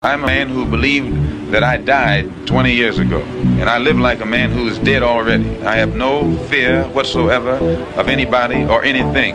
I'm a man who believed that I died 20 years ago, and I live like a man who is dead already. I have no fear whatsoever of anybody or anything.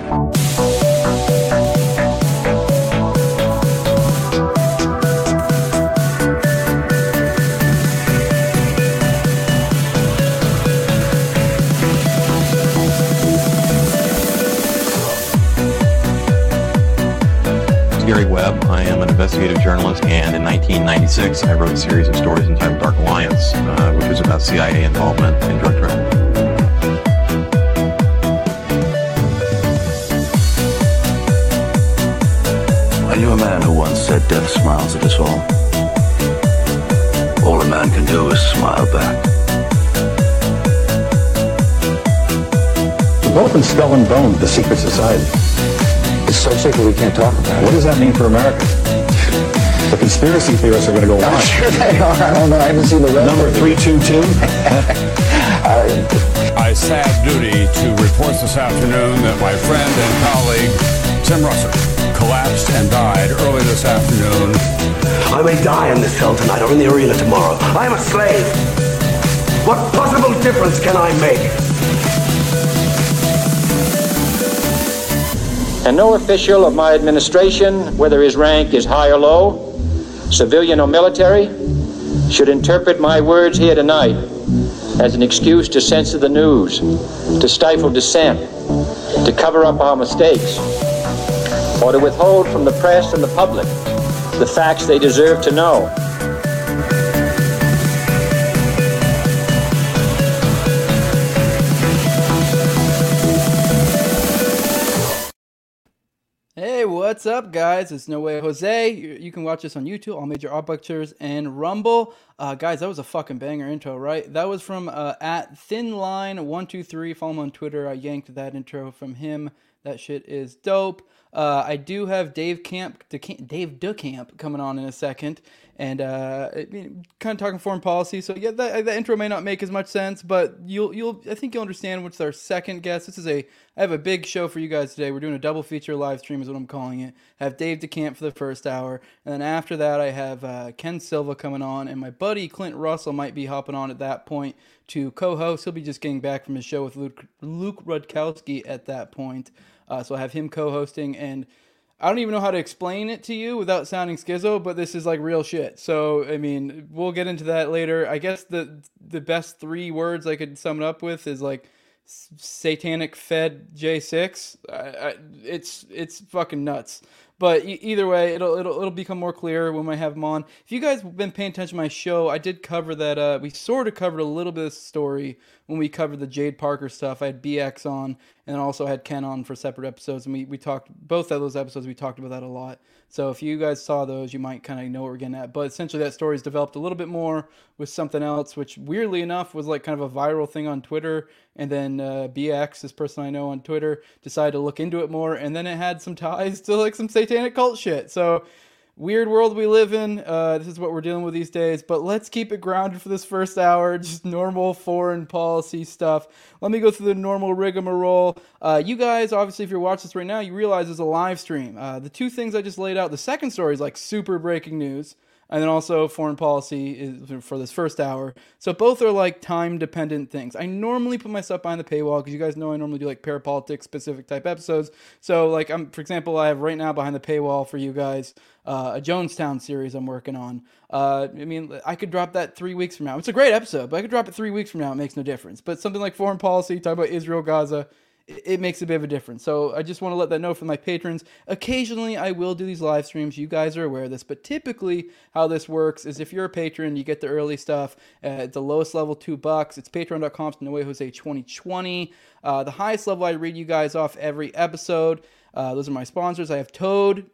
Gary Webb. I am investigative journalist, and in 1996, I wrote a series of stories entitled Dark Alliance, uh, which was about CIA involvement in drug trafficking. I knew a man who once said death smiles at us all. All a man can do is smile back. We've both been skull and bone, the secret society. It's so secret we can't talk about it. What does that mean for America? The conspiracy theorists are going to go I'm on. sure they are. I don't know. I haven't seen the rest Number 322. I sad duty to report this afternoon that my friend and colleague Tim Russert collapsed and died early this afternoon. I may die in this cell tonight or in the arena tomorrow. I am a slave. What possible difference can I make? And no official of my administration, whether his rank is high or low, civilian or military, should interpret my words here tonight as an excuse to censor the news, to stifle dissent, to cover up our mistakes, or to withhold from the press and the public the facts they deserve to know. What's up, guys? It's No Way Jose. You, can watch this on YouTube, all major pictures, and Rumble. Uh, guys, that was a fucking banger intro, right? That was from uh, at thinline123. Follow him on Twitter. I yanked that intro from him. That shit is dope. Uh, I do have Dave Camp, Dave DeCamp coming on in a second, and uh, kind of talking foreign policy. So yeah, that, that intro may not make as much sense, but you'll you'll I think you'll understand what's our second guest. This is a I have a big show for you guys today. We're doing a double feature live stream, is what I'm calling it. I have Dave DeCamp for the first hour, and then after that, I have uh, Ken Silva coming on, and my buddy Clint Russell might be hopping on at that point to co-host. He'll be just getting back from his show with Luke, Luke Rudkowski at that point. Uh, so I have him co-hosting, and I don't even know how to explain it to you without sounding schizo, but this is like real shit. So I mean, we'll get into that later. I guess the the best three words I could sum it up with is like satanic fed J6. I, I, it's it's fucking nuts. But either way, it'll it'll it'll become more clear when I have him on. If you guys have been paying attention to my show, I did cover that. Uh, we sort of covered a little bit of story when we covered the Jade Parker stuff. I had BX on, and also had Ken on for separate episodes, and we we talked both of those episodes. We talked about that a lot. So if you guys saw those, you might kind of know what we're getting at. But essentially, that story's developed a little bit more with something else, which weirdly enough was like kind of a viral thing on Twitter. And then uh, BX, this person I know on Twitter, decided to look into it more, and then it had some ties to like some satanic cult shit. So weird world we live in. Uh, this is what we're dealing with these days. But let's keep it grounded for this first hour. Just normal foreign policy stuff. Let me go through the normal rigmarole. Uh, you guys, obviously, if you're watching this right now, you realize it's a live stream. Uh, the two things I just laid out. The second story is like super breaking news. And then also foreign policy is for this first hour. So both are like time dependent things. I normally put myself behind the paywall because you guys know I normally do like parapolitics specific type episodes. So like I'm for example, I have right now behind the paywall for you guys uh, a Jonestown series I'm working on. Uh, I mean, I could drop that three weeks from now. It's a great episode, but I could drop it three weeks from now. It makes no difference. But something like foreign policy, talk about Israel, Gaza, it, makes a bit of a difference. So I just want to let that know for my patrons. Occasionally, I will do these live streams. You guys are aware of this, but typically, how this works is if you're a patron, you get the early stuff. Uh, at the lowest level, two bucks. It's patreon.com slash Jose 2020. Uh, the highest level, I read you guys off every episode. Uh, those are my sponsors. I have Toad,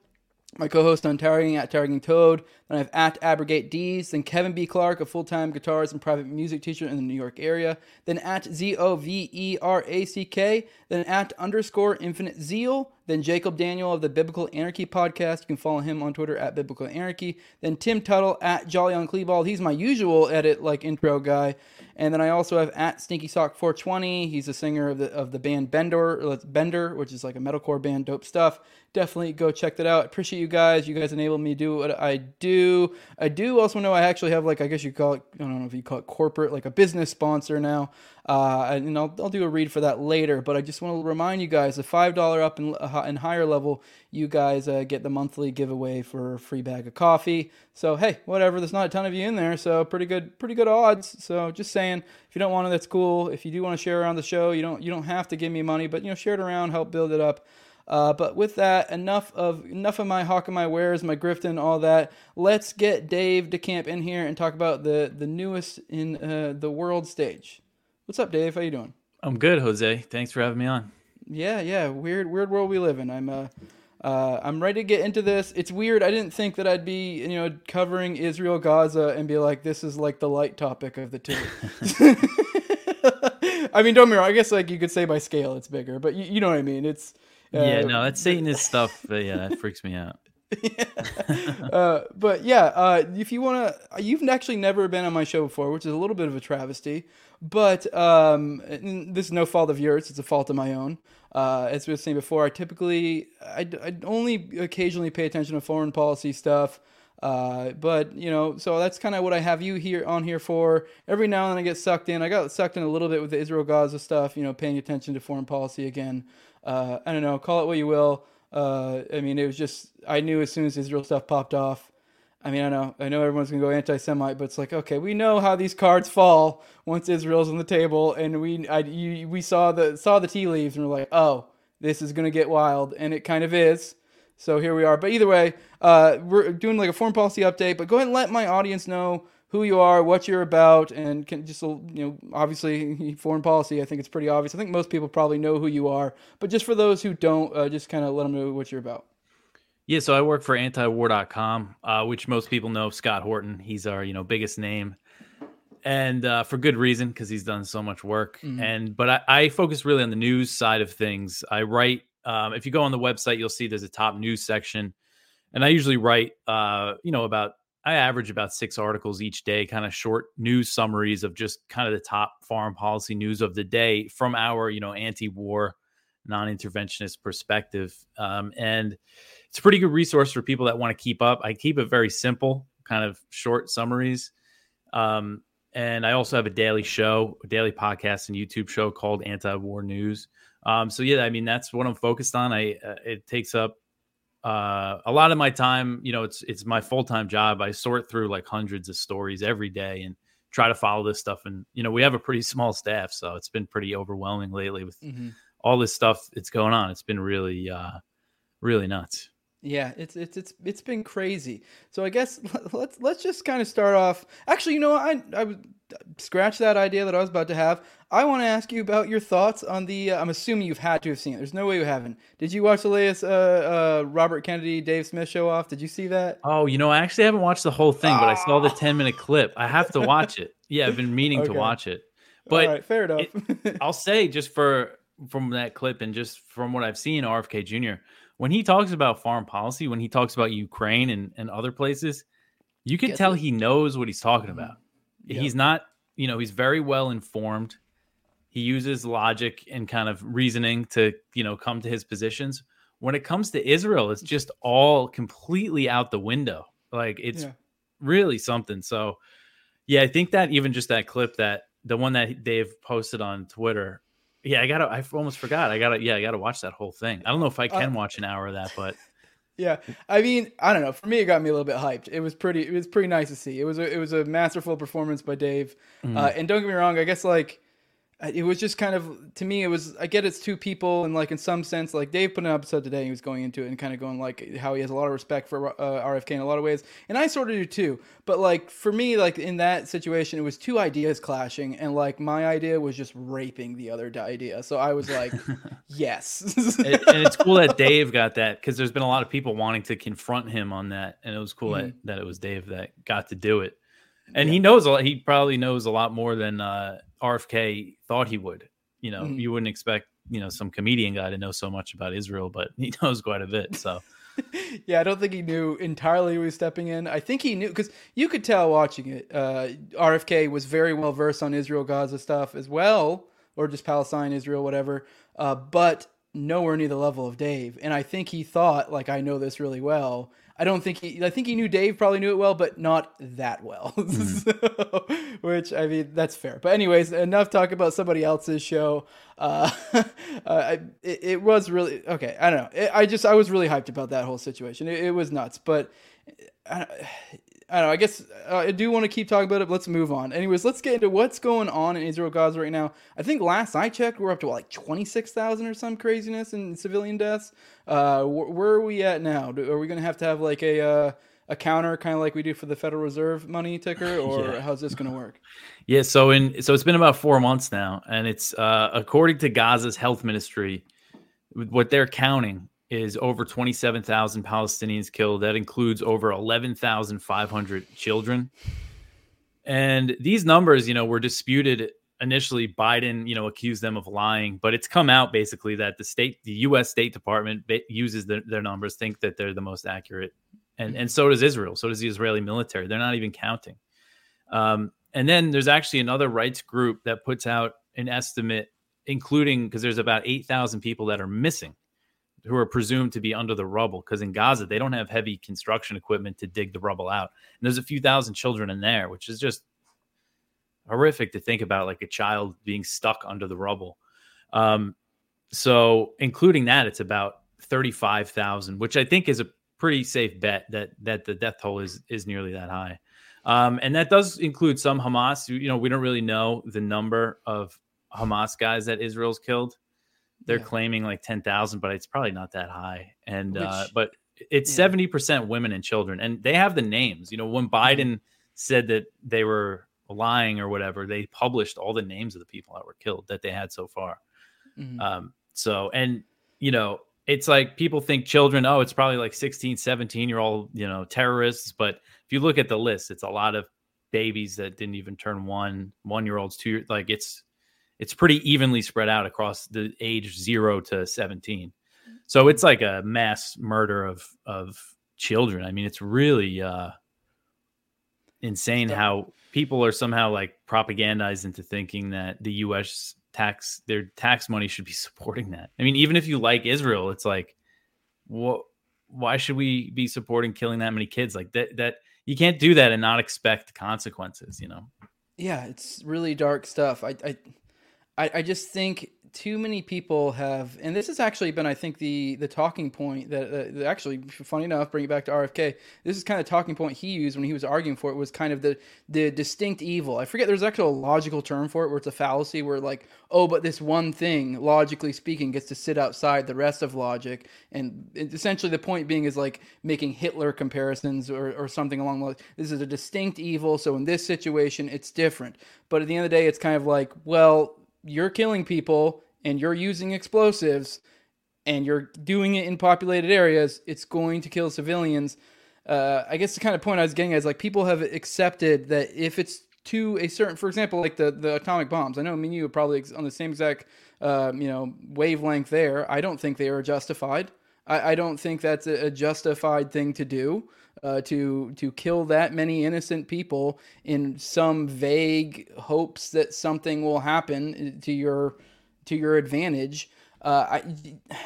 my co-host on Targeting at Targeting Toad. Then I have at Abrogate D's. Then Kevin B. Clark, a full-time guitarist and private music teacher in the New York area. Then at Z O V E R A C K. Then at underscore Infinite Zeal. Then Jacob Daniel of the Biblical Anarchy podcast. You can follow him on Twitter at Biblical Anarchy. Then Tim Tuttle at Jolly on Cleeball. He's my usual edit like intro guy. And then I also have at Stinky Sock 420. He's a singer of the of the band Bender, uh, Bender, which is like a metalcore band, dope stuff. Definitely go check that out. Appreciate you guys. You guys enable me to do what I do. I do also know I actually have like I guess you call it I don't know if you call it corporate like a business sponsor now. Uh, and I'll, I'll do a read for that later. But I just want to remind you guys the five dollar up and, uh, and higher level, you guys uh, get the monthly giveaway for a free bag of coffee. So hey, whatever. There's not a ton of you in there, so pretty good, pretty good odds. So just saying, if you don't want it, that's cool. If you do want to share around the show, you don't you don't have to give me money, but you know share it around, help build it up. Uh, but with that, enough of enough of my hawking my wares, my grifting, all that. Let's get Dave DeCamp in here and talk about the the newest in uh, the world stage. What's up, Dave? How you doing? I'm good, Jose. Thanks for having me on. Yeah, yeah. Weird, weird world we live in. I'm uh, uh, I'm ready to get into this. It's weird. I didn't think that I'd be, you know, covering Israel Gaza and be like, this is like the light topic of the two. I mean, don't be wrong. I guess like you could say by scale it's bigger, but you, you know what I mean. It's yeah, no, that's Satanist stuff. But yeah, that freaks me out. uh, but yeah, uh, if you want to, you've actually never been on my show before, which is a little bit of a travesty. But um, this is no fault of yours; it's a fault of my own. Uh, as we were saying before, I typically, I, I only occasionally pay attention to foreign policy stuff. Uh, but you know, so that's kind of what I have you here on here for. Every now and then I get sucked in. I got sucked in a little bit with the Israel Gaza stuff. You know, paying attention to foreign policy again. Uh, I don't know, call it what you will. Uh, I mean, it was just I knew as soon as Israel stuff popped off. I mean, I know I know everyone's gonna go anti-Semite, but it's like okay, we know how these cards fall once Israel's on the table, and we I, you, we saw the saw the tea leaves, and we're like, oh, this is gonna get wild, and it kind of is. So here we are. But either way, uh, we're doing like a foreign policy update. But go ahead and let my audience know who you are, what you're about, and can just you know obviously foreign policy. I think it's pretty obvious. I think most people probably know who you are, but just for those who don't, uh, just kind of let them know what you're about. Yeah, so I work for antiwar.com, uh, which most people know Scott Horton. He's our you know biggest name, and uh, for good reason because he's done so much work. Mm-hmm. And but I, I, focus really on the news side of things. I write. Um, if you go on the website, you'll see there's a top news section, and I usually write uh, you know about I average about six articles each day, kind of short news summaries of just kind of the top foreign policy news of the day from our, you know, anti-war, non-interventionist perspective. Um, and it's a pretty good resource for people that want to keep up. I keep it very simple, kind of short summaries. Um, and I also have a daily show, a daily podcast and YouTube show called Anti-War News. Um, so yeah, I mean that's what I'm focused on. I uh, it takes up uh, a lot of my time, you know, it's it's my full time job. I sort through like hundreds of stories every day and try to follow this stuff. And you know, we have a pretty small staff, so it's been pretty overwhelming lately with mm-hmm. all this stuff that's going on. It's been really, uh, really nuts. Yeah, it's it's it's it's been crazy. So I guess let's let's just kind of start off. Actually, you know, I I would scratch that idea that I was about to have. I want to ask you about your thoughts on the. Uh, I'm assuming you've had to have seen it. There's no way you haven't. Did you watch the latest uh, uh, Robert Kennedy Dave Smith show off? Did you see that? Oh, you know, I actually haven't watched the whole thing, but I saw the 10 minute clip. I have to watch it. Yeah, I've been meaning okay. to watch it. But fair enough. it, I'll say just for from that clip and just from what I've seen, RFK Jr when he talks about foreign policy, when he talks about Ukraine and, and other places, you can tell it. he knows what he's talking mm-hmm. about. He's not, you know, he's very well informed. He uses logic and kind of reasoning to, you know, come to his positions. When it comes to Israel, it's just all completely out the window. Like it's yeah. really something. So, yeah, I think that even just that clip that the one that Dave posted on Twitter yeah, I gotta. I almost forgot. I gotta. Yeah, I gotta watch that whole thing. I don't know if I uh, can uh, watch an hour of that, but yeah, I mean, I don't know. For me, it got me a little bit hyped. It was pretty. It was pretty nice to see. It was a. It was a masterful performance by Dave. Mm. Uh, and don't get me wrong. I guess like it was just kind of to me it was i get it's two people and like in some sense like dave put an episode today he was going into it and kind of going like how he has a lot of respect for uh, rfk in a lot of ways and i sort of do too but like for me like in that situation it was two ideas clashing and like my idea was just raping the other idea so i was like yes and, and, it's cool that dave got that because there's been a lot of people wanting to confront him on that and it was cool mm-hmm. that, that it was dave that got to do it and yeah. he knows a lot he probably knows a lot more than uh RFK thought he would. You know, mm-hmm. you wouldn't expect you know some comedian guy to know so much about Israel, but he knows quite a bit. So yeah, I don't think he knew entirely who he was stepping in. I think he knew because you could tell watching it. Uh, RFK was very well versed on Israel Gaza stuff as well, or just Palestine, Israel, whatever. Uh, but nowhere near the level of Dave. And I think he thought, like, I know this really well. I don't think he. I think he knew Dave probably knew it well, but not that well. so, which I mean, that's fair. But anyways, enough talk about somebody else's show. Uh, uh, it, it, was really okay. I don't know. It, I just I was really hyped about that whole situation. It, it was nuts, but. I, don't know. I guess uh, I do want to keep talking about it. But let's move on. Anyways, let's get into what's going on in Israel Gaza right now. I think last I checked, we're up to what, like twenty six thousand or some craziness in civilian deaths. Uh, wh- where are we at now? Do, are we going to have to have like a uh, a counter, kind of like we do for the Federal Reserve money ticker, or yeah. how's this going to work? Yeah. So in so it's been about four months now, and it's uh, according to Gaza's health ministry, what they're counting is over 27,000 Palestinians killed. That includes over 11,500 children. And these numbers, you know, were disputed initially. Biden, you know, accused them of lying, but it's come out basically that the state, the U.S. State Department uses their, their numbers, think that they're the most accurate, and and so does Israel. So does the Israeli military. They're not even counting. Um, and then there's actually another rights group that puts out an estimate, including because there's about eight thousand people that are missing who are presumed to be under the rubble because in Gaza they don't have heavy construction equipment to dig the rubble out. And there's a few thousand children in there, which is just horrific to think about like a child being stuck under the rubble. Um, so including that, it's about 35,000, which I think is a pretty safe bet that that the death toll is is nearly that high. Um, and that does include some Hamas. You know, we don't really know the number of Hamas guys that Israel's killed they're yeah. claiming like 10,000 but it's probably not that high and uh, Which, uh but it's yeah. 70% women and children and they have the names you know when mm-hmm. Biden said that they were lying or whatever they published all the names of the people that were killed that they had so far mm-hmm. um so and you know it's like people think children oh it's probably like 16 17 year old you know terrorists but if you look at the list it's a lot of babies that didn't even turn one one year olds two like it's it's pretty evenly spread out across the age zero to 17. So it's like a mass murder of of children. I mean, it's really uh, insane how people are somehow like propagandized into thinking that the U.S. tax their tax money should be supporting that. I mean, even if you like Israel, it's like, what? Why should we be supporting killing that many kids? Like that that you can't do that and not expect consequences. You know? Yeah, it's really dark stuff. I, I I, I just think too many people have, and this has actually been, I think, the the talking point that, uh, actually, funny enough, bring it back to RFK. This is kind of talking point he used when he was arguing for it was kind of the the distinct evil. I forget there's actually a logical term for it where it's a fallacy where like, oh, but this one thing, logically speaking, gets to sit outside the rest of logic, and essentially the point being is like making Hitler comparisons or or something along those. This is a distinct evil, so in this situation, it's different. But at the end of the day, it's kind of like, well you're killing people and you're using explosives and you're doing it in populated areas, it's going to kill civilians. Uh, I guess the kind of point I was getting at is like people have accepted that if it's to a certain, for example, like the, the atomic bombs. I know me and you are probably on the same exact, uh, you know, wavelength there. I don't think they are justified. I, I don't think that's a, a justified thing to do uh, to to kill that many innocent people in some vague hopes that something will happen to your to your advantage. Uh, I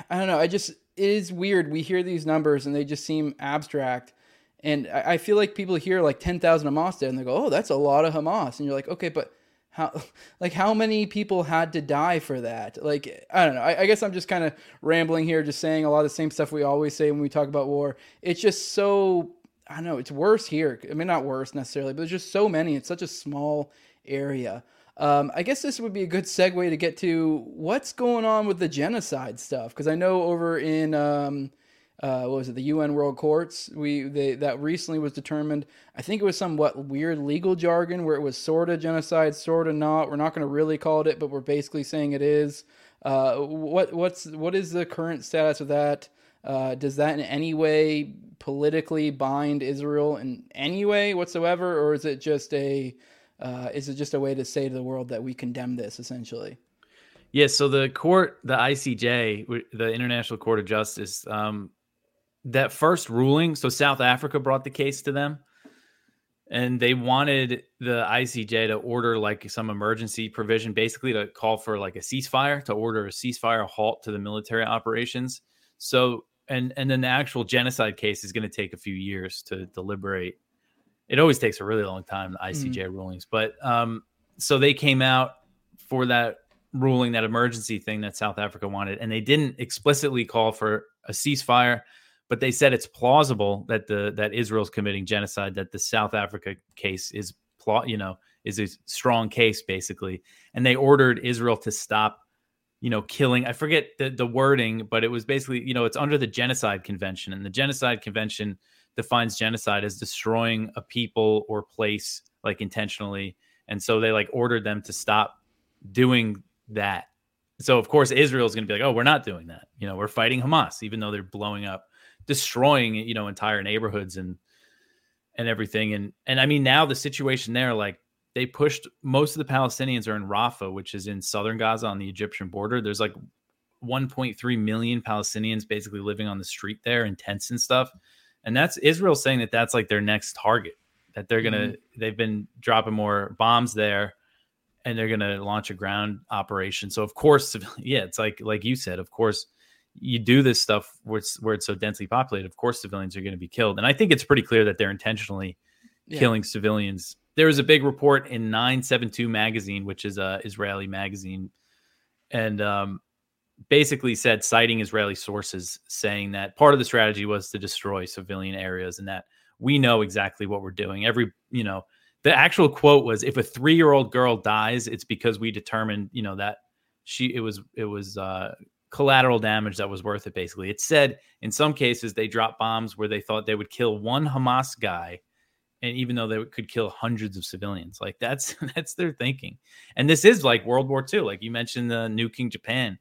I don't know. I just it is weird. We hear these numbers and they just seem abstract. And I, I feel like people hear like ten thousand Hamas dead and they go, "Oh, that's a lot of Hamas." And you're like, "Okay, but." how like how many people had to die for that like i don't know i, I guess i'm just kind of rambling here just saying a lot of the same stuff we always say when we talk about war it's just so I know, it's worse here. I mean, not worse necessarily, but there's just so many. It's such a small area. Um, I guess this would be a good segue to get to what's going on with the genocide stuff. Because I know over in, um, uh, what was it, the UN World Courts, we they, that recently was determined. I think it was some what weird legal jargon where it was sort of genocide, sort of not. We're not going to really call it it, but we're basically saying it is. Uh, what what's what is the current status of that? Uh, does that in any way politically bind Israel in any way whatsoever, or is it just a uh, is it just a way to say to the world that we condemn this essentially? Yeah, so the court, the ICJ, the International Court of Justice, um, that first ruling. So South Africa brought the case to them, and they wanted the ICJ to order like some emergency provision, basically to call for like a ceasefire, to order a ceasefire halt to the military operations. So and and then the actual genocide case is going to take a few years to deliberate. It always takes a really long time the ICJ rulings, but um, so they came out for that ruling, that emergency thing that South Africa wanted, and they didn't explicitly call for a ceasefire, but they said it's plausible that the that Israel's committing genocide, that the South Africa case is plau- you know, is a strong case basically, and they ordered Israel to stop you know, killing. I forget the, the wording, but it was basically, you know, it's under the Genocide Convention. And the Genocide Convention defines genocide as destroying a people or place like intentionally. And so they like ordered them to stop doing that. So of course Israel's going to be like, "Oh, we're not doing that." You know, we're fighting Hamas even though they're blowing up, destroying, you know, entire neighborhoods and and everything and and I mean now the situation there like they pushed most of the Palestinians are in Rafah, which is in southern Gaza on the Egyptian border. There's like 1.3 million Palestinians basically living on the street there in tents and stuff. And that's Israel saying that that's like their next target, that they're going to, Mm-hmm. they've been dropping more bombs there and they're going to launch a ground operation. So, of course, yeah, it's like, like you said, of course, you do this stuff where it's, where it's so densely populated. Of course, civilians are going to be killed. And I think it's pretty clear that they're intentionally Yeah. killing civilians. There was a big report in 972 magazine, which is a Israeli magazine, and um, basically said, citing Israeli sources, saying that part of the strategy was to destroy civilian areas, and that we know exactly what we're doing. Every, you know, the actual quote was, "If a three-year-old girl dies, it's because we determined, you know, that she it was it was uh, collateral damage that was worth it." Basically, it said in some cases they dropped bombs where they thought they would kill one Hamas guy and even though they could kill hundreds of civilians like that's that's their thinking and this is like world war ii like you mentioned the nuking japan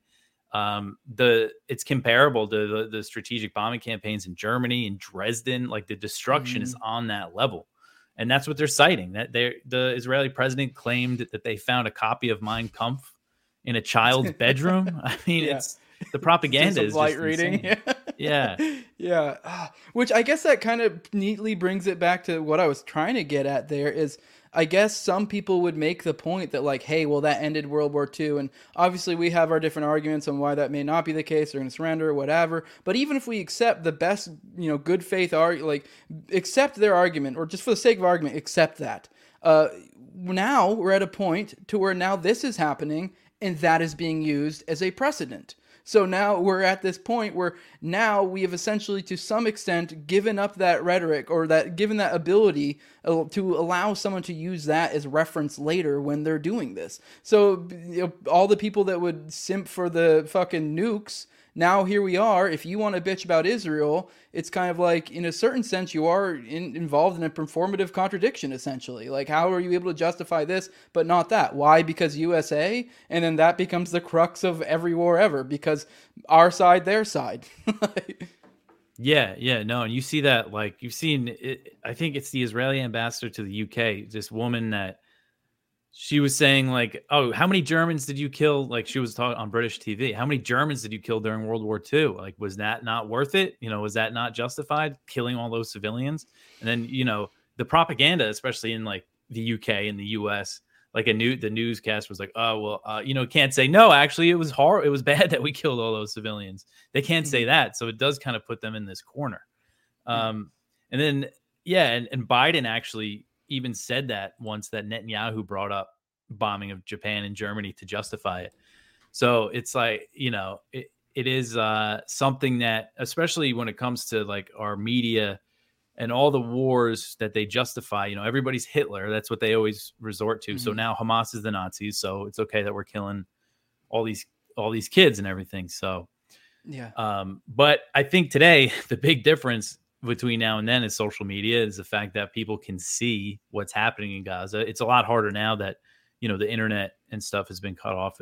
um the it's comparable to the, the strategic bombing campaigns in germany and dresden like the destruction is on that level and that's what they're citing that they the israeli president claimed that they found a copy of mein kampf in a child's bedroom i mean Yeah. it's the propaganda is light just reading. insane. yeah yeah Ah, which i guess that kind of neatly brings it back to what i was trying to get at there is i guess some people would make the point that like hey well that ended world war ii and obviously we have our different arguments on why that may not be the case they're to surrender or whatever but even if we accept the best you know good faith arg like accept their argument or just for the sake of argument accept that. Uh now we're at a point to where now this is happening and that is being used as a precedent so now we're at this point where now we have essentially, to some extent, given up that rhetoric or that given that ability uh, to allow someone to use that as reference later when they're doing this. So you know, all the people that would simp for the fucking nukes. Now here we are. If you want to bitch about Israel, it's kind of like, in a certain sense, you are in, involved in a performative contradiction. Essentially, like how are you able to justify this but not that? Why? Because USA, and then that becomes the crux of every war ever. Because our side, their side. Yeah, yeah, no, and you see that like you've seen. It, I think it's the Israeli ambassador to the UK. This woman that she was saying like, "Oh, how many Germans did you kill?" Like she was talking on British TV. How many Germans did you kill during World War II? Like, was that not worth it? You know, was that not justified killing all those civilians? And then you know the propaganda, especially in like the UK and the US. Like a new the newscast was like, oh well, uh, you know, can't say no. Actually, it was hard. It was bad that we killed all those civilians. They can't say that, so it does kind of put them in this corner. Um, and then yeah, and, and Biden actually even said that once that Netanyahu brought up bombing of Japan and Germany to justify it. So it's like you know it, it is uh, something that especially when it comes to like our media and all the wars that they justify, you know, everybody's Hitler. That's what they always resort to. So Mhm. now Hamas is the Nazis. So it's okay that we're killing all these all these kids and everything. So yeah. um, but I think today the big difference between now and then is social media is the fact that people can see what's happening in Gaza. It's a lot harder now that you know the internet and stuff has been cut off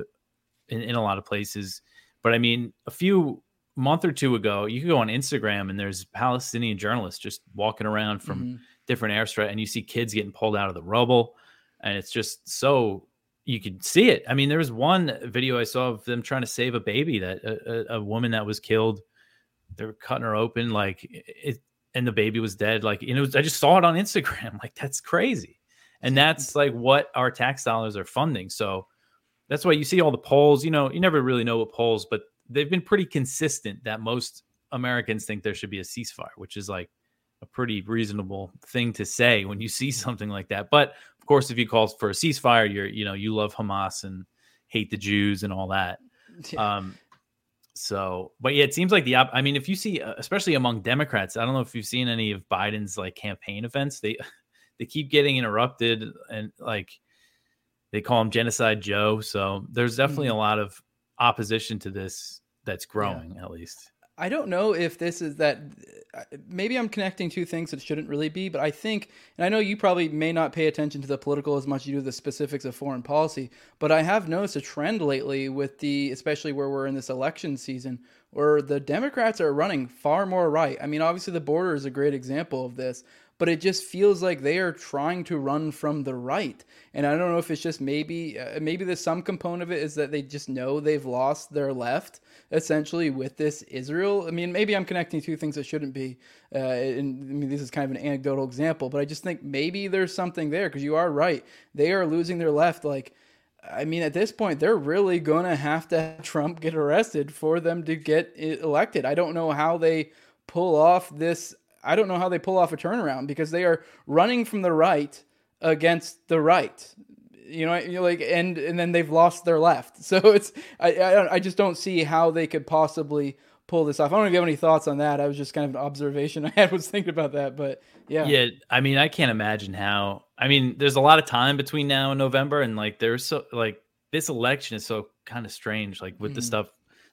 in, in a lot of places. But I mean, a few month or two ago, you could go on Instagram and there's Palestinian journalists just walking around from Mhm. different airstrike, and you see kids getting pulled out of the rubble, and it's just so you could see it. I mean, there was one video I saw of them trying to save a baby that a, a, a woman that was killed. They were cutting her open, like it, and the baby was dead. Like you know, I just saw it on Instagram. Like that's crazy, and that's like what our tax dollars are funding. So that's why you see all the polls. You know, you never really know what polls, but they've been pretty consistent that most Americans think there should be a ceasefire, which is like a pretty reasonable thing to say when you see something like that. But of course, if you call for a ceasefire, you're you know you love Hamas and hate the Jews and all that. Yeah. Um, so, but yeah, it seems like the op- I mean, if you see, uh, especially among Democrats, I don't know if you've seen any of Biden's like campaign events. They they keep getting interrupted and like they call him Genocide Joe. So there's definitely mm-hmm. a lot of opposition to this that's growing, yeah. at least. I don't know if this is that. Uh, maybe I'm connecting two things that shouldn't really be, but I think, and I know you probably may not pay attention to the political as much as you do the specifics of foreign policy, but I have noticed a trend lately with the, especially where we're in this election season, where the Democrats are running far more right. I mean, obviously the border is a great example of this, but it just feels like they are trying to run from the right. And I don't know if it's just maybe uh, maybe there's some component of it is that they just know they've lost their left essentially with this Israel. I mean, maybe I'm connecting two things that shouldn't be. Uh, and I mean, this is kind of an anecdotal example, but I just think maybe there's something there because you are right. They are losing their left like. I mean, at this point, they're really going to have to have Trump get arrested for them to get elected. I don't know how they pull off this I don't know how they pull off a turnaround because they are running from the right against the right. You know, you like, and and then they've lost their left. So it's I I, I just don't see how they could possibly pull this off. I don't know if you have any thoughts on that. I was just kind of an observation I had was thinking about that, but yeah. Yeah, I mean, I can't imagine how. I mean, there's a lot of time between now and November, and like there's so like this election is so kind of strange, like with mm. the stuff.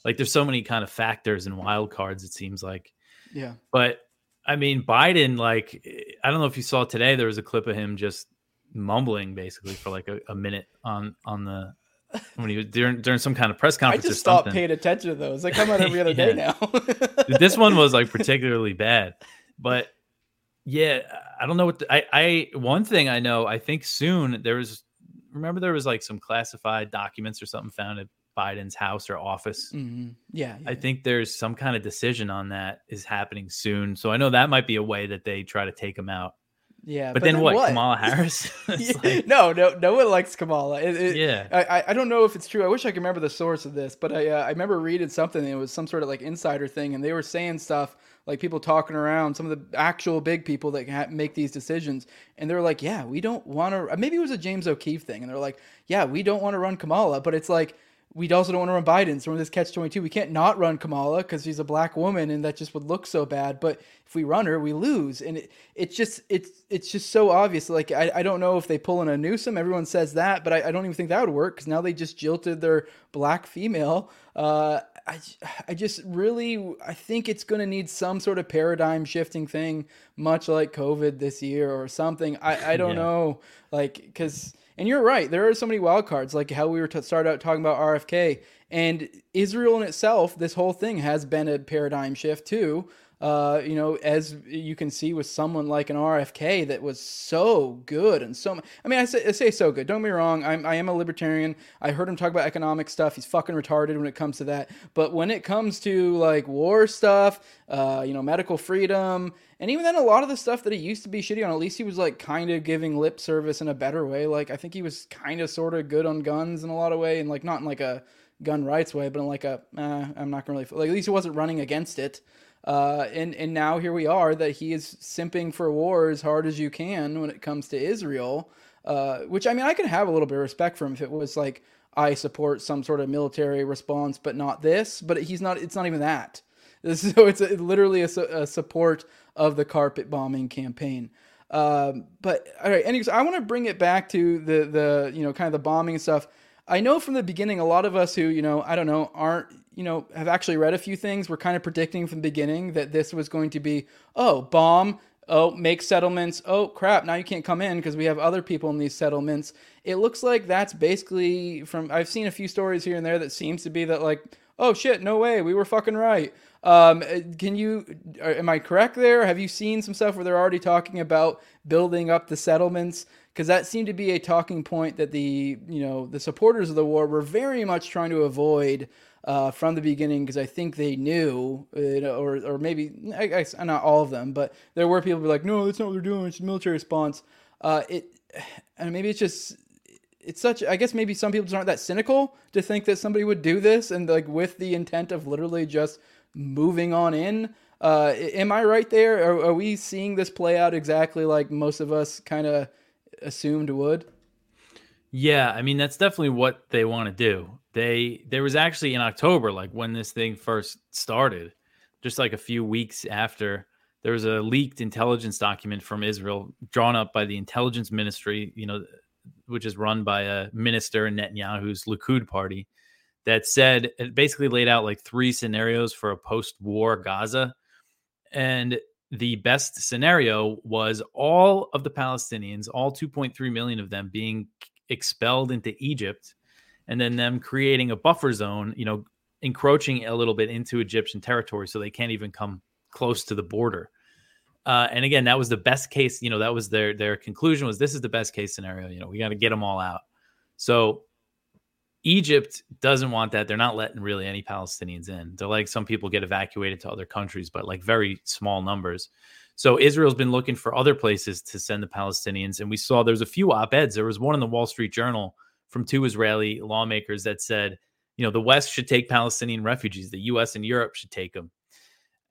Like there's so many kind of factors and wild cards. It seems like. Yeah. But I mean, Biden, like, I don't know if you saw today, there was a clip of him just mumbling basically for like a, a minute on on the when he was during during some kind of press conference. I just stopped paying attention to those. They come out every other day now. this one was like particularly bad, but yeah, I don't know what the, I I one thing I know. I think soon there was. Remember, there was like some classified documents or something found at Biden's house or office. Mm-hmm. Yeah, yeah, I think there's some kind of decision on that is happening soon. So I know that might be a way that they try to take him out. Yeah, but, but then, then, what? what? Kamala Harris? like... No, no, no one likes Kamala. It, it, yeah, I, I don't know if it's true. I wish I could remember the source of this, but I uh, I remember reading something. it was some sort of like insider thing, and they were saying stuff like people talking around some of the actual big people that make these decisions, and they're like, yeah, we don't want to. Maybe it was a James O'Keefe thing, and they're like, yeah, we don't want to run Kamala, but it's like we also don't want to run Biden. So we're in this catch 22. We can't not run Kamala because she's a black woman and that just would look so bad. But if we run her, we lose. And it, it's just it's it's just so obvious. Like I, I don't know if they pull in a Newsom. Everyone says that, but I, I don't even think that would work because now they just jilted their black female. Uh, I, I just really I think it's going to need some sort of paradigm shifting thing, much like COVID this year or something. I, I don't yeah. know, like because and you're right. There are so many wild cards, like how we were to start out talking about RFK and Israel in itself. This whole thing has been a paradigm shift too. Uh, you know, as you can see with someone like an RFK that was so good and so. I mean, I say, I say so good. Don't be wrong. I'm, I am a libertarian. I heard him talk about economic stuff. He's fucking retarded when it comes to that. But when it comes to like war stuff, uh, you know, medical freedom, and even then, a lot of the stuff that he used to be shitty on, at least he was like kind of giving lip service in a better way. Like I think he was kind of sort of good on guns in a lot of way, and like not in like a gun rights way, but in like a eh, I'm not gonna really like at least he wasn't running against it. Uh, and and now here we are that he is simping for war as hard as you can when it comes to Israel. Uh, which I mean, I can have a little bit of respect for him if it was like I support some sort of military response, but not this. But he's not. It's not even that. So it's a, literally a, a, support of the carpet bombing campaign. Um, but all right, anyways, I want to bring it back to the the you know kind of the bombing stuff. I know from the beginning, a lot of us who you know I don't know aren't you know, have actually read a few things. We're kind of predicting from the beginning that this was going to be, oh, bomb, oh, make settlements. Oh, crap, now you can't come in because we have other people in these settlements. It looks like that's basically from, I've seen a few stories here and there that seems to be that, like, oh shit, no way, we were fucking right. Um, can you, am I correct there? Have you seen some stuff where they're already talking about building up the settlements? Because that seemed to be a talking point that the, you know, the supporters of the war were very much trying to avoid uh, from the beginning because I think they knew, uh, or or maybe I guess not all of them, but there were people who were like, no, that's not what they're doing. It's a military response. Uh, it, and maybe it's just it's such. I guess maybe some people just aren't that cynical to think that somebody would do this and like with the intent of literally just moving on in. Uh, am I right there? Are, are we seeing this play out exactly like most of us kind of assumed would? Yeah, I mean that's definitely what they want to do. They there was actually in October, like when this thing first started, just like a few weeks after, there was a leaked intelligence document from Israel drawn up by the intelligence ministry, you know, which is run by a minister in Netanyahu's Likud party, that said it basically laid out like three scenarios for a post-war Gaza, and the best scenario was all of the Palestinians, all 2.3 million of them, being expelled into Egypt and then them creating a buffer zone, you know, encroaching a little bit into Egyptian territory so they can't even come close to the border. Uh, and again, that was the best case. You know, that was their their conclusion was this is the best case scenario. You know, we got to get them all out. So Egypt doesn't want that. They're not letting really any Palestinians in. They're like some people get evacuated to other countries, but like very small numbers. So Israel's been looking for other places to send the Palestinians, and we saw there's a few op-eds. There was one in the Wall Street Journal from two Israeli lawmakers that said, you know, the West should take Palestinian refugees, the U.S. and Europe should take them,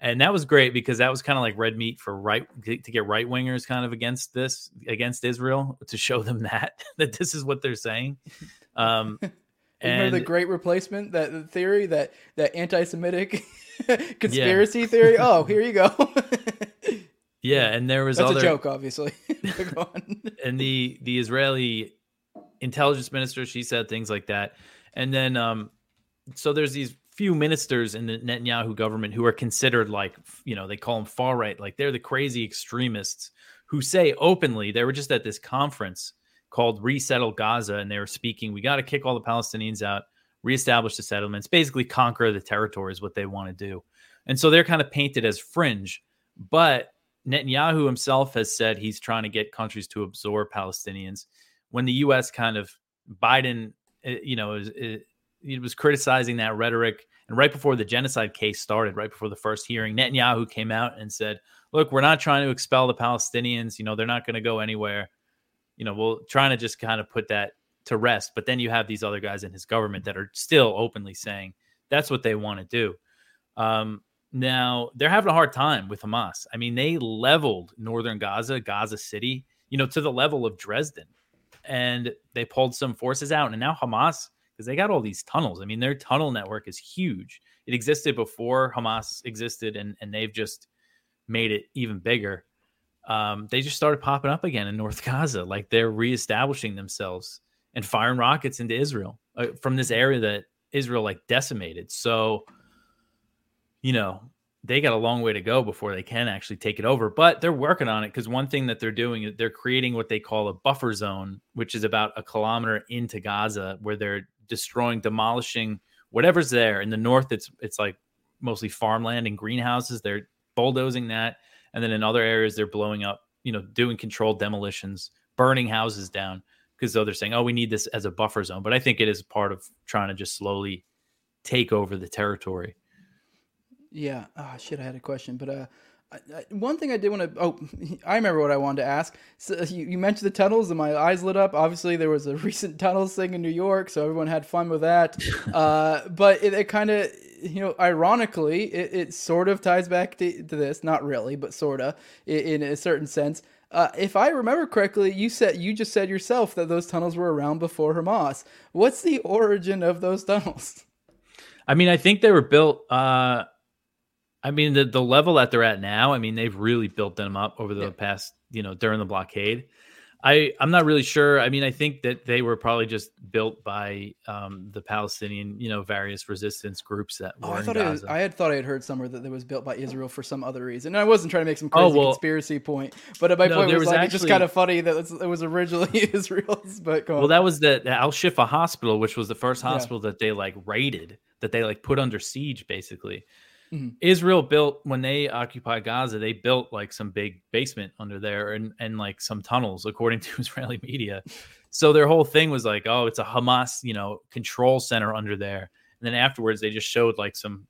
and that was great because that was kind of like red meat for right to get right wingers kind of against this against Israel to show them that that this is what they're saying. Um, and the great replacement that the theory that that anti-Semitic conspiracy yeah. theory. Oh, here you go. Yeah, and there was That's other, a joke, obviously. and the the Israeli intelligence minister, she said things like that, and then um, so there's these few ministers in the Netanyahu government who are considered like you know they call them far right, like they're the crazy extremists who say openly they were just at this conference called Resettle Gaza, and they were speaking. We got to kick all the Palestinians out, reestablish the settlements, basically conquer the territory is what they want to do, and so they're kind of painted as fringe, but Netanyahu himself has said he's trying to get countries to absorb Palestinians. When the U.S. kind of Biden, eh, you know, it, it was criticizing that rhetoric, and right before the genocide case started, right before the first hearing, Netanyahu came out and said, "Look, we're not trying to expel the Palestinians. You know, they're not going to go anywhere. You know, we're trying to just kind of put that to rest." But then you have these other guys in his government that are still openly saying that's what they want to do. Um, now they're having a hard time with Hamas. I mean, they leveled northern Gaza, Gaza City, you know, to the level of Dresden, and they pulled some forces out. And now Hamas, because they got all these tunnels. I mean, their tunnel network is huge. It existed before Hamas existed, and and they've just made it even bigger. Um, they just started popping up again in North Gaza, like they're reestablishing themselves and firing rockets into Israel uh, from this area that Israel like decimated. So you know, they got a long way to go before they can actually take it over. But they're working on it because one thing that they're doing is they're creating what they call a buffer zone, which is about a kilometer into Gaza, where they're destroying, demolishing whatever's there. In the north, it's it's like mostly farmland and greenhouses. They're bulldozing that, and then in other areas, they're blowing up, you know, doing controlled demolitions, burning houses down because though they're saying, "Oh, we need this as a buffer zone," but I think it is part of trying to just slowly take over the territory. Yeah. Oh shit, I had a question, but uh, I, I, one thing I did want to. Oh, I remember what I wanted to ask. So you, you, mentioned the tunnels, and my eyes lit up. Obviously, there was a recent tunnels thing in New York, so everyone had fun with that. uh, but it, it kind of, you know, ironically, it, it sort of ties back to, to this. Not really, but sort of in, in a certain sense. Uh, if I remember correctly, you said you just said yourself that those tunnels were around before Hamas. What's the origin of those tunnels? I mean, I think they were built. Uh, I mean, the the level that they're at now, I mean, they've really built them up over the yeah. past, you know, during the blockade. I I'm not really sure. I mean, I think that they were probably just built by um, the Palestinian, you know, various resistance groups that oh, I thought It was, I had thought I had heard somewhere that it was built by Israel for some other reason. And I wasn't trying to make some oh, crazy oh, well, conspiracy point, but my no, point was, was like actually, it's just kind of funny that it was originally Israel's. But well, that was the, the Al Shifa hospital, which was the first hospital yeah. that they like raided that they like put under siege basically. Mhm. Israel built when they occupied Gaza, they built like some big basement under there and and like some tunnels, according to Israeli media. So their whole thing was like, oh, it's a Hamas, you know, control center under there. And then afterwards, they just showed like some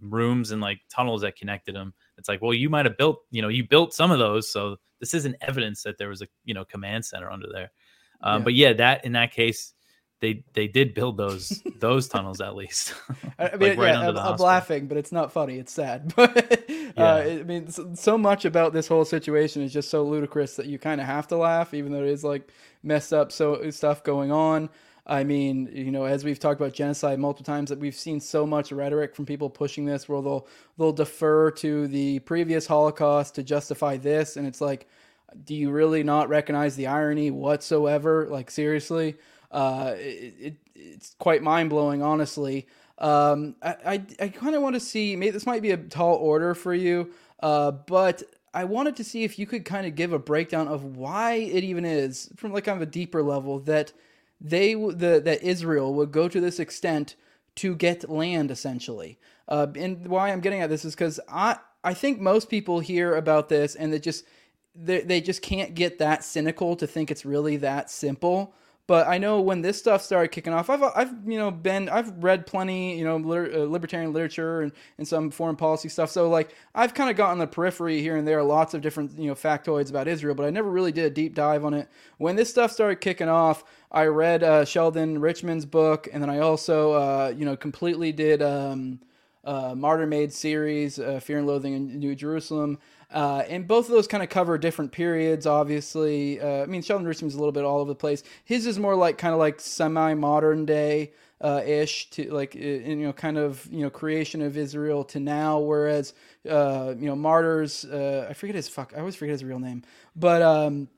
rooms and like tunnels that connected them. It's like, well, you might have built, you know, you built some of those, so this isn't evidence that there was a you know command center under there. Um, Yeah. But yeah, that in that case, they they did build those those tunnels at least. I mean, Like, right yeah, I'm, I'm laughing, but it's not funny. It's sad. But uh, I mean, so, so much about this whole situation is just so ludicrous that you kind of have to laugh, even though it is like messed up so stuff going on. I mean, you know, as we've talked about genocide multiple times, that we've seen so much rhetoric from people pushing this, where they'll they'll defer to the previous Holocaust to justify this, and it's like, do you really not recognize the irony whatsoever? Like seriously, uh, it, it it's quite mind blowing, honestly. Um, I I, I kind of want to see. Maybe this might be a tall order for you, uh, but I wanted to see if you could kind of give a breakdown of why it even is from like kind of a deeper level that they the that Israel would go to this extent to get land essentially. Uh, and why I'm getting at this is because I I think most people hear about this and they just they, they just can't get that cynical to think it's really that simple. But I know when this stuff started kicking off, I've, I've you know been I've read plenty you know liter- uh, libertarian literature and, and some foreign policy stuff. So like I've kind of gotten the periphery here and there, lots of different you know factoids about Israel, but I never really did a deep dive on it. When this stuff started kicking off, I read uh, Sheldon Richman's book, and then I also uh, you know completely did. Um, uh, Martyr Made series, uh, Fear and Loathing in New Jerusalem. Uh, and both of those kind of cover different periods, obviously. Uh, I mean, Sheldon Richman's a little bit all over the place. His is more like kind of like semi modern day uh, ish to like, you know, kind of, you know, creation of Israel to now. Whereas, uh, you know, Martyrs, uh, I forget his fuck, I always forget his real name, but, um,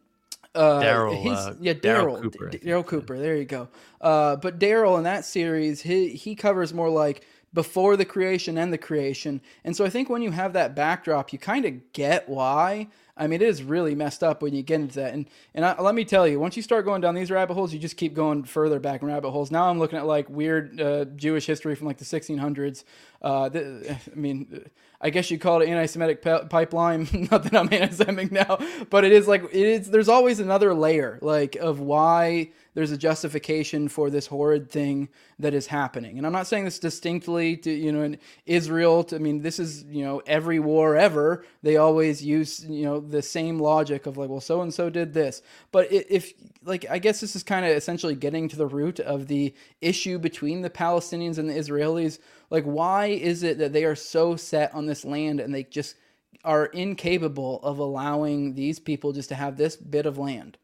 uh, Darryl, uh, yeah, Darryl Darryl, Cooper, Darryl Cooper. There you go. Uh, but Darryl in that series, he he covers more like before the creation and the creation, and so I think when you have that backdrop, you kind of get why. I mean, it is really messed up when you get into that, and and I, let me tell you, once you start going down these rabbit holes, you just keep going further back in rabbit holes. Now I'm looking at like weird uh, Jewish history from like the 1600s. Uh, the, I mean, I guess you call it anti-Semitic pi- pipeline. Not that I'm anti-Semitic now, but it is like it is. There's always another layer, like of why there's a justification for this horrid thing that is happening. And I'm not saying this distinctly to you know in Israel. To, I mean, this is you know every war ever. They always use you know the same logic of like, well, so and so did this. But if like I guess this is kind of essentially getting to the root of the issue between the Palestinians and the Israelis. Like, why is it that they are so set on this land and they just are incapable of allowing these people just to have this bit of land?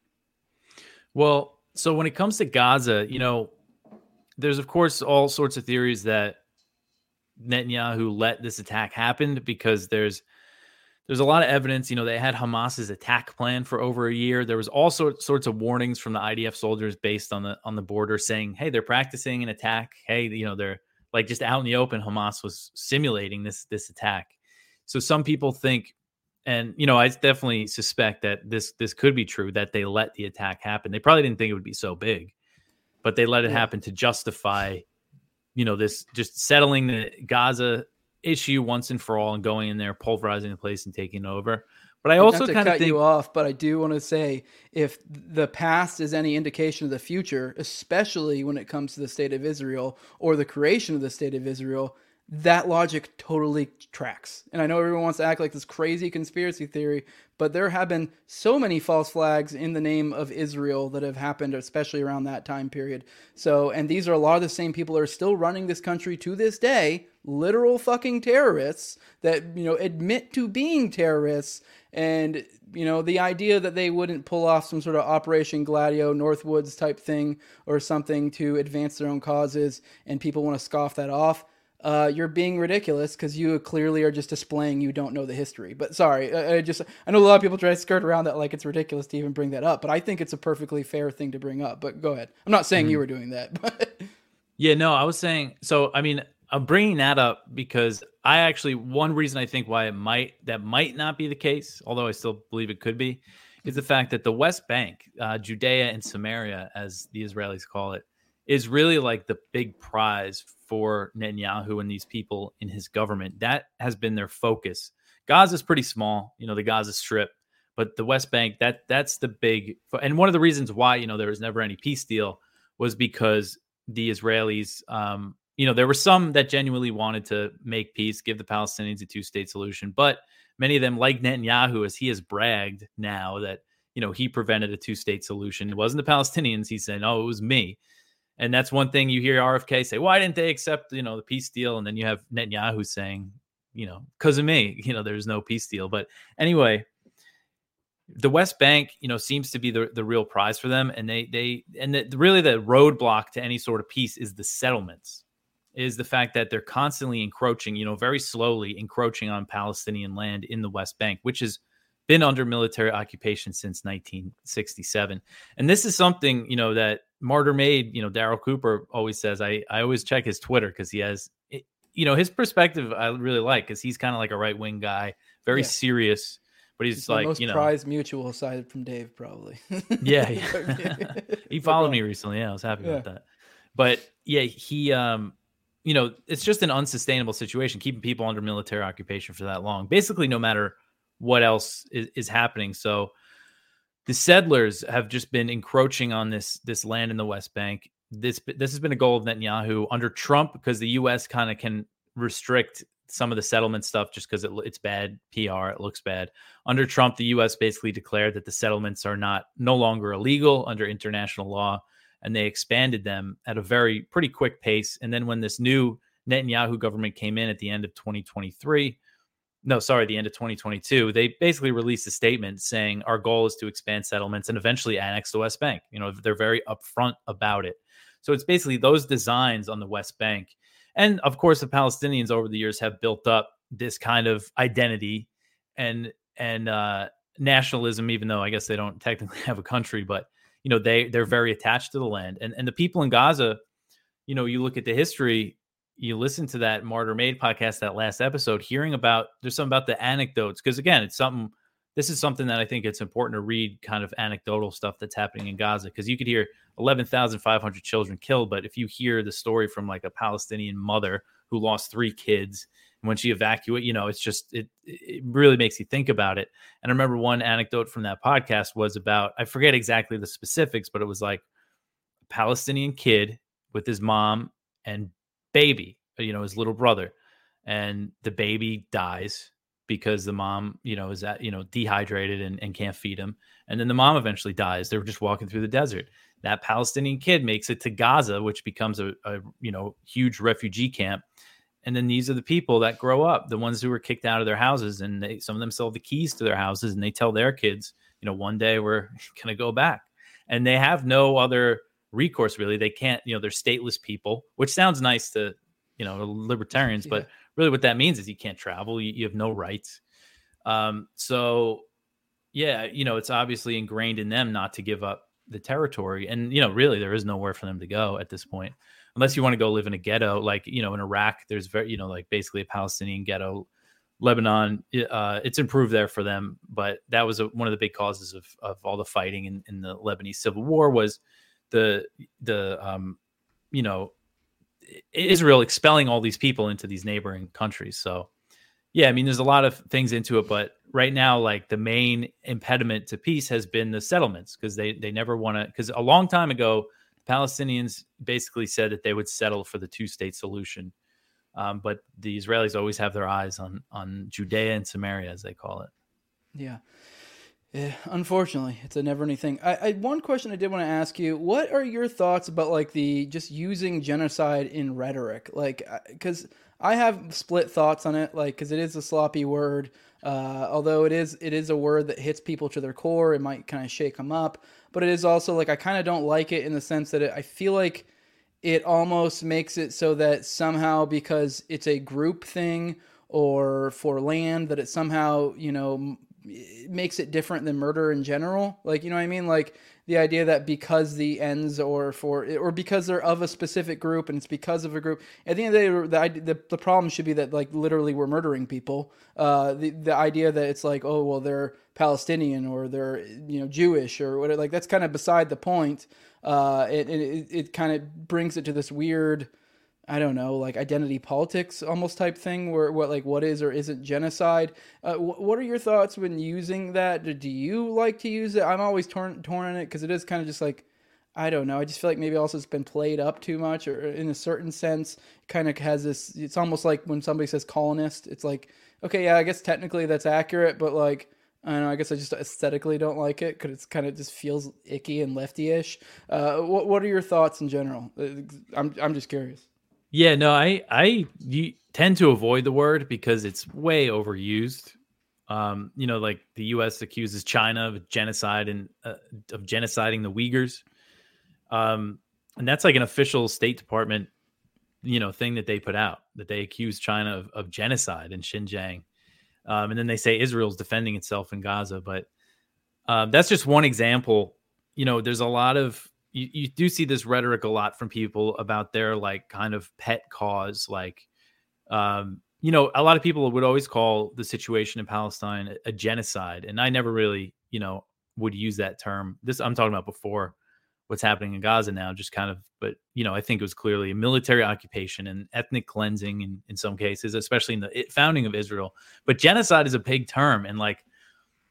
Well, so when it comes to Gaza, you know, there's of course all sorts of theories that Netanyahu let this attack happen because there's there's a lot of evidence. You know, they had Hamas's attack plan for over a year. There was all sorts sorts of warnings from the IDF soldiers based on the on the border saying, "Hey, they're practicing an attack. Hey, you know, they're like just out in the open. Hamas was simulating this this attack." So some people think and you know i definitely suspect that this this could be true that they let the attack happen they probably didn't think it would be so big but they let it Yeah. happen to justify you know this just settling the gaza issue once and for all and going in there pulverizing the place and taking over but i also kind of cut think you off, but I do want to say if the past is any indication of the future, especially when it comes to the state of Israel or the creation of the state of Israel, that logic totally tracks. And I know everyone wants to act like this crazy conspiracy theory, but there have been so many false flags in the name of Israel that have happened, especially around that time period. So, and these are a lot of the same people are still running this country to this day, literal fucking terrorists that, you know, admit to being terrorists. And, you know, the idea that they wouldn't pull off some sort of Operation Gladio, Northwoods type thing or something to advance their own causes and people want to scoff that off uh, you're being ridiculous because you clearly are just displaying you don't know the history. But sorry, I, I just I know a lot of people try to skirt around that like it's ridiculous to even bring that up, but I think it's a perfectly fair thing to bring up. But go ahead. I'm not saying you were doing that, but Yeah, no, I was saying so. I mean, I'm bringing that up because I actually one reason I think why it might that might not be the case, although I still believe it could be, is the fact that the West Bank, uh, Judea and Samaria, as the Israelis call it, is really like the big prize for Netanyahu and these people in his government. That has been their focus. Gaza's pretty small, you know, the Gaza Strip, but the West Bank that that's the big and one of the reasons why you know there was never any peace deal was because the Israelis, um, you know, there were some that genuinely wanted to make peace, give the Palestinians a two-state solution, but many of them, like Netanyahu, as he has bragged now that you know he prevented a two-state solution. It wasn't the Palestinians. He said, "Oh, it was me." And that's one thing you hear RFK say, why didn't they accept, you know, the peace deal? And then you have Netanyahu saying, you know, because of me, you know, there's no peace deal. But anyway, the West Bank, you know, seems to be the, the real prize for them. And they, they, and the, really the roadblock to any sort of peace is the settlements, is the fact that they're constantly encroaching, you know, very slowly encroaching on Palestinian land in the West Bank, which is been under military occupation since 1967. And this is something, you know, that Martyr Made, you know, Darryl Cooper always says, I, I always check his Twitter because he has, you know, his perspective I really like because he's kind of like a right wing guy, very yeah. serious, but he's, like, most you know, prized mutual aside from Dave, probably. yeah. yeah. he followed me recently. Yeah. I was happy yeah. about that. But yeah, he, um, you know, it's just an unsustainable situation, keeping people under military occupation for that long, basically, no matter what else is, is happening. So, the settlers have just been encroaching on this this land in the West Bank. This this has been a goal of Netanyahu under Trump because the U.S. kind of can restrict some of the settlement stuff just because it, it's bad PR. It looks bad. Under Trump, the U.S. basically declared that the settlements are not no longer illegal under international law, and they expanded them at a very pretty quick pace. And then when this new Netanyahu government came in at the end of 2023 no, sorry, the end of 2022, they basically released a statement saying our goal is to expand settlements and eventually annex the West Bank. You know, they're very upfront about it. So it's basically those designs on the West Bank. And of course, the Palestinians over the years have built up this kind of identity and and uh, nationalism, even though I guess they don't technically have a country, but you know, they they're very attached to the land. And and the people in Gaza, you know, you look at the history, you listen to that Martyr Made podcast, that last episode, hearing about there's something about the anecdotes. Because again, it's something this is something that I think it's important to read kind of anecdotal stuff that's happening in Gaza. Because you could hear 11,500 children killed, but if you hear the story from like a Palestinian mother who lost three kids and when she evacuated, you know, it's just it it really makes you think about it. And I remember one anecdote from that podcast was about I forget exactly the specifics, but it was like a Palestinian kid with his mom and baby, uh, you know, his little brother, and the baby dies because the mom, you know, is at, you know, dehydrated and, and can't feed him. And then the mom eventually dies. They were just walking through the desert. That Palestinian kid makes it to Gaza, which becomes a, a you know, huge refugee camp. And then these are the people that grow up, the ones who were kicked out of their houses, and they, some of them sell the keys to their houses, and they tell their kids, you know, one day we're gonna go back, and they have no other recourse really. They can't you know they're stateless people which sounds nice to you know libertarians yeah. but really what that means is you can't travel you, you have no rights. Um so yeah you know it's obviously ingrained in them not to give up the territory. And you know really there is nowhere for them to go at this point unless you want to go live in a ghetto. Like you know in iraq there's very you know like basically a palestinian ghetto. Lebanon uh, it's improved there for them but that was a, one of the big causes of, of all the fighting in, in the lebanese civil war was the the um, you know Israel expelling all these people into these neighboring countries. So yeah, I mean, there's a lot of things into it, but right now, like the main impediment to peace has been the settlements because they they never want to. Because a long time ago, Palestinians basically said that they would settle for the two state solution, um, but the Israelis always have their eyes on on Judea and Samaria, as they call it. Yeah. Yeah, unfortunately, it's a never-ending thing. I, I one question I did want to ask you: What are your thoughts about like the just using genocide in rhetoric? Like, because I have split thoughts on it. Like, because it is a sloppy word. Uh, although it is it is a word that hits people to their core, it might kind of shake them up. But it is also like I kind of don't like it in the sense that it, I feel like it almost makes it so that somehow because it's a group thing or for land that it somehow you know it makes it different than murder in general. Like, you know what I mean? Like the idea that because the ends or for or because they're of a specific group and it's because of a group. At the end of the day, the the, the problem should be that like literally we're murdering people. Uh, the the idea that it's like oh well they're Palestinian or they're you know Jewish or whatever like that's kind of beside the point. Uh, it it, it kind of brings it to this weird I don't know, like identity politics almost type thing where what like what is or isn't genocide. Uh, wh- what are your thoughts when using that? Do you like to use it? I'm always torn torn on it because it is kind of just like I don't know. I just feel like maybe also it's been played up too much, or in a certain sense, kind of has this. It's almost like when somebody says colonist, it's like okay, yeah, I guess technically that's accurate, but like I don't know. I guess I just aesthetically don't like it because it's kind of just feels icky and lefty-ish. Uh, what What are your thoughts in general? Uh, I'm I'm just curious. Yeah, no, I I tend to avoid the word because it's way overused. Um, you know, like the U.S. accuses China of genocide and uh, of genociding the Uyghurs, um, and that's like an official State Department, you know, thing that they put out that they accuse China of, of genocide in Xinjiang, um, and then they say Israel's defending itself in Gaza. But um, that's just one example. You know, there's a lot of you, you do see this rhetoric a lot from people about their like kind of pet cause like um you know a lot of people would always call the situation in palestine a, genocide and i never really you know would use that term. This i'm talking about before what's happening in gaza now just kind of but you know i think it was clearly a military occupation and ethnic cleansing in, in some cases especially in the founding of israel. But genocide is a big term and like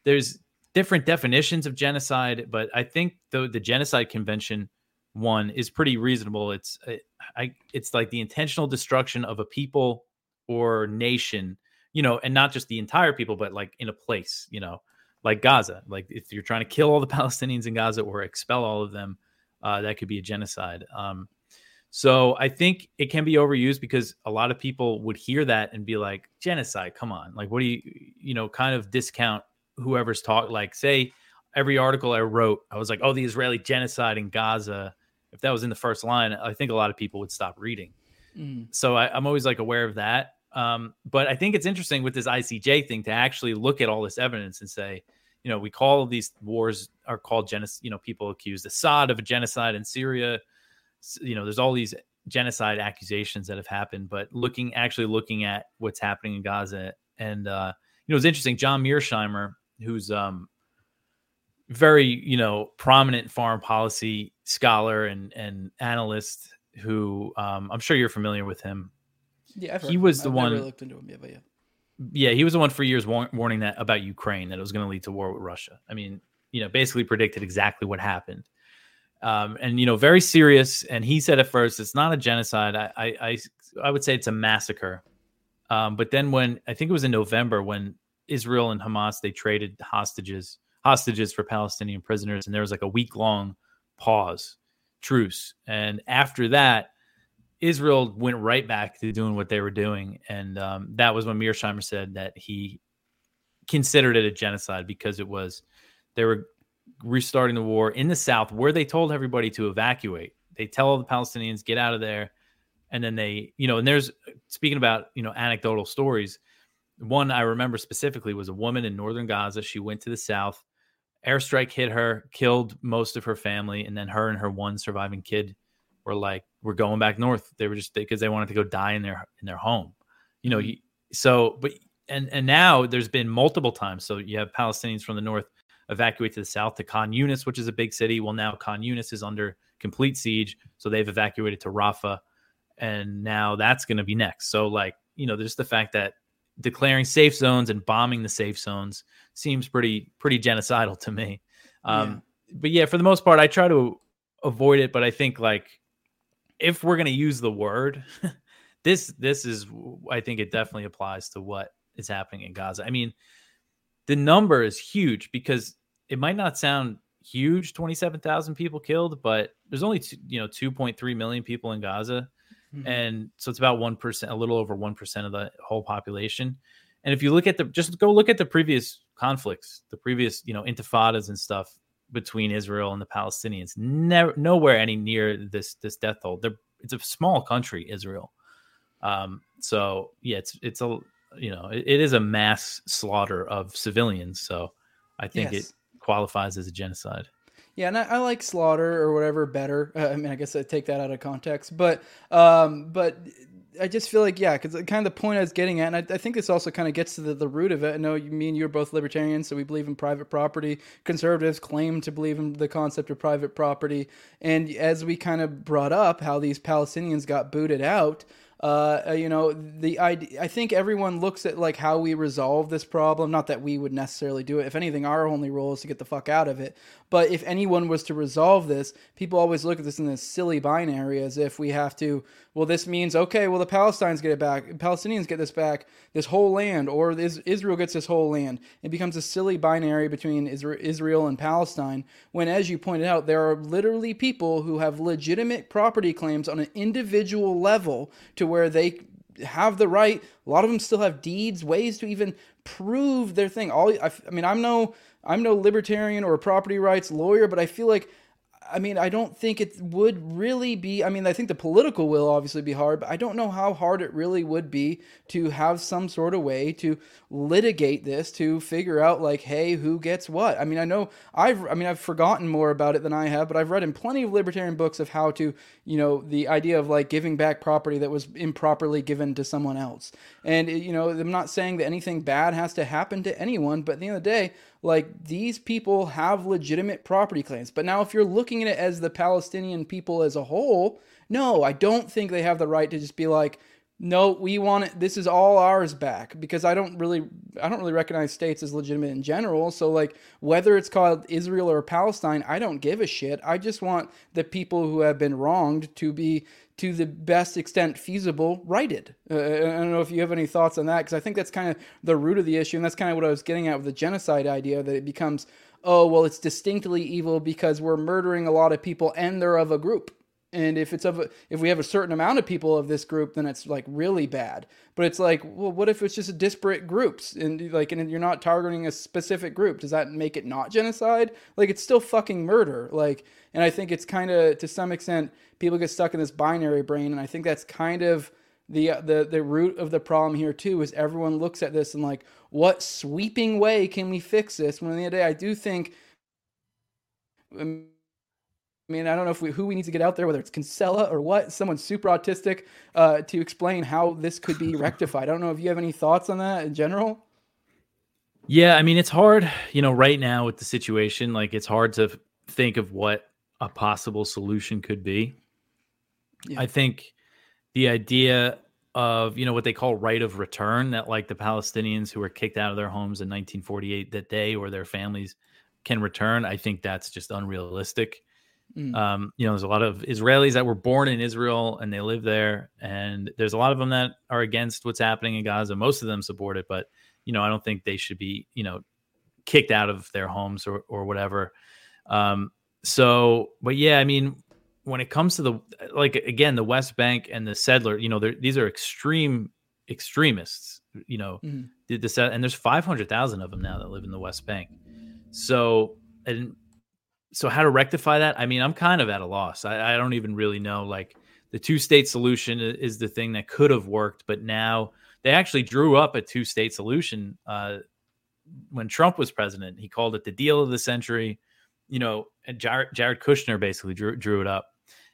there's different definitions of genocide, but I think the the genocide convention one is pretty reasonable. It's uh, I it's like the intentional destruction of a people or nation, you know, and not just the entire people, but like in a place, you know, like Gaza. Like if you're trying to kill all the Palestinians in Gaza or expel all of them, uh, that could be a genocide. Um, so I think it can be overused because a lot of people would hear that and be like, genocide, come on. Like, what do you, you know, kind of discount whoever's talk like say every article I wrote, I was like, oh, the Israeli genocide in Gaza. If that was in the first line, I think a lot of people would stop reading. Mm. So I, am always like aware of that. Um, but I think it's interesting with this ICJ thing to actually look at all this evidence and say, you know, we call these wars are called genocide. You know, people accuse Assad of a genocide in Syria. You know, there's all these genocide accusations that have happened, but looking actually looking at what's happening in Gaza and uh, you know, it's interesting. John Mearsheimer, who's um very you know prominent foreign policy scholar and and analyst who um I'm sure you're familiar with him. Yeah, he was the I've one. Looked into him, yeah, but yeah. Yeah, he was the one for years war- warning that about Ukraine that it was going to lead to war with Russia. I mean, you know, basically predicted exactly what happened. Um, and you know, very serious. And he said at first, it's not a genocide. I, I, I, I would say it's a massacre. Um, but then when I think it was in November when Israel and Hamas they traded hostages hostages for Palestinian prisoners, and there was like a week long pause, truce, and after that, Israel went right back to doing what they were doing, and um, that was when Mearsheimer said that he considered it a genocide because it was they were restarting the war in the south where they told everybody to evacuate. They tell the Palestinians get out of there, and then they, you know, and there's speaking about you know anecdotal stories one I remember specifically was a woman in northern Gaza. She went to the south. Airstrike hit her, killed most of her family, and then her and her one surviving kid were like, "We're going back north." They were just because they wanted to go die in their in their home, you know. Mm-hmm. So, but and and now there's been multiple times. So you have Palestinians from the north evacuate to the south to Khan Yunis, which is a big city. Well, now Khan Yunis is under complete siege, so they've evacuated to Rafah, and now that's going to be next. So, like, you know, there's the fact that declaring safe zones and bombing the safe zones seems pretty pretty genocidal to me. Um, yeah. But yeah, for the most part, I try to avoid it. But I think like if we're gonna use the word, this this is I think it definitely applies to what is happening in Gaza. I mean, the number is huge because it might not sound huge 27,000 people killed but there's only two, you know 2.3 million people in Gaza Mm-hmm. And so it's about 1%, a little over 1% of the whole population. And if you look at the, just go look at the previous conflicts, the previous, you know, intifadas and stuff between Israel and the Palestinians, never, nowhere any near this, this death toll. They're, it's a small country, Israel. Um, so yeah, it's, it's a, you know, it, it is a mass slaughter of civilians. So I think Yes. it qualifies as a genocide. Yeah, and I, I like slaughter or whatever better. Uh, I mean, I guess I take that out of context, but um, but I just feel like yeah, because kind of the point I was getting at, and I, I think this also kind of gets to the, the root of it. I know you, me and you are both libertarians, so we believe in private property. Conservatives claim to believe in the concept of private property, and as we kind of brought up how these Palestinians got booted out. Uh, uh, you know, the idea, I think everyone looks at like how we resolve this problem. Not that we would necessarily do it. If anything, our only role is to get the fuck out of it. But if anyone was to resolve this, people always look at this in this silly binary as if we have to. Well, this means okay. Well, the Palestinians get it back. Palestinians get this back. This whole land, or this, Israel gets this whole land. It becomes a silly binary between Israel and Palestine. When, as you pointed out, there are literally people who have legitimate property claims on an individual level to where they have the right. A lot of them still have deeds, ways to even prove their thing. All I, I mean, I'm no I'm no libertarian or property rights lawyer, but I feel like I mean, I don't think it would really be. I mean, I think the political will obviously be hard, but I don't know how hard it really would be to have some sort of way to litigate this to figure out, like, hey, who gets what. I mean, I know I've, I mean, I've forgotten more about it than I have, but I've read in plenty of libertarian books of how to, you know, the idea of like giving back property that was improperly given to someone else. And, you know, I'm not saying that anything bad has to happen to anyone, but at the end of the day, like these people have legitimate property claims. But now, if you're looking at it as the Palestinian people as a whole, no, I don't think they have the right to just be like, no, we want it. This is all ours back because I don't really, I don't really recognize states as legitimate in general. So like, whether it's called Israel or Palestine, I don't give a shit. I just want the people who have been wronged to be, to the best extent feasible, righted. Uh, I don't know if you have any thoughts on that because I think that's kind of the root of the issue, and that's kind of what I was getting at with the genocide idea that it becomes, oh well, it's distinctly evil because we're murdering a lot of people and they're of a group and if it's of a, if we have a certain amount of people of this group then it's like really bad. But it's like well what if it's just disparate groups? And like and you're not targeting a specific group. Does that make it not genocide? Like it's still fucking murder. Like and i think it's kind of to some extent people get stuck in this binary brain. And i think that's kind of the the the root of the problem here too is everyone looks at this and like what sweeping way can we fix this? When at the end of the day i do think um, I mean, I don't know if we, who we need to get out there, whether it's Kinsella or what, someone super autistic, uh, to explain how this could be rectified. I don't know if you have any thoughts on that in general. Yeah, I mean, it's hard, you know, right now with the situation, like it's hard to think of what a possible solution could be. Yeah. I think the idea of, you know, what they call right of return that like the Palestinians who were kicked out of their homes in 1948 that they or their families can return, I think that's just unrealistic. Mm. Um, you know, there's a lot of Israelis that were born in Israel and they live there, and there's a lot of them that are against what's happening in Gaza. Most of them support it, but you know, I don't think they should be, you know, kicked out of their homes or or whatever. Um, so, but yeah, I mean, when it comes to the like again, the West Bank and the settler, you know, these are extreme extremists. You know, Mhm. the, the and there's 500,000 of them now that live in the West Bank. So, and so how to rectify that? I mean, I'm kind of at a loss. I, I don't even really know. Like the two state solution is the thing that could have worked, but now they actually drew up a two state solution uh, when Trump was president. He called it the deal of the century. You know, Jared, Jared Kushner basically drew, drew it up.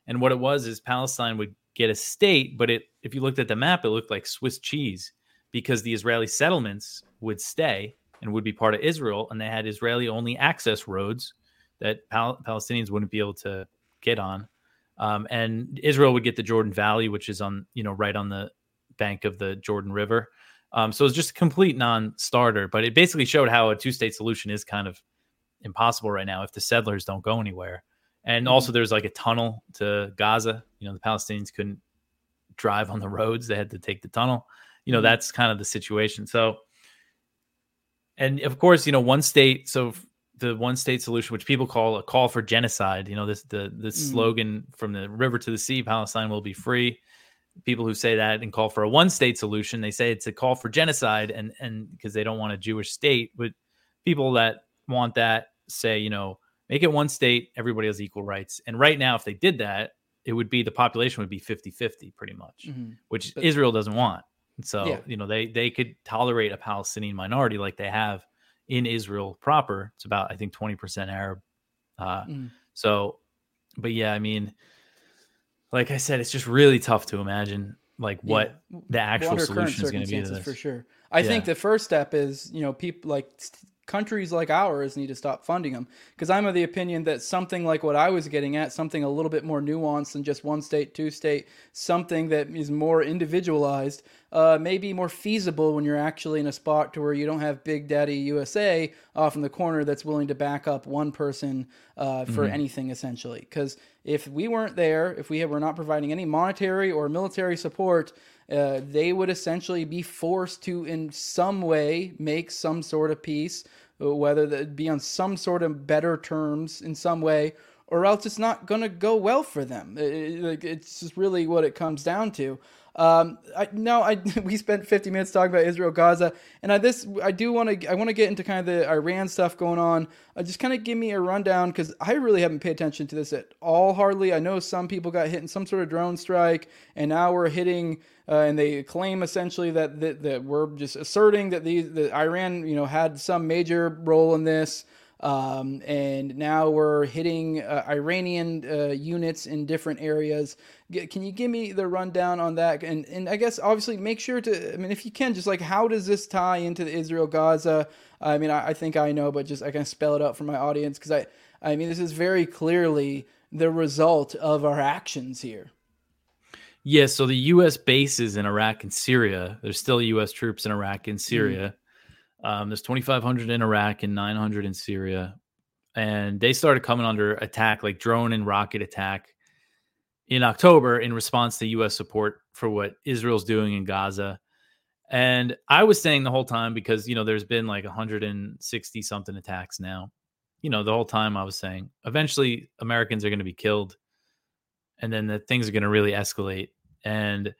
And what it was is Palestine would get a state, but it if you looked at the map, it looked like Swiss cheese because the Israeli settlements would stay and would be part of Israel, and they had Israeli only access roads that Pal- Palestinians wouldn't be able to get on. Um, and Israel would get the Jordan Valley, which is on you know right on the bank of the Jordan River. Um, so it's just a complete non-starter. But it basically showed how a two-state solution is kind of impossible right now if the settlers don't go anywhere. And also, there's like a tunnel to Gaza. You know, the Palestinians couldn't drive on the roads; they had to take the tunnel. You know, Mhm. that's kind of the situation. So, and of course, you know, one state. So the one state solution, which people call a call for genocide. You know, this the the Mhm. slogan from the river to the sea, Palestine will be free. People who say that and call for a one state solution, they say it's a call for genocide, and and because they don't want a Jewish state. But people that want that say, you know, make it one state, everybody has equal rights. And right now, if they did that, it would be the population would be 50 50 pretty much, Mhm. which But- Israel doesn't want. So Yeah. you know they they could tolerate a Palestinian minority like they have in Israel proper. It's about I think twenty percent Arab. Uh, Mm. So, but yeah, I mean, like I said, it's just really tough to imagine like what Yeah. the actual solution is going to be this. for sure. I think the first step is you know people like countries like ours need to stop funding them because I'm of the opinion that something like what I was getting at, something a little bit more nuanced than just one state, two state, something that is more individualized, uh, may be more feasible when you're actually in a spot to where you don't have Big Daddy USA off in the corner that's willing to back up one person uh, for Mhm. anything essentially. Because if we weren't there, if we were not providing any monetary or military support, uh, they would essentially be forced to, in some way, make some sort of peace, uh, whether that be on some sort of better terms in some way, or else it's not going to go well for them. It- it's just really what it comes down to. Um, I, no, I we spent 50 minutes talking about Israel, Gaza, and I this I do want to I want to get into kind of the Iran stuff going on. Uh, just kind of give me a rundown because I really haven't paid attention to this at all. Hardly, I know some people got hit in some sort of drone strike, and now we're hitting, uh, and they claim essentially that, that that we're just asserting that these that Iran you know had some major role in this. Um, and now we're hitting uh, Iranian uh, units in different areas. G- Can you give me the rundown on that? And and I guess obviously make sure to. I mean, if you can, just like how does this tie into the Israel Gaza? I mean, I, I think I know, but just I can spell it out for my audience because I I mean this is very clearly the result of our actions here. Yeah, so the U.S. bases in Iraq and Syria. There's still U.S. troops in Iraq and Syria. Um, there's 2,500 in Iraq and 900 in Syria, and they started coming under attack, like drone and rocket attack, in October in response to U.S. support for what Israel's doing in Gaza. And I was saying the whole time because you know there's been like 160 something attacks now. You know the whole time I was saying eventually Americans are going to be killed and then the things are going to really escalate. And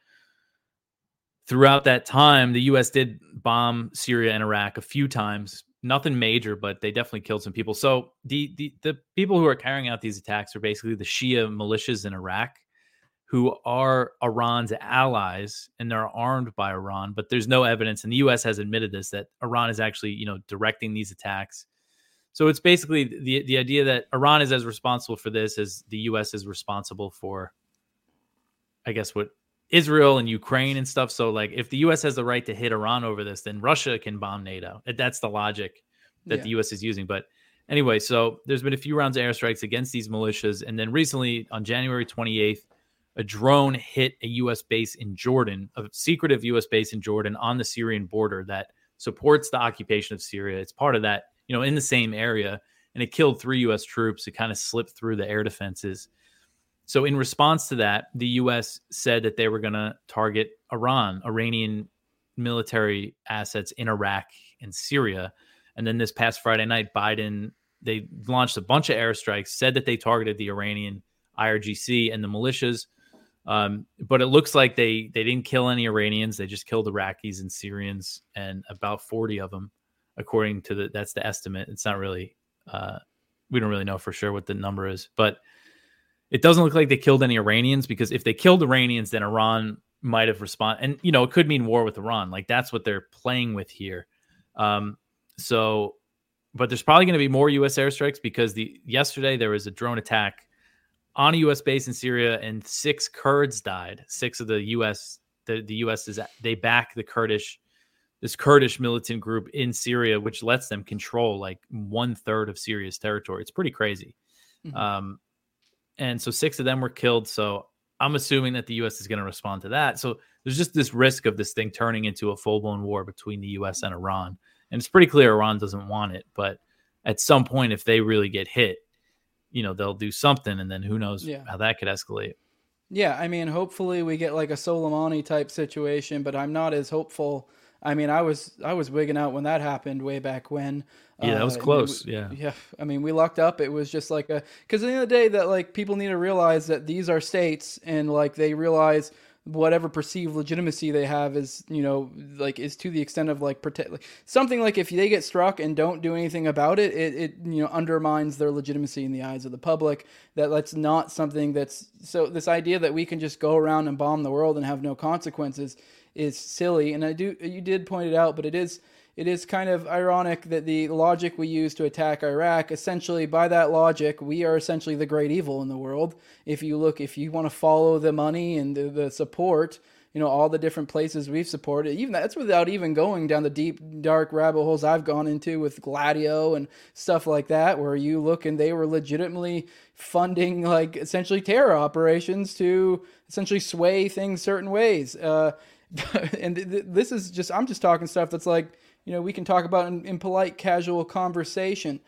throughout that time, the U.S. did bomb Syria and Iraq a few times. Nothing major, but they definitely killed some people. So the the, the people who are carrying out these attacks are basically the Shia militias in Iraq, who are Iran's allies and they're armed by Iran. But there's no evidence, and the U.S. has admitted this that Iran is actually you know directing these attacks. So it's basically the the idea that Iran is as responsible for this as the U.S. is responsible for, I guess, what Israel and Ukraine and stuff. So like, if the U.S. has the right to hit Iran over this, then Russia can bomb NATO. That's the logic that Yeah. the U.S. is using. But anyway, so there's been a few rounds of airstrikes against these militias, and then recently on January 28th, a drone hit a U.S. base in Jordan, a secretive U.S. base in Jordan on the Syrian border that supports the occupation of Syria. It's part of that, you know, in the same area, and it killed three U.S. troops. It kind of slipped through the air defenses. So, in response to that, the U.S. said that they were going to target Iran, Iranian military assets in Iraq and Syria. And then this past Friday night, Biden they launched a bunch of airstrikes, said that they targeted the Iranian IRGC and the militias. Um, but it looks like they they didn't kill any Iranians. They just killed Iraqis and Syrians, and about forty of them, according to the that's the estimate. It's not really uh, we don't really know for sure what the number is, but it doesn't look like they killed any Iranians because if they killed Iranians, then Iran might have responded, and you know it could mean war with Iran. Like that's what they're playing with here. Um, so, but there's probably going to be more U.S. airstrikes because the yesterday there was a drone attack on a U.S. base in Syria, and six Kurds died. Six of the U.S. the the U.S. is they back the Kurdish this Kurdish militant group in Syria, which lets them control like one third of Syria's territory. It's pretty crazy. Mhm. Um, and so six of them were killed. So I'm assuming that the U.S. is going to respond to that. So there's just this risk of this thing turning into a full blown war between the U.S. and Iran, and it's pretty clear Iran doesn't want it. But at some point, if they really get hit, you know they'll do something, and then who knows Yeah. how that could escalate. Yeah, I mean, hopefully we get like a Soleimani type situation, but I'm not as hopeful. I mean, I was I was wigging out when that happened way back when. Yeah, that was uh, I close, we- yeah. yeah. I mean, we lucked up. It was just like a because at the end of the day, that like people need to realize that these are states, and like they realize whatever perceived legitimacy they have is you know like is to the extent of like protect like, something like if they get struck and don't do anything about it, it it you know undermines their legitimacy in the eyes of the public that that's not something that's so this idea that we can just go around and bomb the world and have no consequences is silly and I do you did point it out but it is it is kind of ironic that the logic we use to attack Iraq, essentially by that logic, we are essentially the great evil in the world. If you look, if you want to follow the money and the, the support, you know, all the different places we've supported, even that's without even going down the deep, dark rabbit holes I've gone into with Gladio and stuff like that, where you look and they were legitimately funding like essentially terror operations to essentially sway things certain ways. Uh, and th- th- this is just, I'm just talking stuff that's like, you know we can talk about in, in polite casual conversation.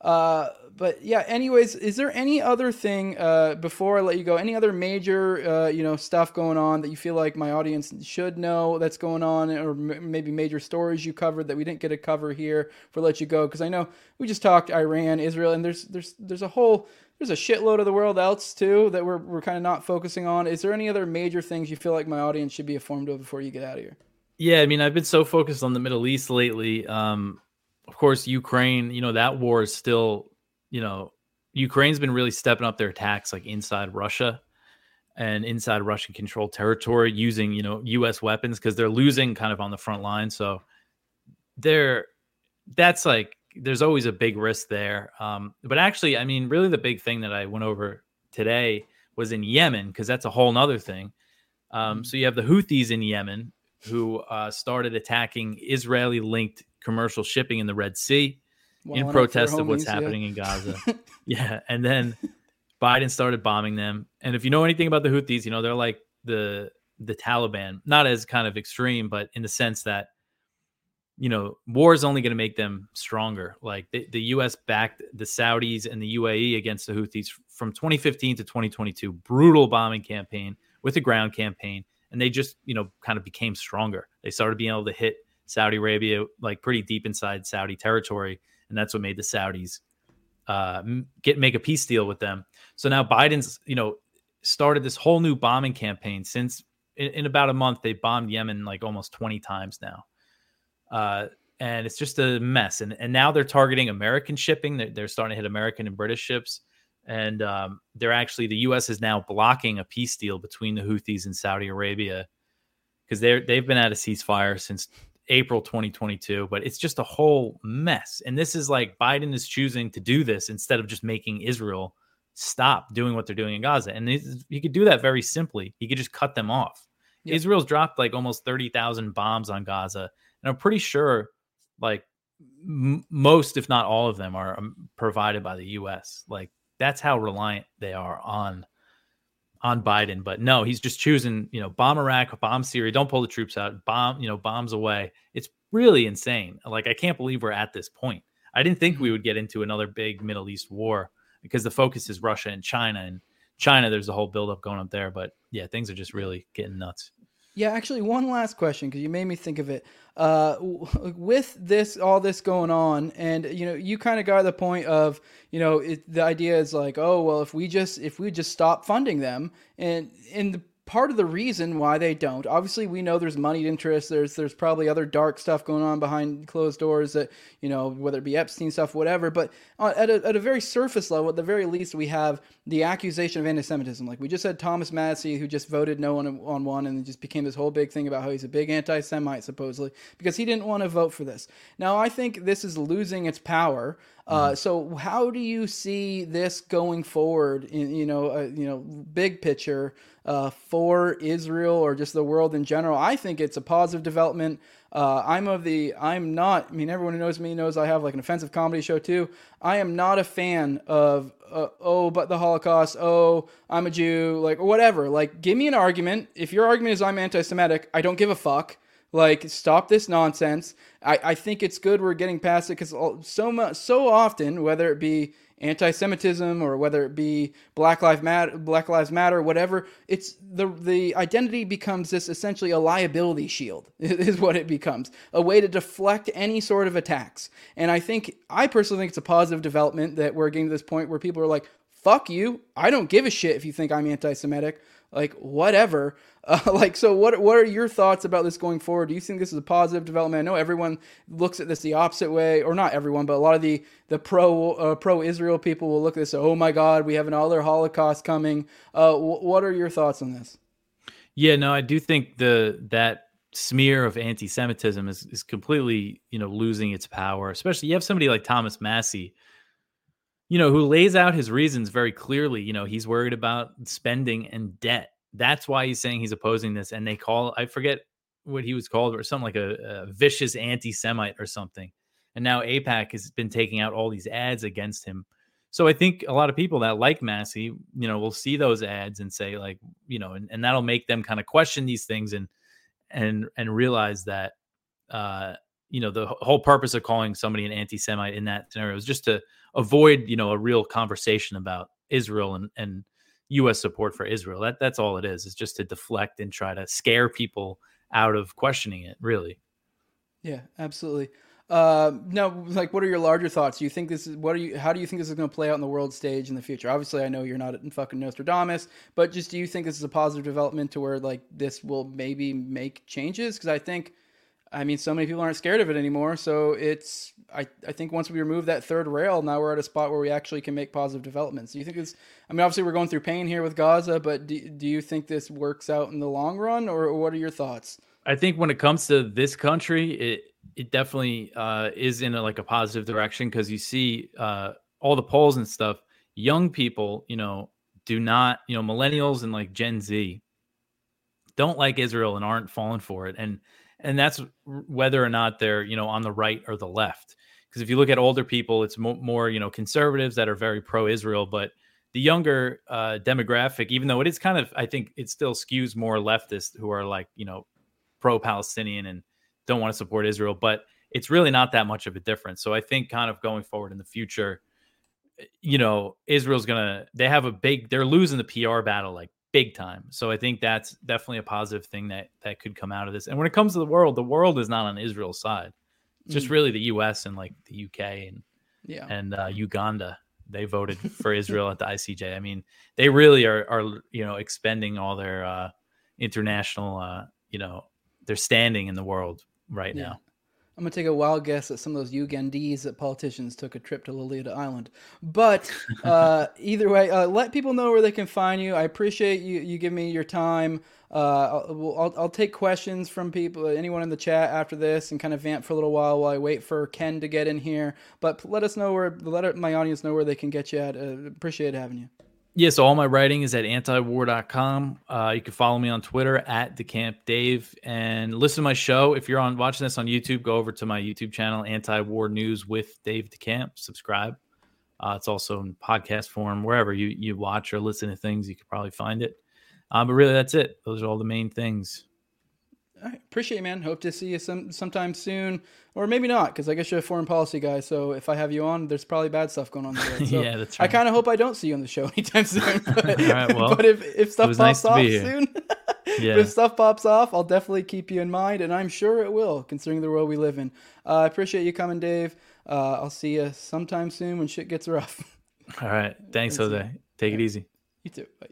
Uh, but yeah anyways is there any other thing uh, before i let you go any other major uh, you know stuff going on that you feel like my audience should know that's going on or m- maybe major stories you covered that we didn't get to cover here for let you go? Because i know we just talked iran israel and there's there's there's a whole there's a shitload of the world else too that we're, we're kind of not focusing on is there any other major things you feel like my audience should be informed of before you get out of here yeah, I mean, I've been so focused on the Middle East lately. Um, of course, Ukraine, you know, that war is still, you know, Ukraine's been really stepping up their attacks like inside Russia and inside Russian controlled territory using, you know, US weapons because they're losing kind of on the front line. So they're that's like there's always a big risk there. Um, but actually, I mean, really the big thing that I went over today was in Yemen, because that's a whole nother thing. Um, mm-hmm. so you have the Houthis in Yemen, who uh, started attacking Israeli linked commercial shipping in the Red Sea well, in protest of what's happening yeah. in Gaza. yeah. And then Biden started bombing them. And if you know anything about the Houthis, you know, they're like the the Taliban, not as kind of extreme, but in the sense that, you know, war is only going to make them stronger. Like the, the U.S. backed the Saudis and the UAE against the Houthis from 2015 to 2022, brutal bombing campaign with a ground campaign and they just you know kind of became stronger. They started being able to hit Saudi Arabia like pretty deep inside Saudi territory, and that's what made the Saudis uh, get make a peace deal with them. So now Biden's you know started this whole new bombing campaign since in, in about a month they bombed Yemen like almost 20 times now. Uh, and it's just a mess. And and now they're targeting American shipping. They're, they're starting to hit American and British ships and um, they're actually the U.S. is now blocking a peace deal between the Houthis and Saudi Arabia because they're they've been at a ceasefire since April 2022, but it's just a whole mess. And this is like Biden is choosing to do this instead of just making Israel stop doing what they're doing in Gaza. And he could do that very simply. He could just cut them off. Yep. Israel's dropped like almost 30,000 bombs on Gaza, and I'm pretty sure like m- most, if not all of them, are um, provided by the U.S. Like that's how reliant they are on on Biden. But no, he's just choosing, you know, bomb Iraq, bomb Syria, don't pull the troops out, bomb, you know, bombs away. It's really insane. Like I can't believe we're at this point. I didn't think we mm-hmm. would get into another big Middle East war because the focus is Russia and China and China. There's a whole buildup going up there, but yeah, things are just really getting nuts. Yeah, actually, one last question because you made me think of it. Uh, with this, all this going on, and you know, you kind of got the point of, you know, it, the idea is like, oh well, if we just if we just stop funding them, and and the part of the reason why they don't. Obviously, we know there's moneyed interest. There's there's probably other dark stuff going on behind closed doors that you know whether it be Epstein stuff, whatever. But uh, at a, at a very surface level, at the very least, we have the accusation of anti-Semitism. Like we just had Thomas Massie, who just voted no on, on one, and just became this whole big thing about how he's a big anti-Semite supposedly because he didn't want to vote for this. Now I think this is losing its power. Uh, so how do you see this going forward? In you know, uh, you know, big picture uh, for Israel or just the world in general. I think it's a positive development. Uh, I'm of the, I'm not, I mean, everyone who knows me knows I have like an offensive comedy show too. I am not a fan of, uh, oh, but the Holocaust, oh, I'm a Jew, like, or whatever. Like, give me an argument. If your argument is I'm anti Semitic, I don't give a fuck. Like, stop this nonsense. I, I think it's good we're getting past it because so much, so often, whether it be anti-Semitism or whether it be Black Lives Matter, Black Lives Matter, whatever. It's the the identity becomes this essentially a liability shield is what it becomes, a way to deflect any sort of attacks. And I think I personally think it's a positive development that we're getting to this point where people are like, fuck you. I don't give a shit if you think I'm anti-Semitic. Like whatever. Uh, like so, what what are your thoughts about this going forward? Do you think this is a positive development? I know everyone looks at this the opposite way, or not everyone, but a lot of the the pro uh, pro Israel people will look at this. Oh my God, we have another Holocaust coming. Uh, w- what are your thoughts on this? Yeah, no, I do think the that smear of anti-Semitism is is completely you know losing its power. Especially you have somebody like Thomas Massie, you know, who lays out his reasons very clearly. You know, he's worried about spending and debt. That's why he's saying he's opposing this. And they call, I forget what he was called, or something like a, a vicious anti Semite or something. And now AIPAC has been taking out all these ads against him. So I think a lot of people that like Massie, you know, will see those ads and say, like, you know, and, and that'll make them kind of question these things and and and realize that uh, you know, the whole purpose of calling somebody an anti-Semite in that scenario is just to avoid you know a real conversation about Israel and and U.S. support for Israel. That that's all it is. It's just to deflect and try to scare people out of questioning it. Really. Yeah, absolutely. Uh, now, like, what are your larger thoughts? Do you think this is what are you? How do you think this is going to play out in the world stage in the future? Obviously, I know you're not in fucking Nostradamus, but just do you think this is a positive development to where like this will maybe make changes? Because I think I mean, so many people aren't scared of it anymore. So it's, I, I think once we remove that third rail, now we're at a spot where we actually can make positive developments. Do you think it's, I mean, obviously we're going through pain here with Gaza, but do, do you think this works out in the long run or what are your thoughts? I think when it comes to this country, it, it definitely uh, is in a, like a positive direction because you see uh, all the polls and stuff. Young people, you know, do not, you know, millennials and like Gen Z don't like Israel and aren't falling for it. And, and that's whether or not they're you know on the right or the left because if you look at older people it's mo- more you know conservatives that are very pro-israel but the younger uh, demographic even though it is kind of i think it still skews more leftist who are like you know pro-palestinian and don't want to support israel but it's really not that much of a difference. So i think kind of going forward in the future eh, you know israel's gonna they have a big they're losing the pr battle like big time. So I think that's definitely a positive thing that that could come out of this. And when it comes to the world, the world is not on Israel's side. It's just mm. really the U.S. and like the UK and yeah and uh, Uganda. They voted for Israel at the ICJ. I mean, they really are are you know expending all their uh, international uh, you know their standing in the world right yeah. now. I'm gonna take a wild guess that some of those Ugandese politicians took a trip to Lolita Island. But uh, either way, uh, let people know where they can find you. I appreciate you you give me your time. Uh, I'll, I'll, I'll, take questions from people, anyone in the chat after this, and kind of vamp for a little while while I wait for Ken to get in here. But let us know where let my audience know where they can get you at. Uh, appreciate having you. Yeah, so all my writing is at antiwar.com. Uh, you can follow me on Twitter at DeCamp Dave and listen to my show. If you're on watching this on YouTube, go over to my YouTube channel, Anti-War News with Dave DeCamp. Subscribe. Uh, it's also in podcast form wherever you you watch or listen to things. You can probably find it. Uh, but really, that's it. Those are all the main things. I appreciate it, man. Hope to see you some sometime soon, or maybe not, because I guess you're a foreign policy guy. So if I have you on, there's probably bad stuff going on there. So yeah, that's right. I kind of hope I don't see you on the show anytime soon. But, well, but if if stuff pops nice off soon, yeah. if stuff pops off, I'll definitely keep you in mind, and I'm sure it will, considering the world we live in. Uh, I appreciate you coming, Dave. Uh, I'll see you sometime soon when shit gets rough. All right, thanks, Jose. Take it easy. You too. Bye.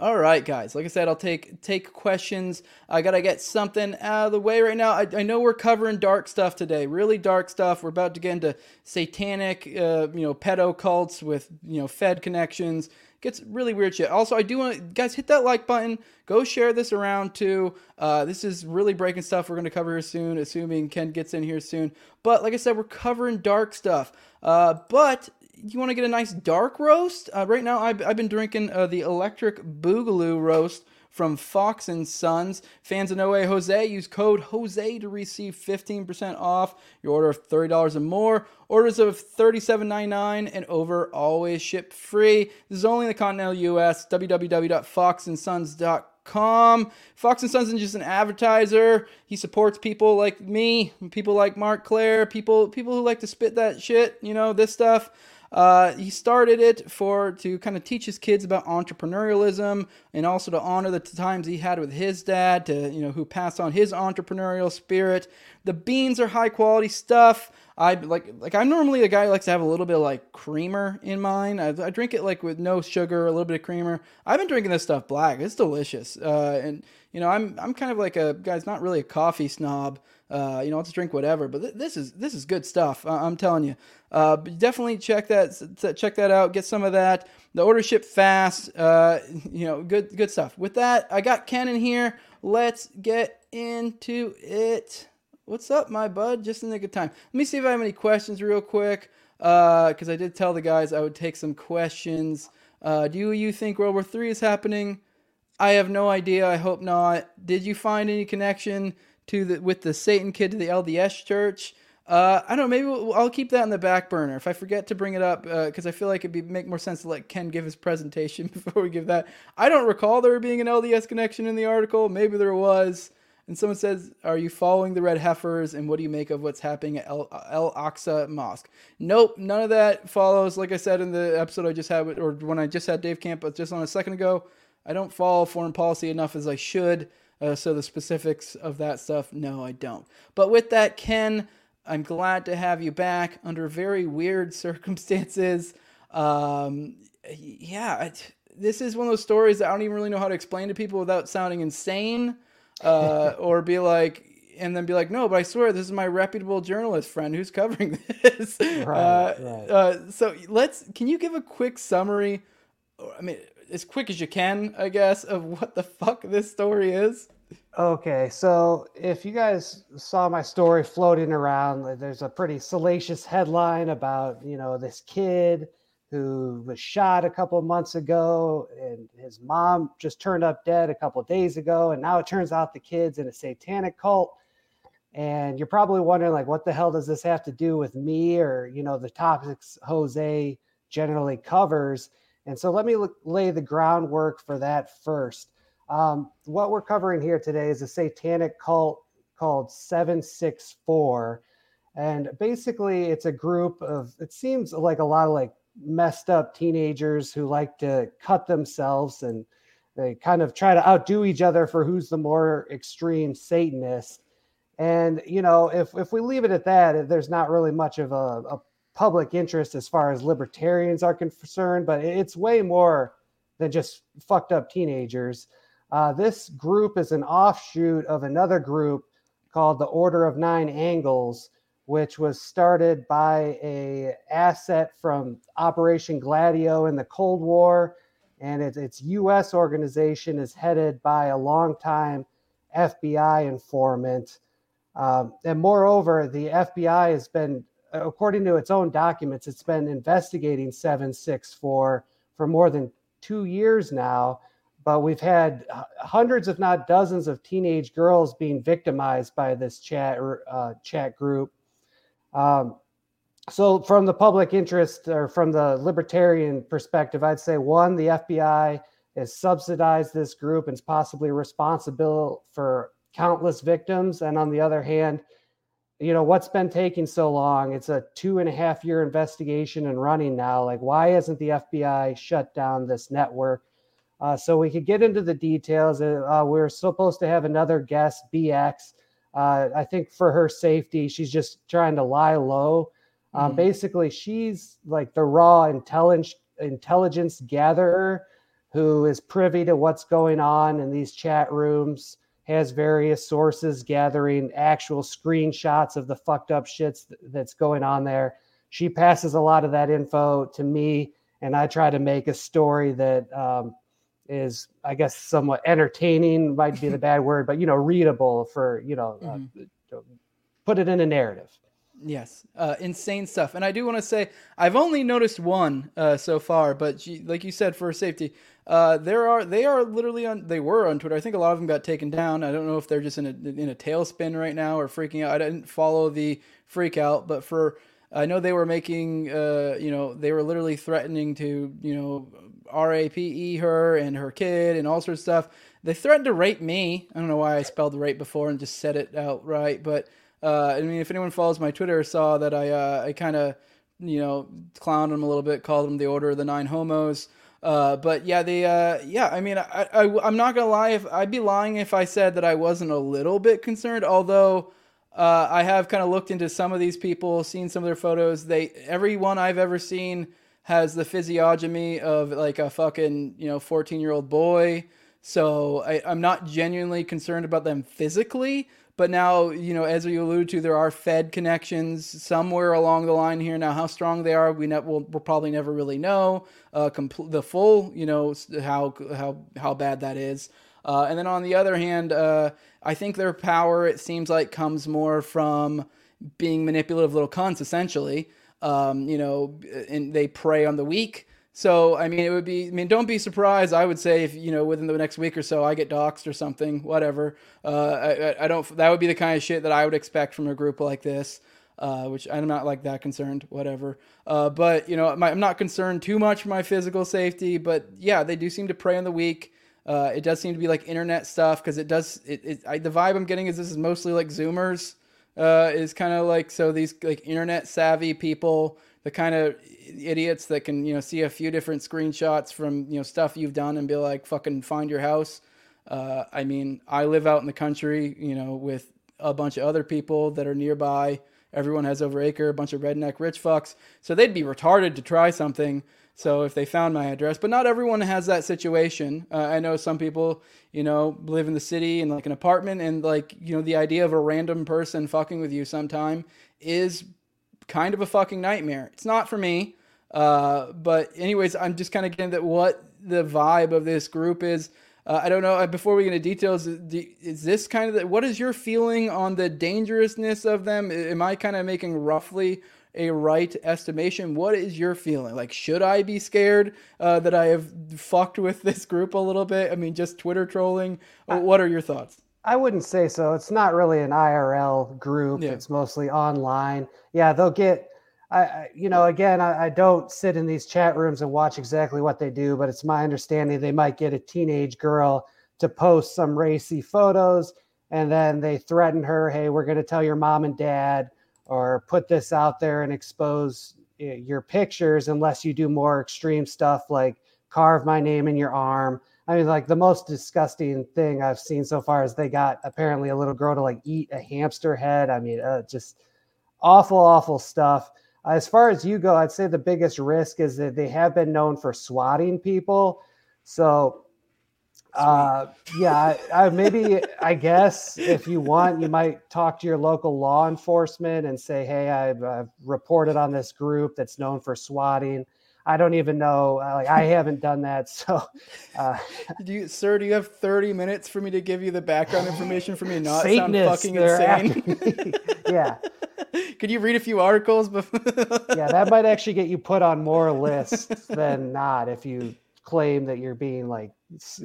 All right, guys. Like I said, I'll take take questions. I gotta get something out of the way right now. I, I know we're covering dark stuff today, really dark stuff. We're about to get into satanic, uh, you know, pedo cults with you know Fed connections. Gets really weird shit. Also, I do want guys hit that like button. Go share this around too. Uh, this is really breaking stuff. We're gonna cover here soon, assuming Ken gets in here soon. But like I said, we're covering dark stuff. Uh, but you want to get a nice dark roast? Uh, right now, I've, I've been drinking uh, the Electric Boogaloo roast from Fox and Sons. Fans of No Way Jose, use code Jose to receive 15% off your order of $30 and more. Orders of $37.99 and over always ship free. This is only in the continental US. www.foxandsons.com. Fox and Sons isn't just an advertiser. He supports people like me, people like Mark Clair, people people who like to spit that shit, you know, this stuff. Uh, he started it for to kind of teach his kids about entrepreneurialism and also to honor the times he had with his dad, to you know who passed on his entrepreneurial spirit. The beans are high quality stuff. I like like I'm normally a guy who likes to have a little bit of like creamer in mine. I, I drink it like with no sugar, a little bit of creamer. I've been drinking this stuff black. It's delicious. Uh, and you know I'm I'm kind of like a guy's not really a coffee snob. Uh, you know, just drink whatever. But th- this is this is good stuff. I- am telling you. Uh, definitely check that check that out. Get some of that. The order ship fast. Uh, you know, good good stuff. With that, I got Ken in here. Let's get into it. What's up, my bud? Just in the good time. Let me see if I have any questions real quick. Because uh, I did tell the guys I would take some questions. Uh, do you think World War III is happening? I have no idea. I hope not. Did you find any connection to the with the Satan kid to the LDS church. Uh, I don't know. Maybe we'll, I'll keep that in the back burner if I forget to bring it up because uh, I feel like it'd be make more sense to let Ken give his presentation before we give that. I don't recall there being an LDS connection in the article. Maybe there was. And someone says, "Are you following the red heifers? And what do you make of what's happening at El, El Aqsa Mosque?" Nope, none of that follows. Like I said in the episode I just had, or when I just had Dave Camp, just on a second ago, I don't follow foreign policy enough as I should. Uh, so the specifics of that stuff, no, I don't. But with that, Ken, I'm glad to have you back under very weird circumstances. Um, yeah, this is one of those stories that I don't even really know how to explain to people without sounding insane, uh, or be like, and then be like, no, but I swear this is my reputable journalist friend who's covering this. Right, uh, right. Uh, so let's. Can you give a quick summary? I mean, as quick as you can, I guess, of what the fuck this story is? Okay, so if you guys saw my story floating around, there's a pretty salacious headline about, you know, this kid who was shot a couple months ago and his mom just turned up dead a couple days ago and now it turns out the kid's in a satanic cult and you're probably wondering like what the hell does this have to do with me or you know the topics Jose generally covers and so let me look, lay the groundwork for that first. Um, what we're covering here today is a satanic cult called 764. And basically, it's a group of, it seems like a lot of like messed up teenagers who like to cut themselves and they kind of try to outdo each other for who's the more extreme Satanist. And, you know, if, if we leave it at that, there's not really much of a, a public interest as far as libertarians are concerned, but it's way more than just fucked up teenagers. Uh, this group is an offshoot of another group called the Order of Nine Angles, which was started by a asset from Operation Gladio in the Cold War, and it, its U.S. organization is headed by a longtime FBI informant. Um, and moreover, the FBI has been according to its own documents, it's been investigating 764 for more than two years now. But we've had hundreds, if not dozens, of teenage girls being victimized by this chat uh, chat group. Um, so, from the public interest or from the libertarian perspective, I'd say one, the FBI has subsidized this group and is possibly responsible for countless victims. And on the other hand, you know what's been taking so long? It's a two and a half year investigation and running now. Like why hasn't the fbi shut down this network? Uh, so we could get into the details. Uh, we're supposed to have another guest bx uh, i think for her safety she's just trying to lie low. Um, mm-hmm. basically she's like the raw intelligence intelligence gatherer who is privy to what's going on in these chat rooms has various sources gathering actual screenshots of the fucked up shits that's going on there. She passes a lot of that info to me, and I try to make a story that um, is, I guess, somewhat entertaining. Might be the bad word, but you know, readable for you know, uh, mm-hmm. uh, put it in a narrative. Yes, uh, insane stuff. And I do want to say I've only noticed one uh, so far, but she, like you said, for safety, uh, there are they are literally on they were on Twitter. I think a lot of them got taken down. I don't know if they're just in a in a tailspin right now or freaking out. I didn't follow the freak out, but for I know they were making uh, you know they were literally threatening to you know rape her and her kid and all sorts of stuff. They threatened to rape me. I don't know why I spelled rape before and just said it out right, but uh, I mean, if anyone follows my Twitter, saw that I uh, I kind of you know, clowned him a little bit, called him the Order of the Nine Homos. Uh, but yeah, the uh, yeah, I mean, I, I I'm not gonna lie. If I'd be lying if I said that I wasn't a little bit concerned. Although uh, I have kind of looked into some of these people, seen some of their photos. They everyone I've ever seen has the physiognomy of like a fucking you know 14 year old boy. So I, I'm not genuinely concerned about them physically. But now, you know, as you alluded to, there are Fed connections somewhere along the line here. Now, how strong they are, we ne- will we'll probably never really know uh, compl- the full, you know, how how how bad that is. Uh, and then on the other hand, uh, I think their power, it seems like, comes more from being manipulative little cunts, essentially. Um, you know, and they prey on the weak. So I mean, it would be. I mean, don't be surprised. I would say if you know within the next week or so, I get doxxed or something, whatever. Uh, I, I don't. That would be the kind of shit that I would expect from a group like this. Uh, which I'm not like that concerned, whatever. Uh, but you know, my, I'm not concerned too much for my physical safety. But yeah, they do seem to prey on the weak. Uh, it does seem to be like internet stuff because it does. It, it I, the vibe I'm getting is this is mostly like Zoomers. Uh, is kind of like so these like internet savvy people, the kind of idiots that can you know see a few different screenshots from you know stuff you've done and be like fucking find your house. Uh, I mean, I live out in the country, you know, with a bunch of other people that are nearby. Everyone has over acre, a bunch of redneck rich fucks, so they'd be retarded to try something. So if they found my address, but not everyone has that situation. Uh, I know some people, you know, live in the city in like an apartment, and like you know, the idea of a random person fucking with you sometime is kind of a fucking nightmare. It's not for me. Uh, but anyways, I'm just kind of getting that what the vibe of this group is. Uh, I don't know. Before we get into details, is this kind of the, what is your feeling on the dangerousness of them? Am I kind of making roughly a right estimation? What is your feeling? Like, should I be scared uh, that I have fucked with this group a little bit? I mean, just Twitter trolling. What are your thoughts? I wouldn't say so. It's not really an IRL group. Yeah. It's mostly online. Yeah, they'll get I, you know, again, I, I, don't sit in these chat rooms and watch exactly what they do, but it's my understanding they might get a teenage girl to post some racy photos and then they threaten her, hey, we're going to tell your mom and dad or put this out there and expose eh, your pictures unless you do more extreme stuff like carve my name in your arm. I mean, like the most disgusting thing I've seen so far is they got apparently a little girl to like eat a hamster head. I mean, uh, just awful, awful stuff. As far as you go, I'd say the biggest risk is that they have been known for swatting people. So, uh, yeah, I, I, maybe I guess if you want, you might talk to your local law enforcement and say, "Hey, I've, I've reported on this group that's known for swatting." I don't even know. Like I haven't done that. So, uh, do you, sir, do you have 30 minutes for me to give you the background information for me to not sound fucking insane? yeah. Could you read a few articles? yeah, that might actually get you put on more lists than not if you claim that you're being like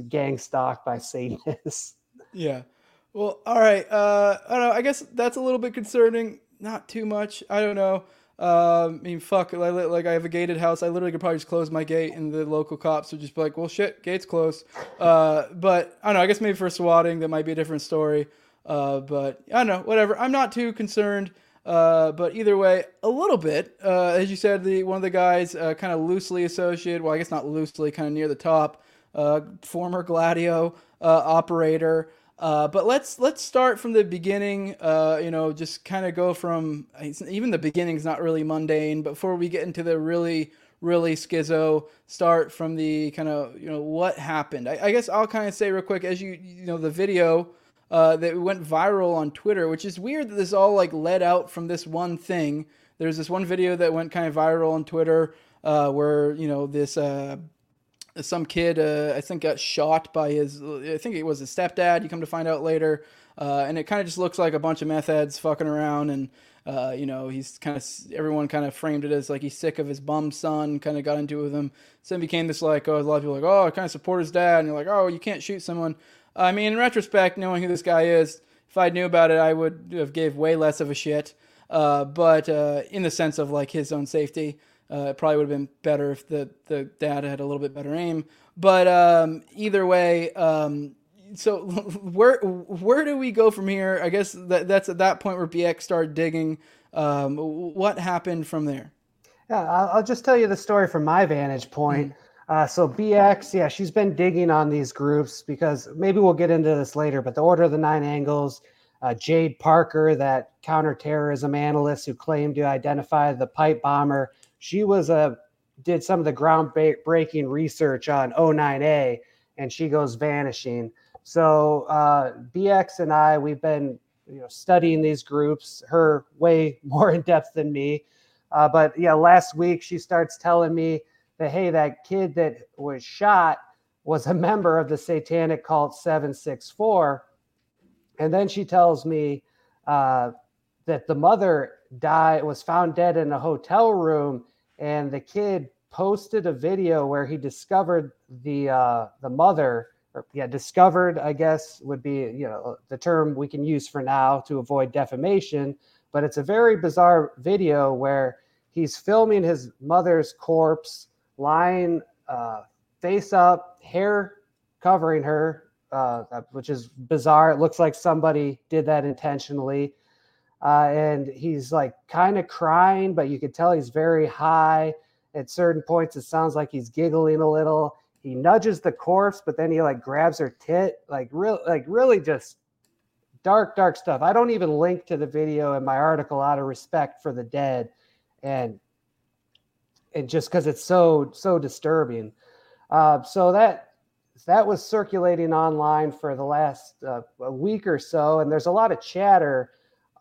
gang stalked by Satanists. Yeah. Well, all right. Uh, I don't know. I guess that's a little bit concerning. Not too much. I don't know. Um, I mean, fuck. Like, I have a gated house. I literally could probably just close my gate, and the local cops would just be like, "Well, shit, gate's closed." Uh, but I don't know. I guess maybe for swatting, that might be a different story. Uh, but I don't know. Whatever. I'm not too concerned. Uh, but either way, a little bit. Uh, as you said, the one of the guys uh, kind of loosely associated. Well, I guess not loosely, kind of near the top. Former Gladio operator. Uh, but let's let's start from the beginning. you know, just kind of go from even the beginning is not really mundane. Before we get into the really really schizo, start from the kind of you know what happened. I, I guess I'll kind of say real quick as you you know the video uh, that went viral on Twitter, which is weird that this all like led out from this one thing. There's this one video that went kind of viral on Twitter uh, where you know this uh, some kid uh, I think got shot by his I think it was his stepdad. You come to find out later, uh, and it kind of just looks like a bunch of meth heads fucking around and. Uh, you know, he's kind of everyone kind of framed it as like he's sick of his bum son. Kind of got into it with him. So it became this like, oh, a lot of people like, oh, I kind of support his dad, and you're like, oh, you can't shoot someone. I mean, in retrospect, knowing who this guy is, if I knew about it, I would have gave way less of a shit. Uh, but uh, in the sense of like his own safety, uh, it probably would have been better if the the dad had a little bit better aim. But um, either way, um, so where where do we go from here? I guess that that's at that point where BX started digging. Um, what happened from there? Yeah, I'll, just tell you the story from my vantage point. Uh, so BX, yeah, she's been digging on these groups because maybe we'll get into this later, but the Order of the Nine Angles, uh, Jade Parker, that counterterrorism analyst who claimed to identify the pipe bomber, she was a did some of the groundbreaking research on O9A, and she goes vanishing. So uh, BX and I, we've been you know studying these groups. Her way more in depth than me, uh, but yeah, last week she starts telling me that hey, that kid that was shot was a member of the satanic cult 764. And then she tells me uh, that the mother died, was found dead in a hotel room, and the kid posted a video where he discovered the uh, the mother. Or, yeah, discovered, I guess, would be you know the term we can use for now to avoid defamation. But it's a very bizarre video where he's filming his mother's corpse lying uh, face up, hair covering her, uh, which is bizarre. It looks like somebody did that intentionally. Uh, and he's like kind of crying, but you can tell he's very high. At certain points, it sounds like he's giggling a little. He nudges the corpse, but then he like grabs her tit, like real, like really just dark, dark stuff. I don't even link to the video in my article out of respect for the dead, and and just because it's so so disturbing. Uh, so that that was circulating online for the last uh, a week or so, and there's a lot of chatter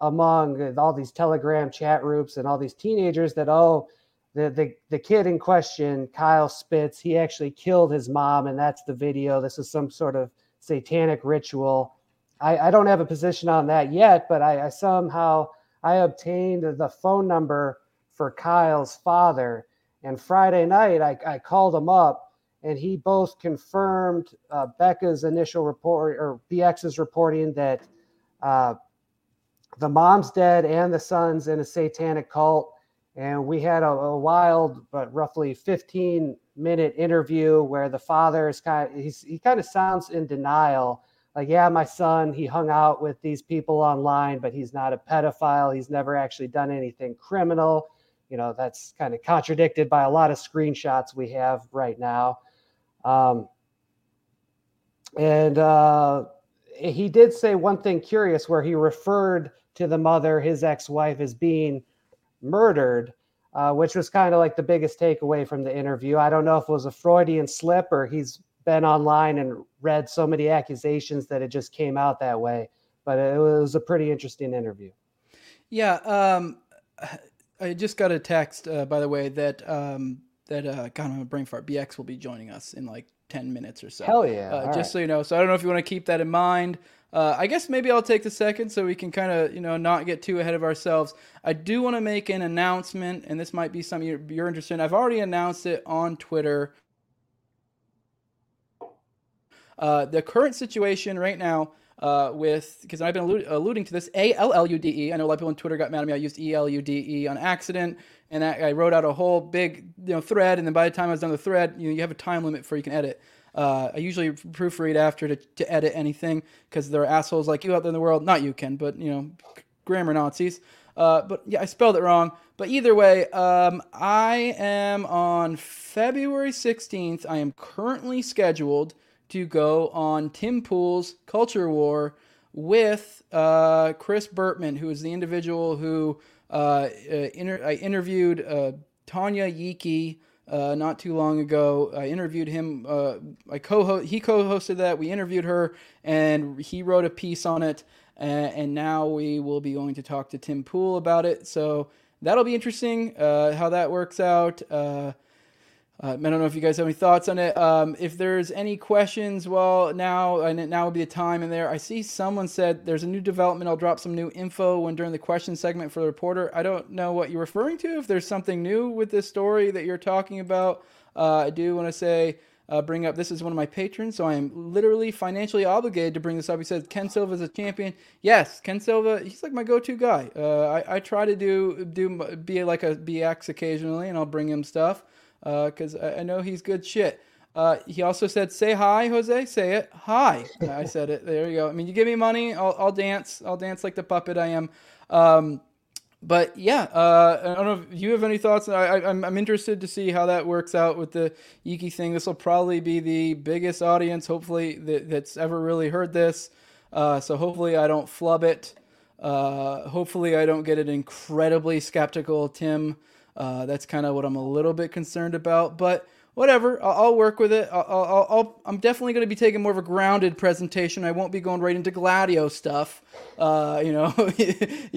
among all these Telegram chat groups and all these teenagers that oh, the the the kid in question, Kyle Spitz, he actually killed his mom, and that's the video. This is some sort of satanic ritual. I, I don't have a position on that yet, but I, I somehow I obtained the phone number for Kyle's father and Friday night, I, I called him up and he both confirmed uh, Becca's initial report or BX's reporting that uh, the mom's dead and the son's in a satanic cult. And we had a, a, wild, but roughly 15 minute interview where the father is kind of, he's, he kind of sounds in denial. Like, yeah, my son, he hung out with these people online, but he's not a pedophile. He's never actually done anything criminal you know that's kind of contradicted by a lot of screenshots we have right now um, and uh, he did say one thing curious where he referred to the mother his ex-wife is being murdered uh, which was kind of like the biggest takeaway from the interview i don't know if it was a freudian slip or he's been online and read so many accusations that it just came out that way but it was a pretty interesting interview yeah um, I just got a text, uh, by the way, that um, that uh, God, I'm a brain fart. BX will be joining us in like ten minutes or so. Hell yeah! Uh, just right. so you know. So I don't know if you want to keep that in mind. Uh, I guess maybe I'll take the second so we can kind of you know not get too ahead of ourselves. I do want to make an announcement, and this might be something you're, you're interested in. I've already announced it on Twitter. Uh, the current situation right now uh, with because I've been alluding, alluding to this A L L U D E. I know a lot of people on Twitter got mad at me. I used E L U D E on accident, and I, I, wrote out a whole big you know thread. And then by the time I was done the thread, you know, you have a time limit before you can edit. Uh, I usually proofread after to, to edit anything because there are assholes like you out there in the world. Not you, Ken, but you know, grammar Nazis. Uh, but yeah, I spelled it wrong. But either way, um, I am on February 16th. I am currently scheduled to go on Tim Pool's Culture War with uh, Chris Burtman, who is the individual who uh, uh, inter- I interviewed uh, Tanya Yiki uh, not too long ago. I interviewed him. Uh, I co he co-hosted that. We interviewed her, and he wrote a piece on it. and now we will be going to talk to Tim Pool about it. So that'll be interesting how that works out. Uh, I don't know if you guys have any thoughts on it. Um, if there's any questions, well, now and now would be the time in there. I see someone said there's a new development. I'll drop some new info when during the question segment for the reporter. I don't know what you're referring to. If there's something new with this story that you're talking about, uh, I do want to say. Uh, bring up this is one of my patrons, so I am literally financially obligated to bring this up. He says Ken Silva is a champion. Yes, Ken Silva, he's like my go-to guy. Uh, I, I try to do do be like a BX occasionally, and I'll bring him stuff because uh, I, I, know he's good shit. Uh, he also said, "Say hi, Jose. Say it. Hi." I said it. There you go. I mean, you give me money, I'll, I'll dance. I'll dance like the puppet I am. Um, but yeah, uh, I don't know if you have any thoughts. I, I, I'm, I'm interested to see how that works out with the Yiki thing. This will probably be the biggest audience, hopefully, that, that's ever really heard this. Uh, so hopefully, I don't flub it. Uh, hopefully, I don't get an incredibly skeptical Tim. Uh, that's kind of what I'm a little bit concerned about. But whatever, I'll, I'll work with it. I'll, I'm definitely going to be taking more of a grounded presentation. I won't be going right into Gladio stuff, uh, you know,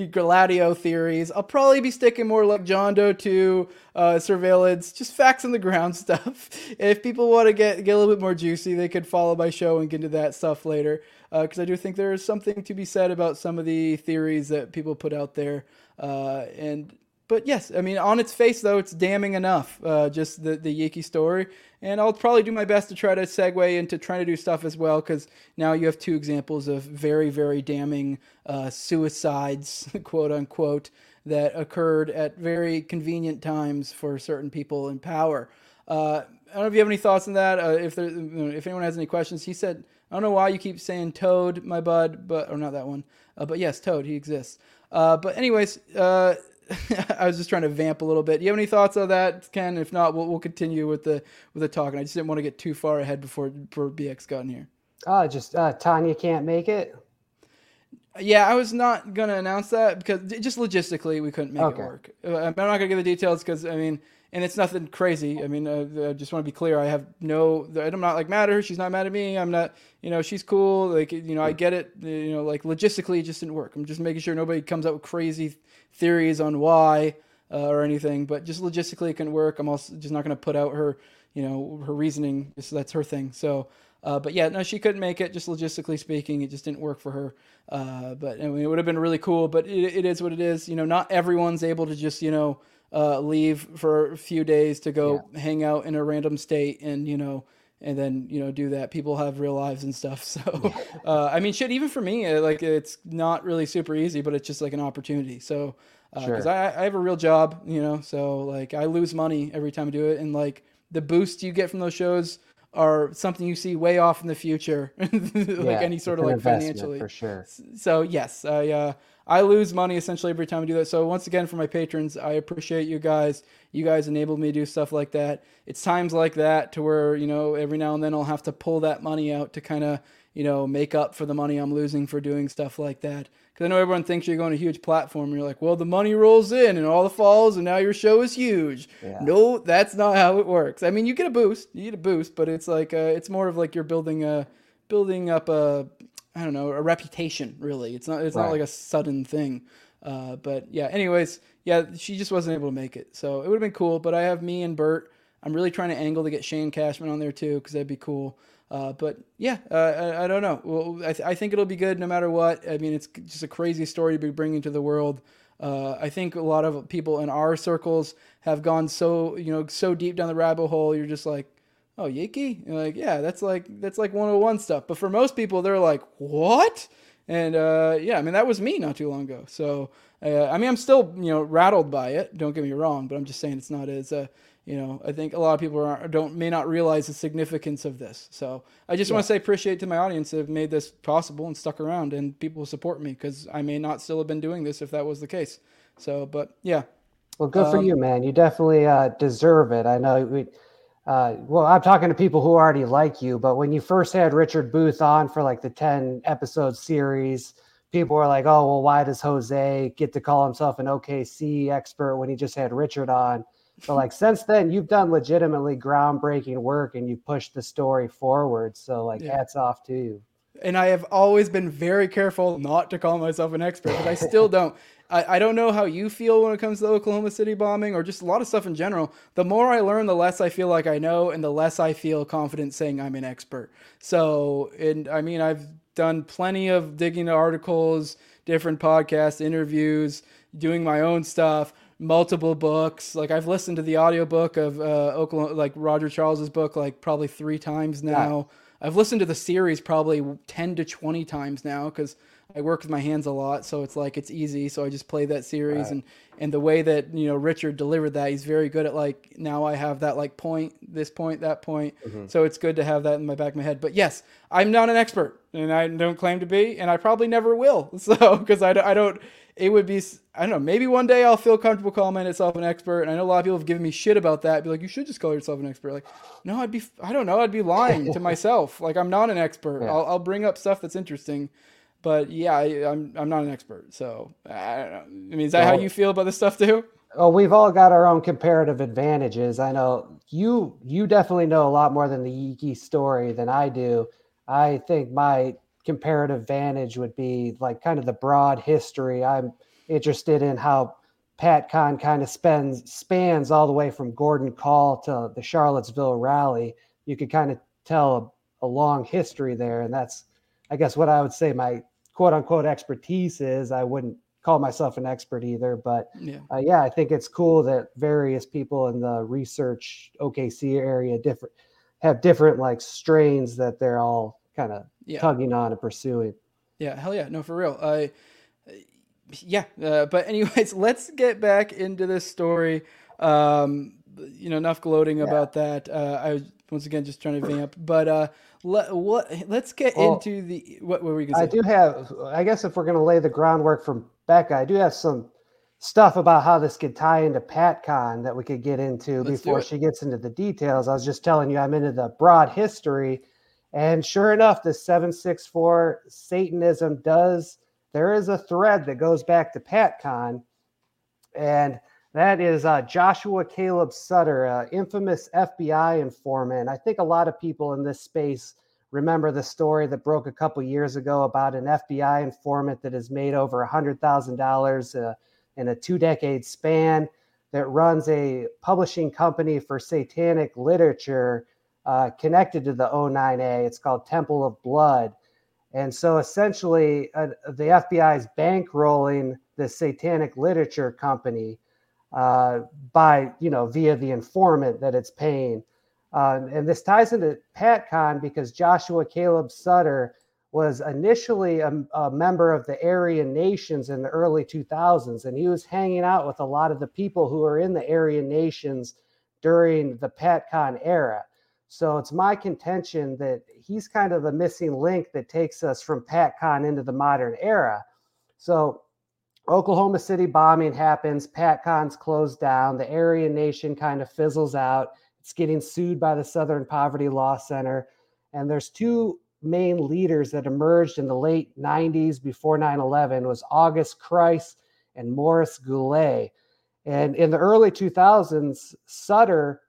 Gladio theories. I'll probably be sticking more like John Doe to uh, surveillance, just facts on the ground stuff. if people want to get get a little bit more juicy, they could follow my show and get into that stuff later. Because uh, I do think there is something to be said about some of the theories that people put out there, uh, and but yes, I mean, on its face though, it's damning enough. Uh, just the the Yiki story, and I'll probably do my best to try to segue into trying to do stuff as well, because now you have two examples of very very damning uh, suicides, quote unquote, that occurred at very convenient times for certain people in power. Uh, I don't know if you have any thoughts on that. Uh, if there, if anyone has any questions, he said, I don't know why you keep saying Toad, my bud, but or not that one, uh, but yes, Toad, he exists. Uh, but anyways. I was just trying to vamp a little bit. Do you have any thoughts on that, Ken? If not, we'll, we'll continue with the with the talk. And I just didn't want to get too far ahead before before BX got in here. Oh, just uh, Tanya can't make it. Yeah, I was not gonna announce that because just logistically we couldn't make okay. it work. Uh, I'm not gonna give the details because I mean, and it's nothing crazy. I mean, uh, I just want to be clear. I have no. I'm not like mad at her. She's not mad at me. I'm not. You know, she's cool. Like you know, I get it. You know, like logistically, it just didn't work. I'm just making sure nobody comes up with crazy theories on why uh, or anything, but just logistically it can work. I'm also just not going to put out her, you know, her reasoning. So that's her thing. So, uh, but yeah, no, she couldn't make it. Just logistically speaking, it just didn't work for her. Uh, but I mean, it would have been really cool. But it, it is what it is. You know, not everyone's able to just you know uh, leave for a few days to go yeah. hang out in a random state and you know and then you know do that. People have real lives and stuff. So uh, i mean shit even for me uh, like it's not really super easy but it's just like an opportunity. So because uh, I, I have a real job you know so like i lose money every time i do it. And like the boost you get from those shows are something you see way off in the future. Like yeah, any sort of like financially. for sure. So yes i uh I lose money essentially every time I do that. So once again, for my patrons, I appreciate you guys. You guys enabled me to do stuff like that. It's times like that to where you know every now and then I'll have to pull that money out to kind of you know make up for the money I'm losing for doing stuff like that. Because I know everyone thinks you're going to a huge platform. And you're like, well, the money rolls in and all the falls, and now your show is huge. Yeah. No, that's not how it works. I mean, you get a boost, you get a boost, but it's like uh, it's more of like you're building a building up a I don't know a reputation. Really, it's not it's right. not like a sudden thing. Uh, but yeah, anyways, yeah, she just wasn't able to make it, so it would have been cool. But I have me and Bert. I'm really trying to angle to get Shane Cashman on there too, because that'd be cool. Uh, but yeah, uh, I, I, don't know. Well, I, th- I, think it'll be good no matter what. I mean, it's just a crazy story to be bringing to the world. Uh, I think a lot of people in our circles have gone so you know so deep down the rabbit hole. You're just like, oh Yiki like yeah that's like that's like 101 stuff. But for most people they're like what? And uh, yeah i mean that was me not too long ago. So uh, i mean i'm still you know rattled by it. Don't get me wrong but i'm just saying it's not as uh, you know i think a lot of people are, don't may not realize the significance of this. So i just yeah. want to say appreciate to my audience that have made this possible and stuck around and people support me because i may not still have been doing this if that was the case. So but yeah. Well good um, for you man. You definitely uh, deserve it. I know we uh, well, I'm talking to people who already like you, but when you first had Richard Booth on for like the 10 episode series, people were like, oh, well, why does Jose get to call himself an OKC expert when he just had Richard on? But like since then, you've done legitimately groundbreaking work and you pushed the story forward. So like yeah. hats off to you. And I have always been very careful not to call myself an expert, but I still don't. I, I don't know how you feel when it comes to the Oklahoma City bombing or just a lot of stuff in general. The more I learn, the less I feel like I know, and the less I feel confident saying I'm an expert. So, and I mean, I've done plenty of digging articles, different podcasts, interviews, doing my own stuff multiple books. Like I've listened to the audiobook of uh, Oklahoma, like Roger Charles's book, like probably three times now. Yeah. I've listened to the series probably ten to twenty times now because I work with my hands a lot, so it's like it's easy. So I just play that series, right. and and the way that you know Richard delivered that, he's very good at like now I have that like point, this point, that point. Mm-hmm. So it's good to have that in my back of my head. But yes, I'm not an expert, and I don't claim to be, and I probably never will. So because I, I don't, it would be I don't know. Maybe one day I'll feel comfortable calling myself an expert. And I know a lot of people have given me shit about that. Be like, you should just call yourself an expert. Like, no, I'd be I don't know. I'd be lying to myself. Like I'm not an expert. Yeah. I'll, I'll bring up stuff that's interesting but yeah, I, am I'm, I'm not an expert, so I don't know. I mean, is that well, how you feel about this stuff too? Oh, we've all got our own comparative advantages. I know you you definitely know a lot more than the Yiki story than I do. I think my comparative advantage would be like kind of the broad history. I'm interested in how PatCon kind of spends spans all the way from Gordon Kahl to the Charlottesville rally. You could kind of tell a, a long history there, and that's I guess what I would say my quote unquote expertise is. I wouldn't call myself an expert either, but yeah, uh, yeah I think it's cool that various people in the research OKC area different have different like strains that they're all kind of yeah. tugging on and pursuing. Yeah, hell yeah, no, for real. I, uh, yeah, uh, but anyways, let's get back into this story. Um, you know, enough gloating yeah. about that. Uh, I was once again just trying to vamp, but uh, let, what, let's get well, into the what, were we going to say? I do have, I guess, if we're going to lay the groundwork for Becca, I do have some stuff about how this could tie into PatCon that we could get into let's before she gets into the details. I was just telling you, I'm into the broad history, and sure enough, the 764 Satanism does. There is a thread that goes back to PatCon, and that is uh, Joshua Caleb Sutter, uh, infamous FBI informant. I think a lot of people in this space remember the story that broke a couple years ago about an FBI informant that has made over $100,000 uh, in a two decade span that runs a publishing company for satanic literature uh, connected to the O9A. It's called Temple of Blood. And so essentially, uh, the FBI is bankrolling the satanic literature company uh, by, you know, via the informant that it's paying. Uh, and this ties into PatCon because Joshua Caleb Sutter was initially a, a, member of the Aryan Nations in the early 2000s, and he was hanging out with a lot of the people who were in the Aryan Nations during the PatCon era. So it's my contention that he's kind of the missing link that takes us from PatCon into the modern era. So Oklahoma City bombing happens, PatCon's closed down, the Aryan Nation kind of fizzles out it's getting sued by the Southern Poverty Law Center. And there's two main leaders that emerged in the late 90s before 9-11 was August Kreis and Morris Gulett. And in the early 2000s, Sutter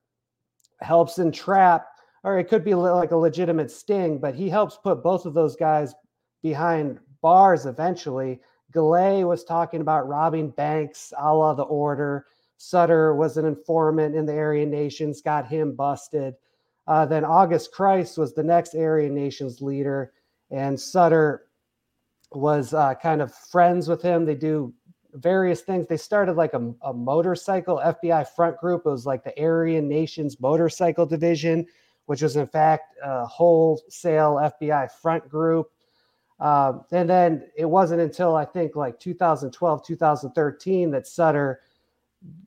helps entrap, or it could be like a legitimate sting, but he helps put both of those guys behind bars eventually. Gulett was talking about robbing banks a la the order. Sutter was an informant in the Aryan Nations, got him busted. Uh, then August Kreis was the next Aryan Nations leader, and Sutter was uh, kind of friends with him. They do various things. They started like a, a, motorcycle FBI front group. It was like the Aryan Nations Motorcycle Division, which was in fact a wholesale FBI front group. Um, and then it wasn't until I think like 2012, 2013 that Sutter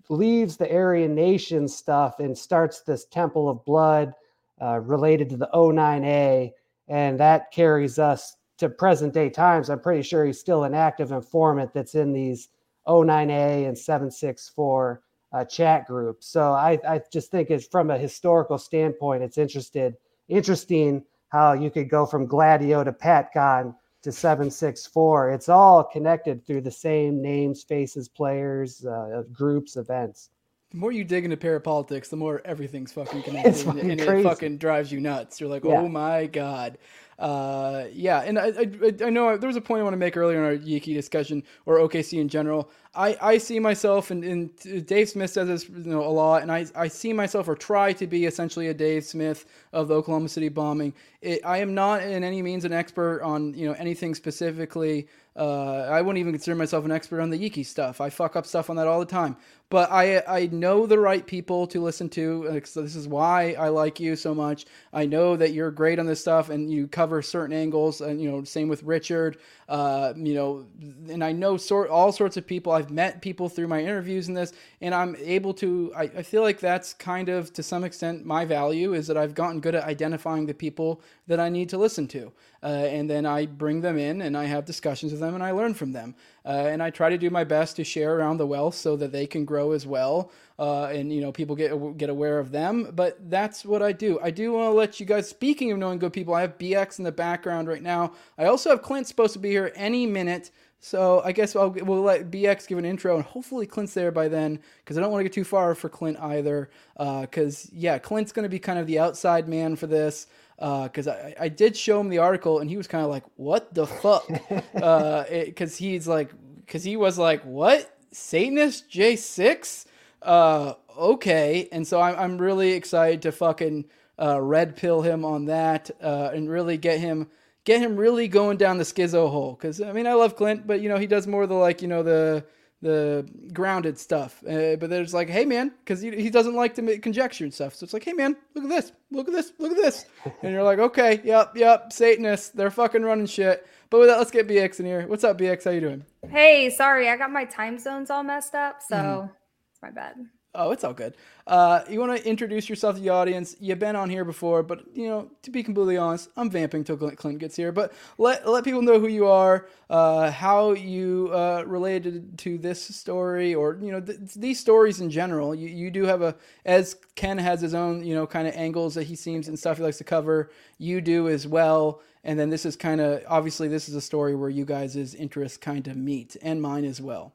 leaves the Aryan Nation stuff and starts this Temple of Blood uh, related to the O9A, and that carries us to present day times. I'm pretty sure he's still an active informant that's in these O9A and 764 uh, chat groups. So I, I just think it's from a historical standpoint, it's interested interesting how you could go from Gladio to PatCon to 764. It's all connected through the same names, faces, players, uh, groups, events. The more you dig into parapolitics, the more everything's fucking connected, fucking and, it fucking drives you nuts. You're like, yeah. oh my god, uh, yeah. And I, I, I know there was a point I want to make earlier in our Yiki discussion or OKC in general. I, I see myself and, and Dave Smith says this you know a lot and I, I see myself or try to be essentially a Dave Smith of the Oklahoma City bombing. It, I am not in any means an expert on you know anything specifically. Uh, I wouldn't even consider myself an expert on the Yiki stuff. I fuck up stuff on that all the time. But I I know the right people to listen to. So this is why I like you so much. I know that you're great on this stuff and you cover certain angles. And you know, same with Richard. Uh, you know, and I know sort all sorts of people. I've met people through my interviews in this, and I'm able to. I, I feel like that's kind of to some extent my value is that I've gotten good at identifying the people that I need to listen to, uh, and then I bring them in and I have discussions with them and I learn from them, uh, and I try to do my best to share around the wealth so that they can grow as well. Uh, and you know people get get aware of them. But that's what I do. I do want to let you guys. Speaking of knowing good people, I have BX in the background right now. I also have Clint supposed to be here any minute. So I guess I'll, we'll let BX give an intro, and hopefully Clint's there by then, because I don't want to get too far for Clint either. Because uh, yeah, Clint's going to be kind of the outside man for this. Because uh, I, I did show him the article, and he was kind of like, "What the fuck?" Because uh, he's like, because he was like, "What Satanist J six? Uh, okay." And so I'm I'm really excited to fucking uh, red pill him on that, uh, and really get him get him really going down the schizo hole. Because I mean, I love Clint, but you know, he does more of the like, you know, the the grounded stuff. Uh, but there's like, hey man, because he, he doesn't like to make conjecture and stuff. So it's like, hey man, look at this, look at this, look at this, and you're like, okay, yep, yep, Satanists, they're fucking running shit. But with that, let's get BX in here. What's up, BX? How you doing? Hey, sorry, I got my time zones all messed up, so mm. it's my bad. Oh, it's all good. Uh, you want to introduce yourself to the audience? You've been on here before, but you know, to be completely honest, I'm vamping till Clint gets here. But let let people know who you are, uh, how you uh, related to this story, or you know, th- these stories in general. You you do have a as Ken has his own you know kind of angles that he seems and stuff he likes to cover. You do as well. And then this is kind of obviously this is a story where you guys' interests kind of meet and mine as well.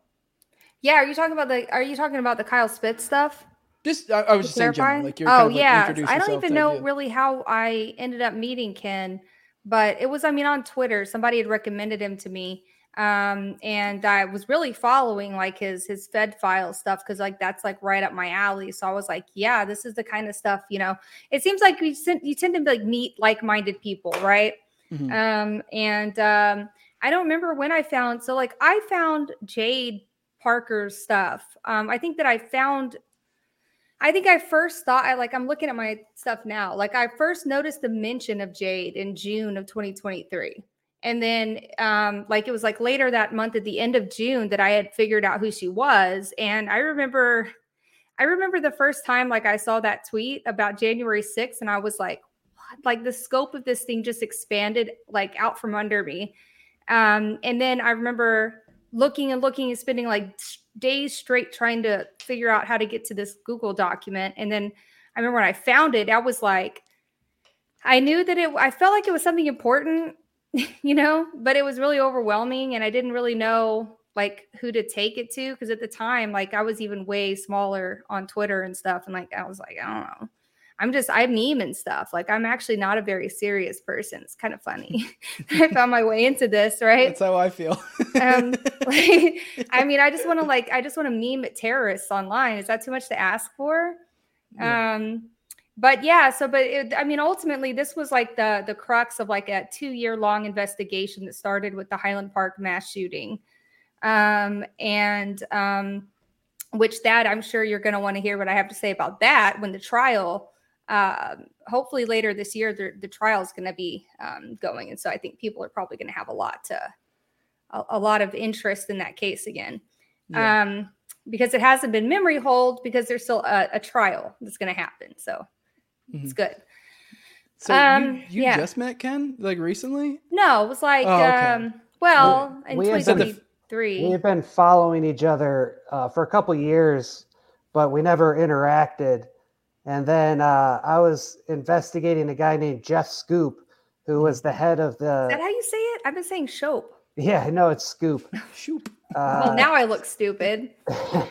Yeah, are you talking about the? Are you talking about the Kyle Spitz stuff? Just I, I was just saying, general, like you're oh like yeah, I don't even know really how I ended up meeting Ken, but it was I mean on Twitter somebody had recommended him to me, um, and I was really following like his his Fed file stuff because like that's like right up my alley. So I was like, yeah, this is the kind of stuff you know. It seems like you you tend to like meet like minded people, right? Mm-hmm. Um, and um, I don't remember when I found so like I found Jade Parker's stuff. Um, I think that I found I think I first thought I like I'm looking at my stuff now. Like I first noticed the mention of Jade in June of 2023. And then um like it was like later that month at the end of June that I had figured out who she was. And I remember I remember the first time like I saw that tweet about January 6th and I was like, what? Like the scope of this thing just expanded like out from under me. Um and then I remember looking and looking and spending like days straight trying to figure out how to get to this Google document. And then I remember when I found it, I was like, I knew that it, I felt like it was something important, you know, but it was really overwhelming. And I didn't really know like who to take it to. Cause at the time, like I was even way smaller on Twitter and stuff. And like, I was like, I don't know. I'm just I meme and stuff. Like I'm actually not a very serious person. It's kind of funny. I found my way into this, right? That's how I feel. um, like, I mean, I just want to like I just want to meme at terrorists online. Is that too much to ask for? Yeah. Um, but yeah. So, but it, I mean, ultimately, this was like the the crux of like a two year long investigation that started with the Highland Park mass shooting, um, and um, which that I'm sure you're going to want to hear what I have to say about that when the trial um, hopefully later this year the, the trial is going to be um, going and so i think people are probably going to have a lot to a, a, lot of interest in that case again yeah. um, because it hasn't been memory hold because there's still a, a trial that's going to happen so mm-hmm. it's good so um, you, you yeah. just met ken like recently no it was like oh, okay. um, well we, in we 2023 we have been following each other uh, for a couple years but we never interacted and then uh, I was investigating a guy named Jeff Schoep, who was the head of the. Is that how you say it? I've been saying Shope. Yeah, no, it's Scoop. Shoop. Uh, well, now I look stupid.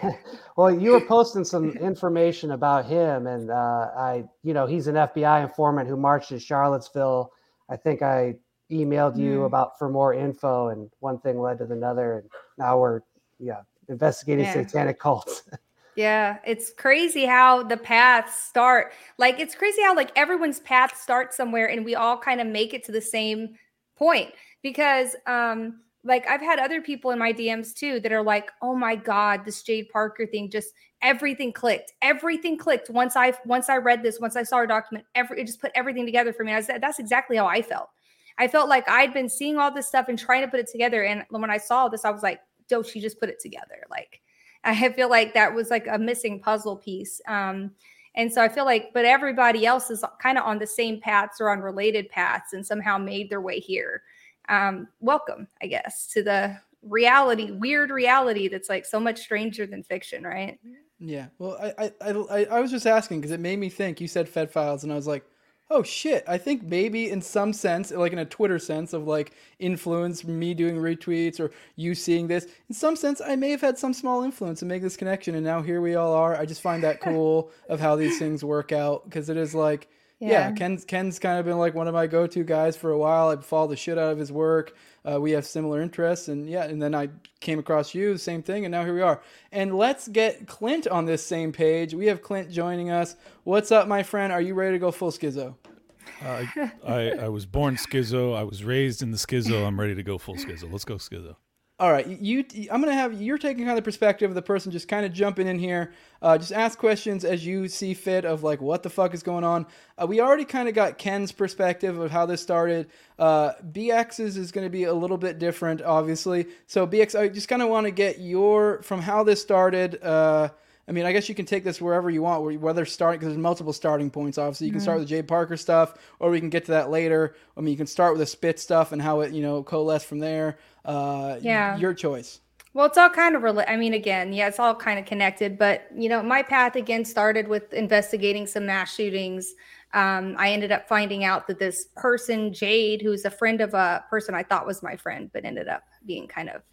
well, you were posting some information about him, and uh, I, you know, he's an FBI informant who marched in Charlottesville. I think I emailed you mm. about for more info, and one thing led to another, and now we're, yeah, investigating Yeah. satanic cults. Yeah, it's crazy how the paths start. Like it's crazy how like everyone's path starts somewhere and we all kind of make it to the same point because um like I've had other people in my DMs too that are like, "Oh my god, this Jade Parker thing just everything clicked. Everything clicked once I once I read this, once I saw her document, every it just put everything together for me." I said that's exactly how I felt. I felt like I'd been seeing all this stuff and trying to put it together and when I saw this I was like, "Dope, she just put it together." Like I feel like that was like a missing puzzle piece. Um, and so I feel like, but everybody else is kind of on the same paths or on related paths and somehow made their way here. Um, welcome, I guess, to the reality, weird reality that's like so much stranger than fiction, right? Yeah. Well, I I I, I was just asking because it made me think. You said Fed files, and I was like, oh shit. I think maybe in some sense, like in a Twitter sense of like influence, me doing retweets or you seeing this. In some sense, I may have had some small influence to make this connection, and now here we all are. I just find that cool of how these things work out because it is like. Yeah. Yeah. Ken's Ken's kind of been like one of my go-to guys for a while. I follow the shit out of his work. Uh, we have similar interests, and yeah, and then I came across you, the same thing, and now here we are. And let's get Clint on this same page. We have Clint joining us. What's up, my friend? Are you ready to go full schizo? Uh, I, I was born schizo. I was raised in the schizo. I'm ready to go full schizo. Let's go schizo. All right, you. I'm gonna have you're taking kind of the perspective of the person just kind of jumping in here. Uh, just ask questions as you see fit of like what the fuck is going on. Uh, we already kind of got Ken's perspective of how this started. Uh, BX's is going to be a little bit different, obviously. So BX, I just kind of want to get your from how this started. I mean, I guess you can take this wherever you want, where- whether starting because there's multiple starting points. Obviously, you can start Mhm. with Jade Parker stuff, or we can get to that later. I mean, you can start with the Spitz stuff and how it you know coalesced from there. Uh, Yeah. your choice. Well, it's all kind of rela- I mean, again, yeah, it's all kind of connected. But you know, my path again started with investigating some mass shootings. Um, I ended up finding out that this person, Jade, who's a friend of a person I thought was my friend, but ended up being kind of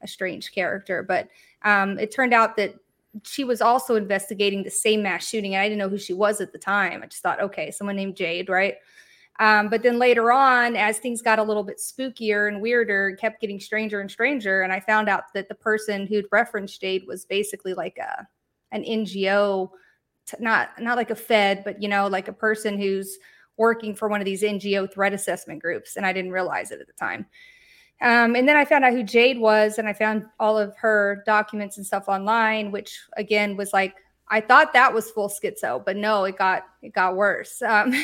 a strange character. But um, it turned out that she was also investigating the same mass shooting, and I didn't know who she was at the time. I just thought, okay, someone named Jade, right? Um, but then later on, as things got a little bit spookier and weirder, kept getting stranger and stranger. And I found out that the person who'd referenced Jade was basically like a an NGO, t- not not like a Fed, but you know, like a person who's working for one of these NGO threat assessment groups. And I didn't realize it at the time. Um, and then I found out who Jade was, and I found all of her documents and stuff online, which again was like I thought that was full schizo, but no, it got it got worse. Um,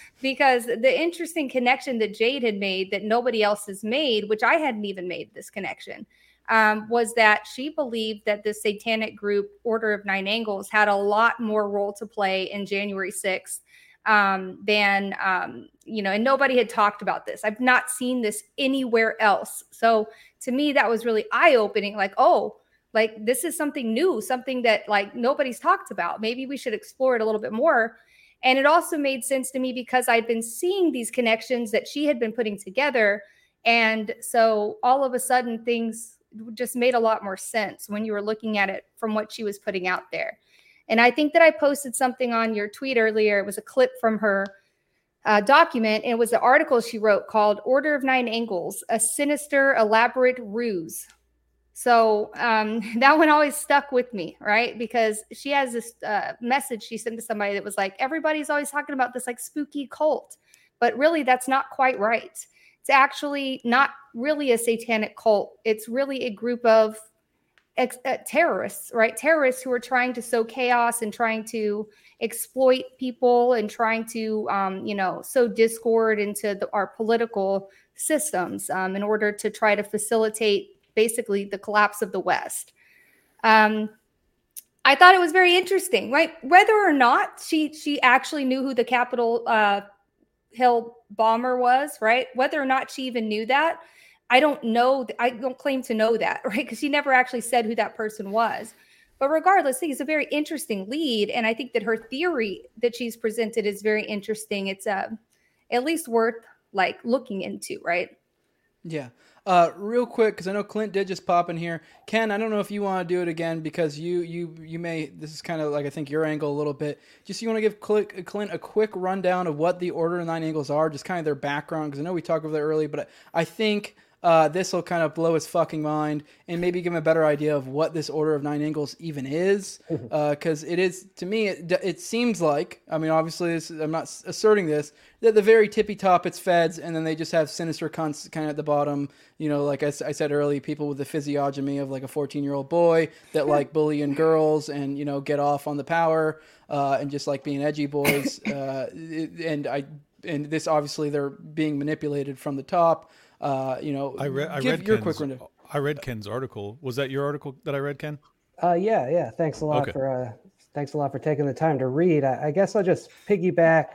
because the interesting connection that Jade had made that nobody else has made, which I hadn't even made this connection, um, was that she believed that the satanic group Order of Nine Angles had a lot more role to play in January sixth um, than um, you know, and nobody had talked about this. I've not seen this anywhere else. So to me, that was really eye opening. Like, oh, like this is something new, something that like nobody's talked about. Maybe we should explore it a little bit more. And it also made sense to me because I'd been seeing these connections that she had been putting together. And so all of a sudden, things just made a lot more sense when you were looking at it from what she was putting out there. And I think that I posted something on your tweet earlier. It was a clip from her uh, document. And it was an article she wrote called Order of Nine Angles A Sinister, Elaborate Ruse. So um, that one always stuck with me, right? Because she has this uh, message she sent to somebody that was like, everybody's always talking about this like spooky cult, but really that's not quite right. It's actually not really a satanic cult. It's really a group of ex- uh, terrorists, right? Terrorists who are trying to sow chaos and trying to exploit people and trying to, um, you know, sow discord into the, our political systems um, in order to try to facilitate basically the collapse of the West. Um, I thought it was very interesting, right? Whether or not she she actually knew who the Capitol uh, Hill bomber was, right? Whether or not she even knew that, I don't know. I don't claim to know that, right? Because she never actually said who that person was. But regardless, it's a very interesting lead, and I think that her theory that she's presented is very interesting. It's uh, at least worth like looking into, right? Yeah. Uh, real quick, because I know Clint did just pop in here. Ken, I don't know if you want to do it again because you you you may. This is kind of like I think your angle a little bit. Just you want to give Clint, Clint a quick rundown of what the Order of Nine Angles are, just kind of their background, because I know we talked about that early, but I think uh, this will kind of blow his fucking mind and maybe give him a better idea of what this Order of Nine Angles even is. Because uh, it is, to me, it, it seems like, I mean, obviously, this, I'm not asserting this, that the very tippy top it's feds, and then they just have sinister cunts kind of at the bottom. You know, like I, I said earlier, people with the physiognomy of like a 14 year old boy that like bullying girls and, you know, get off on the power uh, and just like being edgy boys. Uh, and I, and this obviously they're being manipulated from the top. Uh, you know, I read. I give read your Ken's, quick rundown. I read Ken's article. Was that your article that I read, Ken? Uh, yeah, yeah. Thanks a lot Okay. for uh, thanks a lot for taking the time to read. I, I guess I'll just piggyback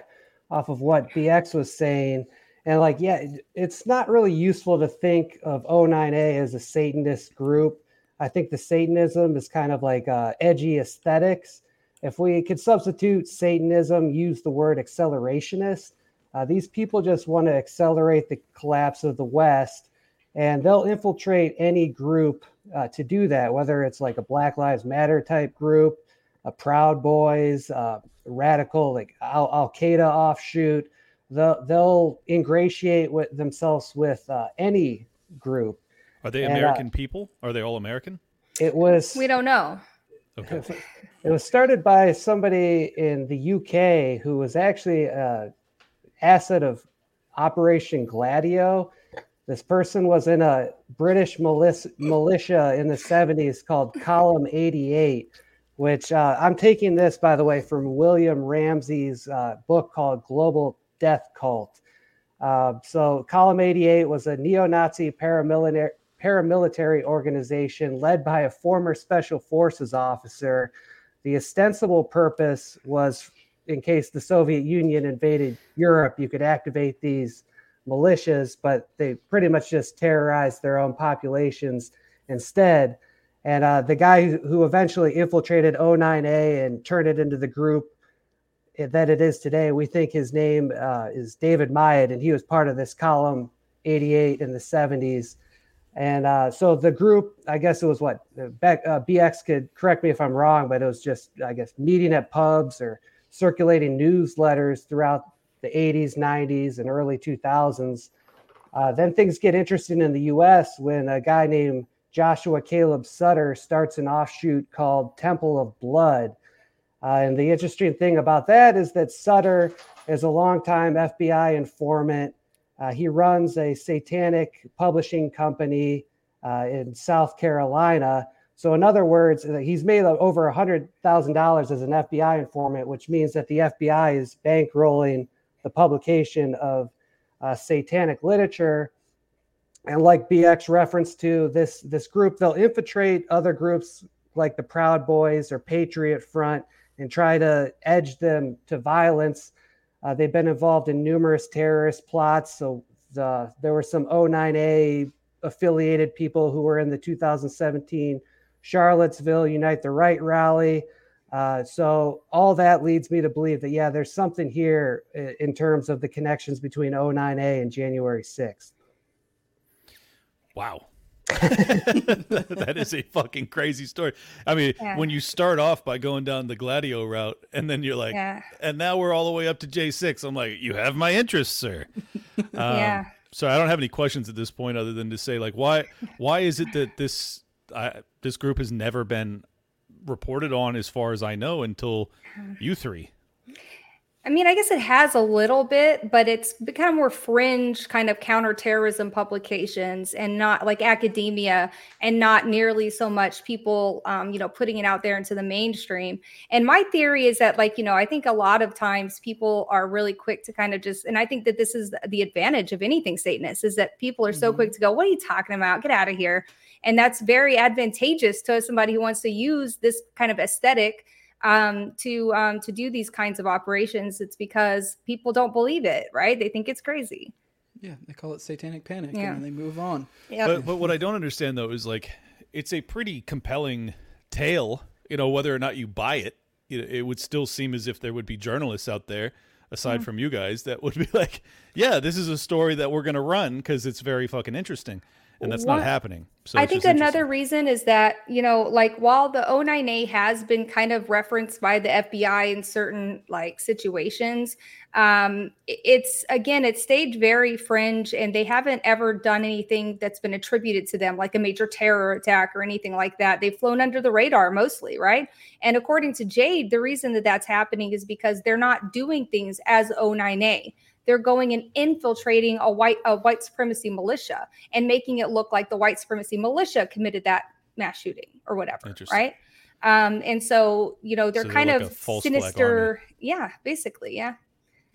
off of what BX was saying, and like, yeah, it's not really useful to think of O9A as a Satanist group. I think the Satanism is kind of like uh, edgy aesthetics. If we could substitute Satanism, use the word accelerationist. Uh, these people just want to accelerate the collapse of the West, and they'll infiltrate any group uh, to do that, whether it's like a Black Lives Matter type group, a Proud Boys, uh, radical like Al, Al Qaeda offshoot. They'll, they'll ingratiate with themselves with uh, any group. Are they And, uh, American people? Are they all American? It was We don't know. Okay. it was started by somebody in the UK who was actually a asset of Operation Gladio. This person was in a British militia, in the 70s called Column 88, which uh, I'm taking this, by the way, from William Ramsey's uh, book called Global Death Cult. Uh, so, Column 88 was a neo Nazi paramilitary, paramilitary organization led by a former special forces officer. The ostensible purpose was in case the Soviet Union invaded Europe, you could activate these militias, but they pretty much just terrorized their own populations instead. And uh, the guy who- eventually infiltrated O9A and turned it into the group that it is today, we think his name uh, is David Myatt, and he was part of this column 88 in the 70s. And uh, so the group, I guess it was what Beck, uh, BX could correct me if I'm wrong, but it was just, I guess, meeting at pubs or circulating newsletters throughout the 80s, 90s, and early 2000s. Uh, then things get interesting in the US when a guy named Joshua Caleb Sutter starts an offshoot called Temple of Blood. Uh, and the interesting thing about that is that Sutter is a longtime FBI informant. Uh, he runs a satanic publishing company uh, in South Carolina. So, in other words, uh, he's made over $100,000 as an FBI informant, which means that the FBI is bankrolling the publication of uh, satanic literature. And like BX referenced to this, this group, they'll infiltrate other groups like the Proud Boys or Patriot Front and try to edge them to violence. Uh, they've been involved in numerous terrorist plots. So the, there were some O9A affiliated people who were in the 2017 Charlottesville Unite the Right rally. Uh, so all that leads me to believe that yeah, there's something here in terms of the connections between O9A and January 6th. Wow. that is a fucking crazy story. I mean, Yeah. when you start off by going down the Gladio route and then you're like, Yeah. and now we're all the way up to J6, I'm like, you have my interest, sir. Um, Yeah. So I don't have any questions at this point other than to say, like, why why is it that this I, this group has never been reported on, as far as I know, until you three? I mean, I guess it has a little bit, but it's become more fringe kind of counterterrorism publications and not like academia and not nearly so much people, um, you know, putting it out there into the mainstream. And my theory is that, like, you know, I think a lot of times people are really quick to kind of just, and I think that this is the advantage of anything Satanist is that people are so quick to go, what are you talking about? Get out of here. And that's very advantageous to somebody who wants to use this kind of aesthetic um, to um, to do these kinds of operations. It's because people don't believe it, right? They think it's crazy. Yeah, they call it satanic panic, Yeah. and then they move on. But, but what I don't understand though is like it's a pretty compelling tale. You know, whether or not you buy it, it, it would still seem as if there would be journalists out there, aside Mhm. from you guys, that would be like, "Yeah, this is a story that we're going to run because it's very fucking interesting." And that's not happening. So I think another reason is that, you know, like while the O9A has been kind of referenced by the FBI in certain like situations, um, it's again, it stayed very fringe and they haven't ever done anything that's been attributed to them, like a major terror attack or anything like that. They've flown under the radar mostly, right? And according to Jade, the reason that that's happening is because they're not doing things as O9A they're going and infiltrating a white a white supremacy militia and making it look like the white supremacy militia committed that mass shooting or whatever, right? Um, and so you know they're so kind they're like of sinister, yeah, basically, yeah.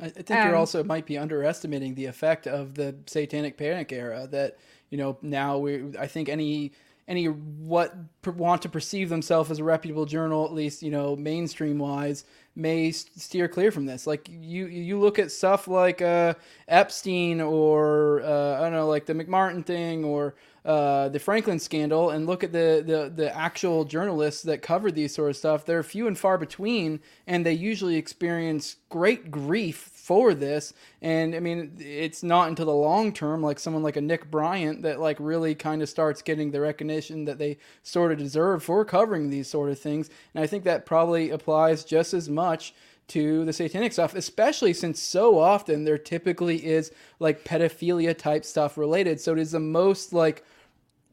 I, think um, you also might be underestimating the effect of the satanic panic era. That you know now we, I think any any what want to perceive themselves as a reputable journal, at least you know mainstream wise, may steer clear from this. Like you you look at stuff like uh, Epstein or uh, I don't know, like the McMartin thing or uh, the Franklin scandal, and look at the, the the actual journalists that covered these sort of stuff. They're few and far between, and they usually experience great grief for this. And I mean, it's not until the long term, like someone like a Nick Bryant, that like really kind of starts getting the recognition that they sort of deserve for covering these sort of things. And I think that probably applies just as much to the satanic stuff, especially since so often there typically is like pedophilia type stuff related. So it is the most like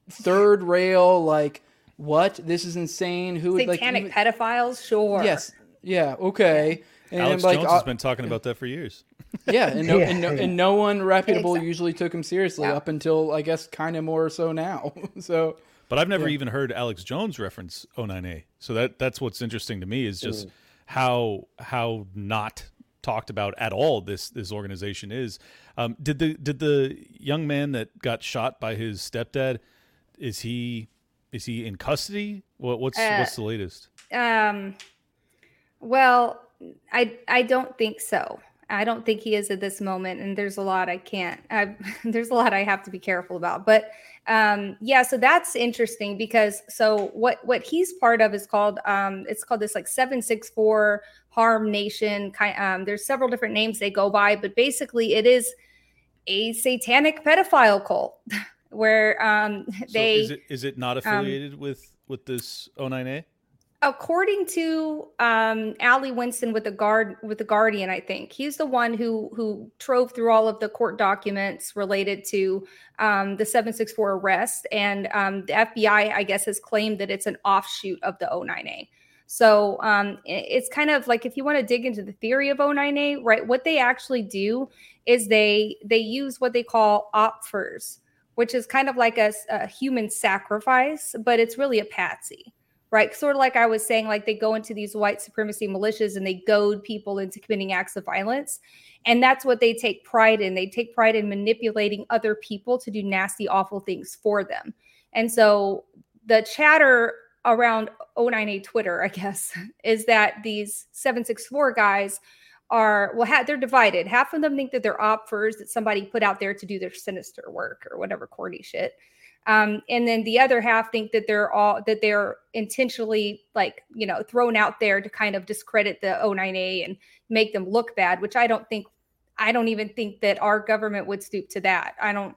third rail, like, what? This is insane. Who would satanic like even... pedophiles? Sure. Yes. Yeah. Okay. And Alex like, Jones uh, has been talking about that for years. Yeah, and no, yeah, and, no and no one reputable exactly. usually took him seriously yeah. up until I guess kind of more so now. so, but I've never yeah. even heard Alex Jones reference O9A. So that that's what's interesting to me is just mm. how how not talked about at all this this organization is. Um, did the did the young man that got shot by his stepdad is he is he in custody? What what's uh, what's the latest? Um, well, I I don't think so. I don't think he is at this moment, and there's a lot I can't. I, there's a lot I have to be careful about. But um, yeah, so that's interesting because so what what he's part of is called um, it's called this like seven six four Harm Nation. Kind um, there's several different names they go by, but basically it is a satanic pedophile cult where um, they so is it is it not um, affiliated with with this O9A? According to um, Winston with the guard with the Guardian, I think he's the one who who drove through all of the court documents related to um, the 764 arrest, and um, the FBI, I guess, has claimed that it's an offshoot of the O9A. So um, it's kind of like if you want to dig into the theory of O9A, right? What they actually do is they they use what they call OPFERs, which is kind of like a, a human sacrifice, but it's really a patsy right? Sort of like I was saying, like they go into these white supremacy militias and they goad people into committing acts of violence. And that's what they take pride in. They take pride in manipulating other people to do nasty, awful things for them. And so the chatter around O9A Twitter, I guess, is that these 764 guys are well ha- they're divided half of them think that they're OPFERs that somebody put out there to do their sinister work or whatever corny shit um, and then the other half think that they're all that they're intentionally like you know thrown out there to kind of discredit the O9A and make them look bad, which I don't think I don't even think that our government would stoop to that. I don't.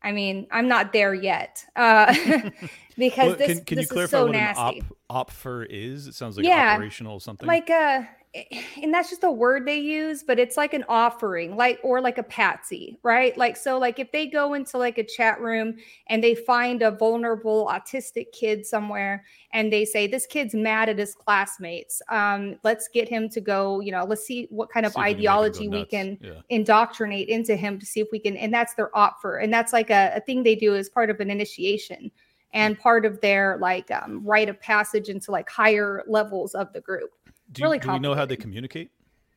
I mean, I'm not there yet uh, because well, this, can, can this you clarify is so what nasty. an op, opfer is? It sounds like yeah, operational something. Like uh and that's just a word they use, but it's like an offering, like or like a patsy, right? Like so, like if they go into like a chat room and they find a vulnerable autistic kid somewhere and they say this kid's mad at his classmates, um, let's get him to go, you know, let's see what kind of see ideology we can, yeah. indoctrinate into him to see if we can, and that's their offer, and that's like a, a thing they do as part of an initiation and part of their like um, rite of passage into like higher levels of the group do, really do we know how they communicate?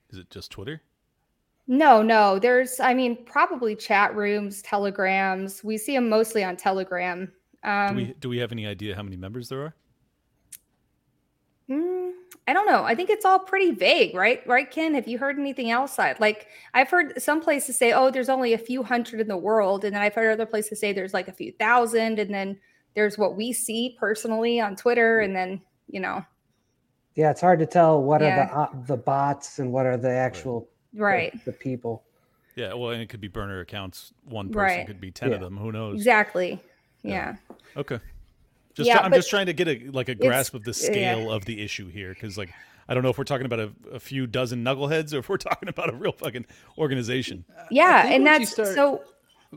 Is it just Twitter? No, no. There's, I mean, probably chat rooms, telegrams. We see them mostly on Telegram. Um, do we do we have any idea how many members there are? Mm, I don't know. I think it's all pretty vague, right? Right, Ken? Have you heard anything else? Like, I've heard some places say, "Oh, there's only a few hundred in the world," and then I've heard other places say there's like a few thousand, and then there's what we see personally on Twitter, and then you know yeah, it's hard to tell what yeah. are the uh, the bots and what are the actual right the, the, people. Yeah, well, and it could be burner accounts. One person right. could be ten yeah. of them. Who knows? Exactly. Yeah. Okay. Just Yeah, I'm just trying to get a like a grasp of the yeah. scale of the issue here because like I don't know if we're talking about a, a few dozen knuckleheads or if we're talking about a real fucking organization. Yeah, and that's start- so.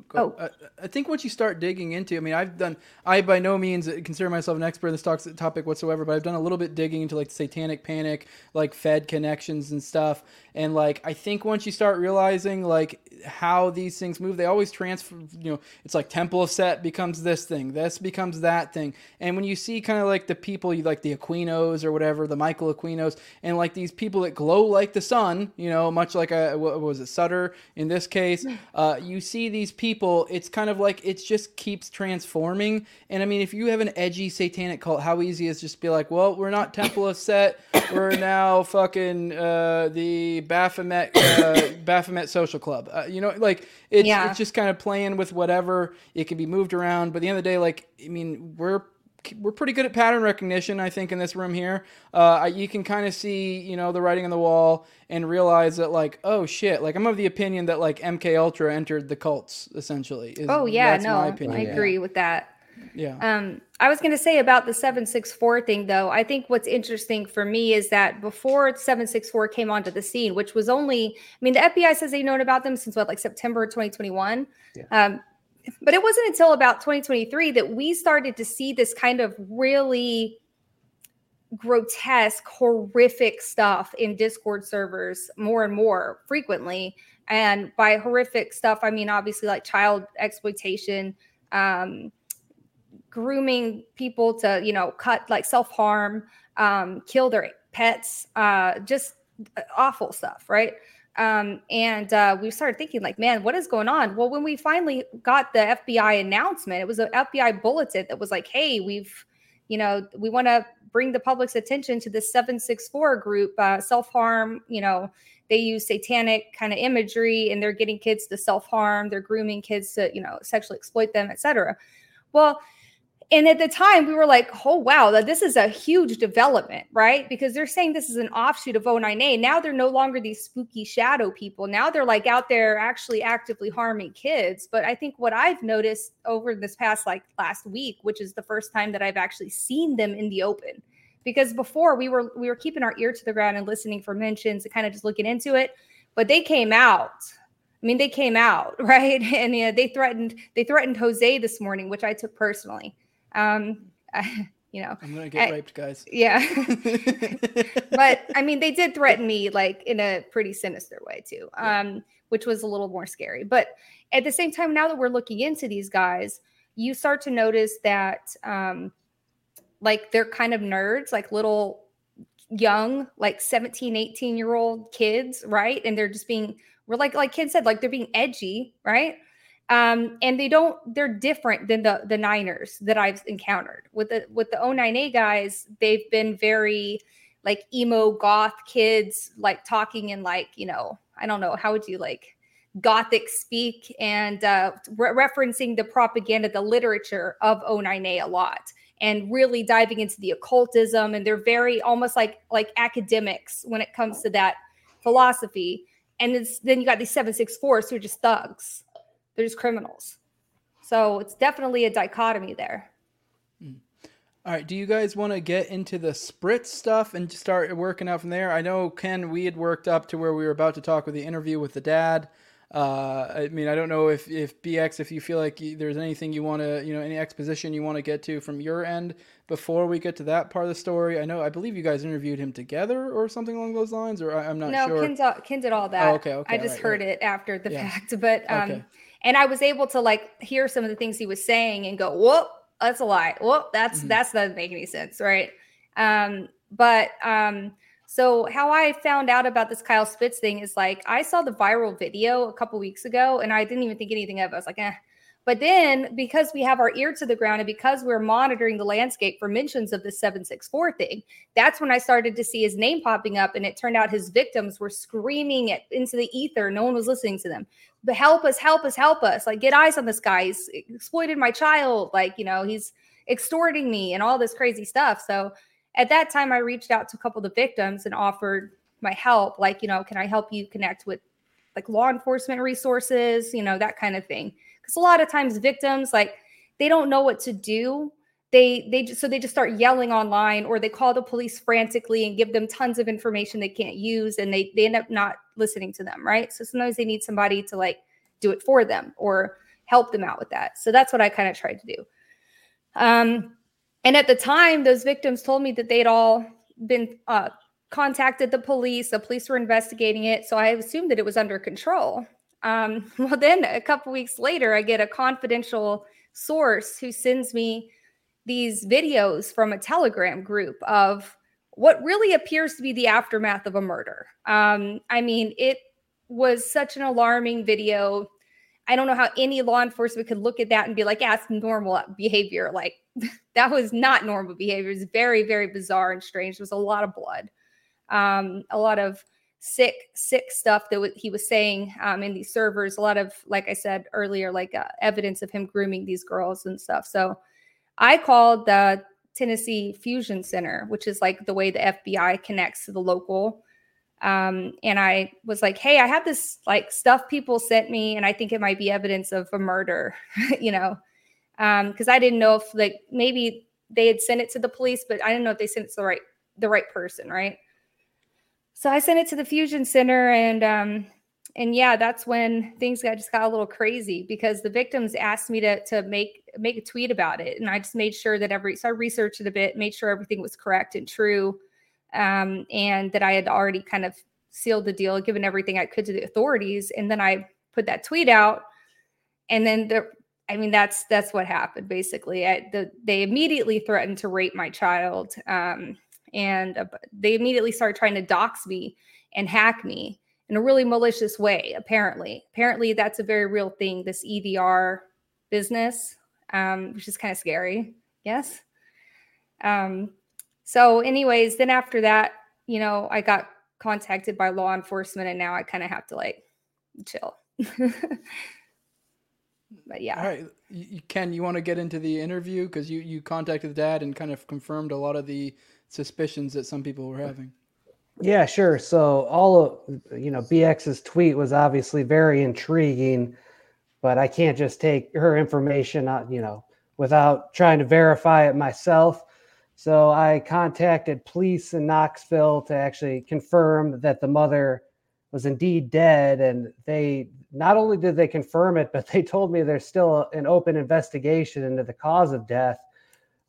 Go- I, I think once you start digging into, I mean, I've done. I by no means consider myself an expert in this tox- topic whatsoever, but I've done a little bit digging into like satanic panic, like Fed connections and stuff. And like, I think once you start realizing like how these things move, they always transfer. You know, it's like Temple of Set becomes this thing, this becomes that thing. And when you see kind of like the people, you like the Aquinos or whatever, the Michael Aquinos, and like these people that glow like the sun, you know, much like a what was it Sutter in this case, uh, you see these people. People, it's kind of like it just keeps transforming. And I mean, if you have an edgy satanic cult, how easy is just be like, well, we're not Temple of Set, we're now fucking uh, the Baphomet uh, Baphomet Social Club. Uh, you know, like it's Yeah. it's just kind of playing with whatever. It can be moved around, but at the end of the day, like I mean, we're we're pretty good at pattern recognition, I think, in this room here. Uh, you can kind of see, you know, the writing on the wall and realize that, like, oh shit, like I'm of the opinion that like MK Ultra entered the cults essentially. is- Oh yeah, that's no, my I opinion. agree with that. Yeah. Um, I was going to say about the 764 thing, though. I think what's interesting for me is that before 764 came onto the scene, which was only, I mean, the FBI says they've known about them since what, like September 2021. Um, but it wasn't until about 2023 that we started to see this kind of really grotesque, horrific stuff in Discord servers more and more frequently. And by horrific stuff, I mean obviously like child exploitation, um, grooming people to you know cut like self harm, um, kill their pets, uh, just awful stuff, right? Um, and uh, we started thinking like, man, what is going on? Well, when we finally got the FBI announcement, it was an FBI bulletin that was like, hey, we've you know, we want to bring the public's attention to the 764 group, uh, self harm. You know, they use satanic kind of imagery and they're getting kids to self harm. They're grooming kids to, you know, sexually exploit them, etc. Well, and at the time, we were like, oh, wow, that this is a huge development, right? Because they're saying this is an offshoot of O9A. Now they're no longer these spooky shadow people. Now they're like out there actually actively harming kids. But I think what I've noticed over this past like last week, which is the first time that I've actually seen them in the open, because before we were we were keeping our ear to the ground and listening for mentions and kind of just looking into it, but they came out. I mean, they came out, right? And yeah, they threatened they threatened Jose this morning, which I took personally. Um, I, you know, I'm gonna get I- raped, guys. yeah. but I mean, they did threaten me like in a pretty sinister way too, um, which was a little more scary. But at the same time, now that we're looking into these guys, you start to notice that um, like they're kind of nerds, like little young, like 17, 18 year old kids, right? And they're just being, we're like, like Ken said, like they're being edgy, right? Um and they don't they're different than the the niners that i've encountered. With the with the O9A guys they've been very like emo goth kids like talking in like you know i don't know how would you like gothic speak and uh re- referencing the propaganda the literature of O9A a lot and really diving into the occultism. And they're very almost like like academics when it comes to that philosophy. And then you got these 764s who are just thugs they're just criminals. So it's definitely a dichotomy there. All right, do you guys want to get into the Spitz stuff and just start working out from there? I know Ken, we had worked up to where we were about to talk with the interview with the dad. Uh, I mean, I don't know if if BX, if you feel like there's anything you want to, you know, any exposition you want to get to from your end before we get to that part of the story. I know, I believe you guys interviewed him together or something along those lines, or I, am not no, sure. Ken, did- Ken did all that. Oh, okay, okay, I just right, heard right. it after the Yeah. fact, but um, Okay. And I was able to like hear some of the things he was saying and go, "Whoop, that's a lie. Whoop, that's Mm-hmm. that's doesn't make any sense, right?" Um, but um, so how I found out about this Kyle Spitz thing is like I saw the viral video a couple weeks ago, and I didn't even think anything of it. I was like, eh. But then, because we have our ear to the ground and because we're monitoring the landscape for mentions of the 764 thing, that's when I started to see his name popping up. And it turned out his victims were screaming it into the ether. No one was listening to them. But help us, help us, help us. Like, get eyes on this guy. He's exploited my child. Like, you know, he's extorting me and all this crazy stuff. So at that time, I reached out to a couple of the victims and offered my help. Like, you know, can I help you connect with like law enforcement resources, you know, that kind of thing. Because a lot of times victims, like they don't know what to do they they just so they just start yelling online or they call the police frantically and give them tons of information they can't use and they they end up not listening to them right? So sometimes they need somebody to like do it for them or help them out with that. So that's what i kind of tried to do. Um and at the time those victims told me that they'd all been uh contacted the police the police were investigating it so i assumed that it was under control. Um well then a couple weeks later i get a confidential source who sends me these videos from a Telegram group of what really appears to be the aftermath of a murder. Um, I mean, it was such an alarming video. I don't know how any law enforcement could look at that and be like, yeah, it's normal behavior. Like, that was not normal behavior. It's very, very bizarre and strange. There was a lot of blood, um, a lot of sick, sick stuff that he was saying um, in these servers. A lot of, like I said earlier, like uh, evidence of him grooming these girls and stuff. So, I called the Tennessee Fusion Center, which is like the way the FBI connects to the local. Um, and I was like, hey, I have this like stuff people sent me, and I think it might be evidence of a murder, you know, because um, I didn't know if like maybe they had sent it to the police, but I didn't know if they sent it to the right the right person, right? So I sent it to the Fusion Center, and um, and yeah, that's when things got just got a little crazy because the victims asked me to to make make a tweet about it, and I just made sure that every so I researched it a bit, made sure everything was correct and true, um, and that I had already kind of sealed the deal, given everything I could to the authorities, and then I put that tweet out, and then the I mean that's that's what happened basically. I, the, they immediately threatened to rape my child, um, and uh, they immediately started trying to dox me and hack me in a really malicious way, apparently. Apparently, that's a very real thing, this EDR business, um, which is kind of scary. Yes. Um, so, anyways, then after that, you know, I got contacted by law enforcement, and now I kind of have to like chill. but yeah. All right, Ken, you want to get into the interview because you you contacted the dad and kind of confirmed a lot of the suspicions that some people were having. Yeah, sure. So all of you know, BX's tweet was obviously very intriguing, but I can't just take her information, uh, you know, without trying to verify it myself. So I contacted police in Knoxville to actually confirm that the mother was indeed dead, and they not only did they confirm it, but they told me there's still an open investigation into the cause of death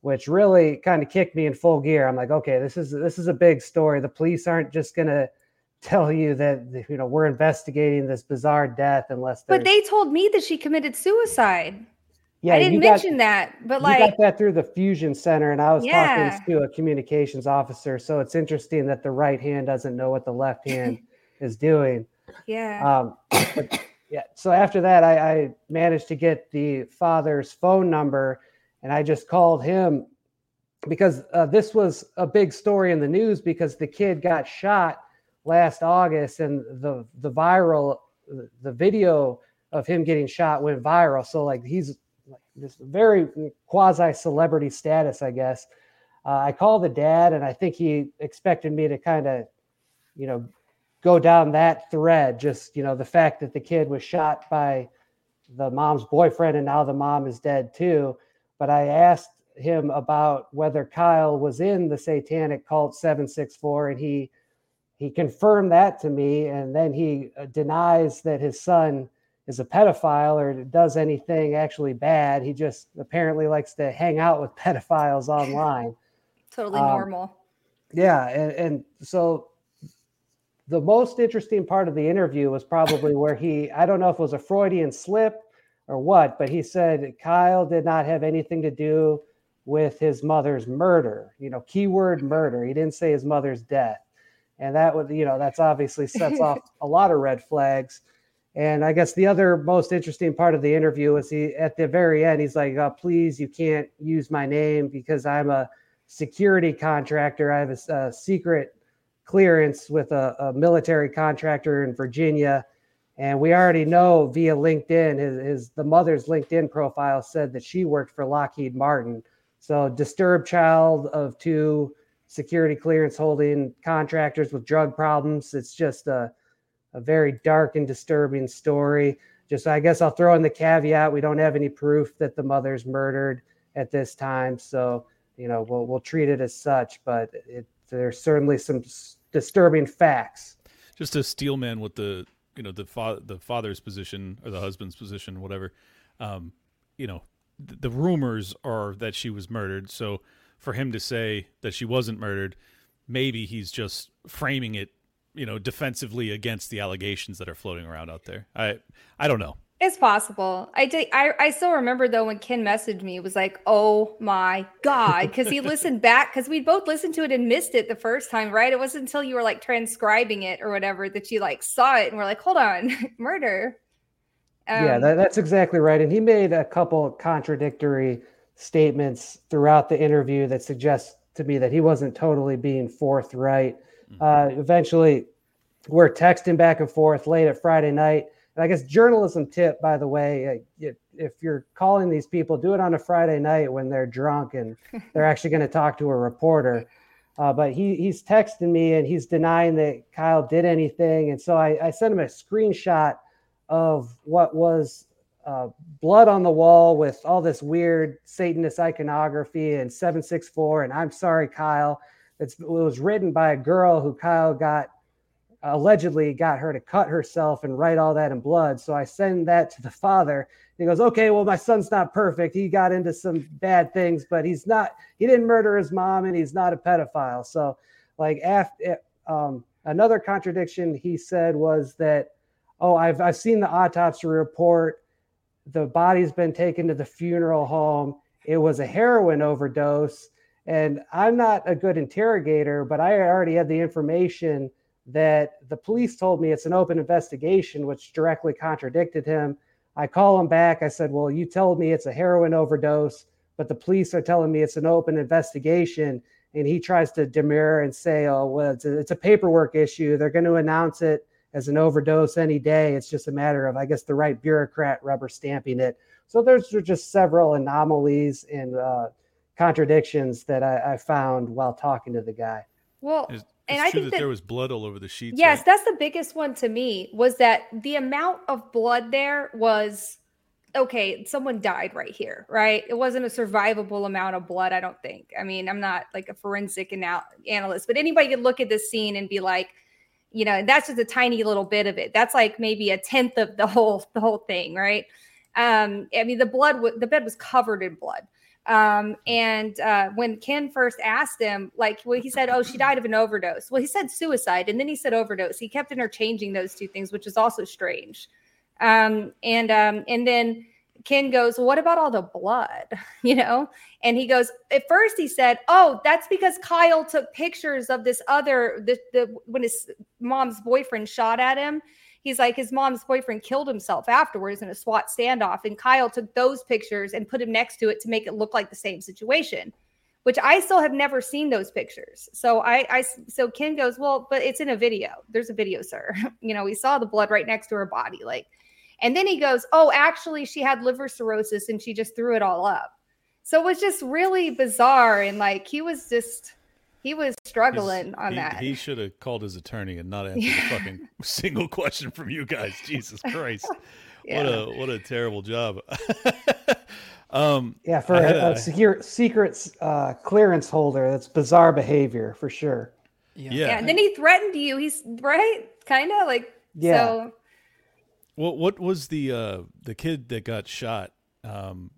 which really kind of kicked me in full gear. I'm like, okay, this is this is a big story. The police aren't just gonna tell you that you know we're investigating this bizarre death unless. But they told me that she committed suicide. Yeah, I didn't mention got, that, but like you got that through the fusion center, and I was yeah. talking to a communications officer. So it's interesting that the right hand doesn't know what the left hand is doing. Yeah. Um, but yeah. So after that, I, I managed to get the father's phone number and I just called him because uh, this was a big story in the news because the kid got shot last August, and the the viral the video of him getting shot went viral. So like he's like this very quasi celebrity status, I guess. Uh, I called the dad, and I think he expected me to kind of, you know, go down that thread. Just you know, the fact that the kid was shot by the mom's boyfriend, and now the mom is dead too but I asked him about whether Kyle was in the satanic cult 764 and he he confirmed that to me and then he uh, denies that his son is a pedophile or does anything actually bad. He just apparently likes to hang out with pedophiles online. Totally um, normal. yeah and, and so the most interesting part of the interview was probably where he i don't know if it was a freudian slip or what, but he said Kyle did not have anything to do with his mother's murder. You know, keyword murder. He didn't say his mother's death. And that would, you know, that's obviously sets off a lot of red flags. And I guess the other most interesting part of the interview was he at the very end, he's like, oh, please, you can't use my name because I'm a security contractor. I have a, a secret clearance with a, a military contractor in Virginia and we already know via LinkedIn, his, his, the mother's LinkedIn profile said that she worked for Lockheed Martin. So disturbed child of two security clearance holding contractors with drug problems. It's just a, a very dark and disturbing story. just I guess I'll throw in the caveat: we don't have any proof that the mother's murdered at this time, so you know we'll we'll treat it as such. But it, there's certainly some disturbing facts. Just a steel man with the you know the fa- the father's position or the husband's position, whatever. Um, you know, th- the rumors are that she was murdered. So for him to say that she wasn't murdered, maybe he's just framing it, you know, defensively against the allegations that are floating around out there. I I don't know. It's possible. I did. I, I still remember though when Ken messaged me, it was like, "Oh my god," because he listened back because we both listened to it and missed it the first time, right? It wasn't until you were like transcribing it or whatever that you like saw it and we're like, "Hold on, murder." Um, yeah, that, that's exactly right. And he made a couple contradictory statements throughout the interview that suggest to me that he wasn't totally being forthright. Mm-hmm. Uh, eventually, we're texting back and forth late at Friday night and I guess journalism tip, by the way, uh, if you're calling these people, do it on a Friday night when they're drunk and they're actually going to talk to a reporter. Uh, but he he's texting me and he's denying that Kyle did anything. And so I, I sent him a screenshot of what was uh, blood on the wall with all this weird Satanist iconography and 764. And I'm sorry, Kyle. It's, it was written by a girl who Kyle got allegedly got her to cut herself and write all that in blood. So I send that to the father. He goes, okay, well, my son's not perfect. He got into some bad things, but he's not, he didn't murder his mom and he's not a pedophile. So, like, after um, another contradiction he said was that, oh, I've, I've seen the autopsy report. The body's been taken to the funeral home. It was a heroin overdose. And I'm not a good interrogator, but I already had the information that the police told me it's an open investigation, which directly contradicted him. I call him back. I said, Well, you told me it's a heroin overdose, but the police are telling me it's an open investigation. And he tries to demur and say, Oh, well, it's a, it's a paperwork issue. They're going to announce it as an overdose any day. It's just a matter of, I guess, the right bureaucrat rubber stamping it. So there's just several anomalies and uh, contradictions that I, I, found while talking to the guy. Well, and I think that, that, there was blood all over the sheets. Yes, right? that's the biggest one to me was that the amount of blood there was okay, someone died right here, right? It wasn't a survivable amount of blood, I don't think. I mean, I'm not like a forensic anal- analyst, but anybody could look at this scene and be like, you know, that's just a tiny little bit of it. That's like maybe a tenth of the whole the whole thing, right? Um, I mean, the blood, w- the bed was covered in blood. Um, and uh, when Ken first asked him, like, well, he said, "Oh, she died of an overdose." Well, he said suicide, and then he said overdose. He kept interchanging those two things, which is also strange. Um, and um, and then Ken goes, well, "What about all the blood?" You know, and he goes. At first, he said, "Oh, that's because Kyle took pictures of this other the, the when his mom's boyfriend shot at him." He's like his mom's boyfriend killed himself afterwards in a SWAT standoff, and Kyle took those pictures and put him next to it to make it look like the same situation. Which I still have never seen those pictures. So I, I so Ken goes, well, but it's in a video. There's a video, sir. you know, we saw the blood right next to her body, like. And then he goes, oh, actually, she had liver cirrhosis and she just threw it all up. So it was just really bizarre, and like he was just he was struggling He's, on he, that. He should have called his attorney and not answered yeah. the fucking single question from you guys. Jesus Christ. yeah. What a what a terrible job. um yeah, for a, a, secure secret uh, clearance holder, that's bizarre behavior for sure. Yeah. yeah. yeah and then he threatened you. He's right, kind of like yeah. So what what was the uh the kid that got shot? Um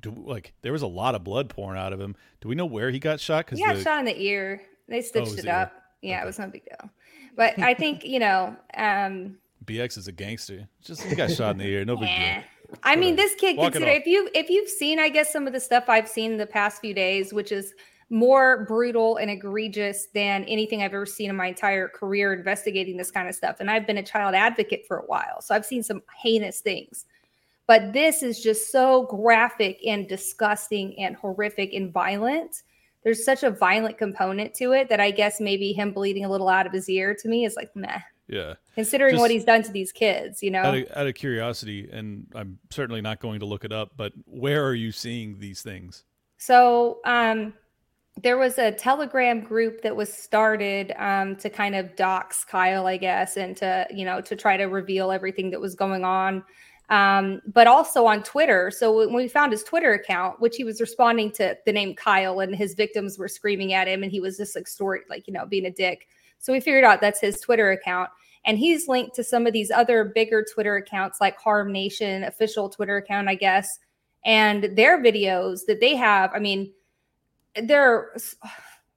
do like there was a lot of blood pouring out of him. Do we know where he got shot? Because yeah, the... shot in the ear. They stitched oh, it up. Ear? Yeah, okay. it was no big deal. But I think you know. um BX is a gangster. Just he got shot in the ear. No big yeah. deal. I mean, this kid. Consider if you if you've seen, I guess some of the stuff I've seen the past few days, which is more brutal and egregious than anything I've ever seen in my entire career investigating this kind of stuff. And I've been a child advocate for a while, so I've seen some heinous things. But this is just so graphic and disgusting and horrific and violent. There's such a violent component to it that I guess maybe him bleeding a little out of his ear to me is like, meh. Yeah. Considering just what he's done to these kids, you know? Out of, out of curiosity, and I'm certainly not going to look it up, but where are you seeing these things? So, um, there was a telegram group that was started um, to kind of dox kyle i guess and to you know to try to reveal everything that was going on um, but also on Twitter. So when we found his Twitter account, which he was responding to the name Kyle, and his victims were screaming at him, and he was just like story, like you know, being a dick. So we figured out that's his Twitter account, and he's linked to some of these other bigger Twitter accounts, like Harm Nation official Twitter account, I guess, and their videos that they have. I mean, they're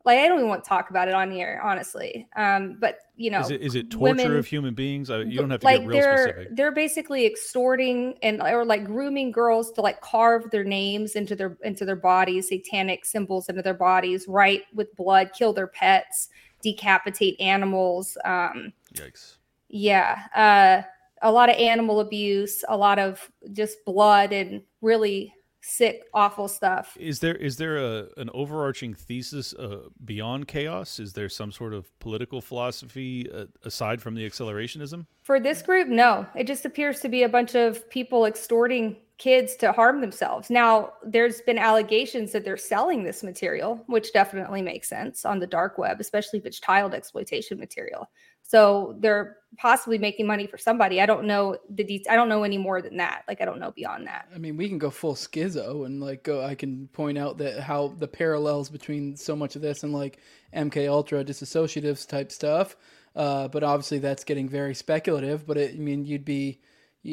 like I don't even want to talk about it on here, honestly. Um, but you know, is it, is it torture women, of human beings? You don't have to like get real they're, specific. They're basically extorting and or like grooming girls to like carve their names into their into their bodies, satanic symbols into their bodies, write with blood, kill their pets, decapitate animals. Um, Yikes! Yeah, uh, a lot of animal abuse, a lot of just blood, and really sick, awful stuff. Is there is there a an overarching thesis uh, beyond chaos? Is there some sort of political philosophy uh, aside from the accelerationism? For this group, no. It just appears to be a bunch of people extorting kids to harm themselves. Now, there's been allegations that they're selling this material, which definitely makes sense on the dark web, especially if it's child exploitation material. So they're possibly making money for somebody. I don't know the details. I don't know any more than that. Like I don't know beyond that. I mean, we can go full schizo and like go. I can point out that how the parallels between so much of this and like MK Ultra disassociatives type stuff. Uh, but obviously that's getting very speculative. But it, I mean, you'd be.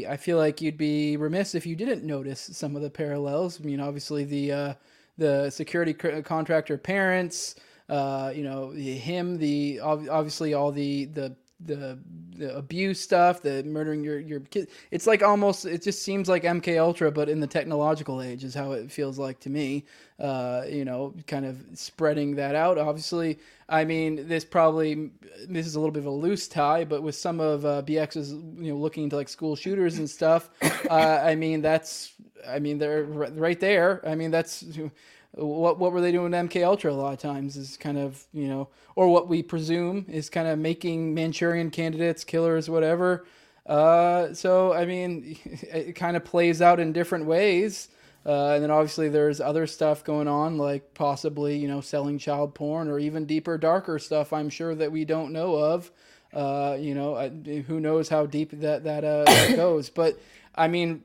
I feel like you'd be remiss if you didn't notice some of the parallels. I mean, obviously the uh, the security contractor parents uh, you know, him, the obviously all the the the, the abuse stuff, the murdering your your kid. It's like almost it just seems like MK Ultra, but in the technological age is how it feels like to me. Uh, you know, kind of spreading that out. Obviously, I mean, this probably this is a little bit of a loose tie, but with some of uh, BX's you know looking into like school shooters and stuff, uh, I mean that's I mean they're right there. I mean that's what what were they doing in MK Ultra a lot of times is kind of you know or what we presume is kind of making Manchurian candidates, killers, whatever. Uh, so I mean, it kind of plays out in different ways. Uh, and then obviously there's other stuff going on, like possibly you know selling child porn or even deeper, darker stuff. I'm sure that we don't know of. Uh, you know, who knows how deep that that, uh, that goes. But I mean,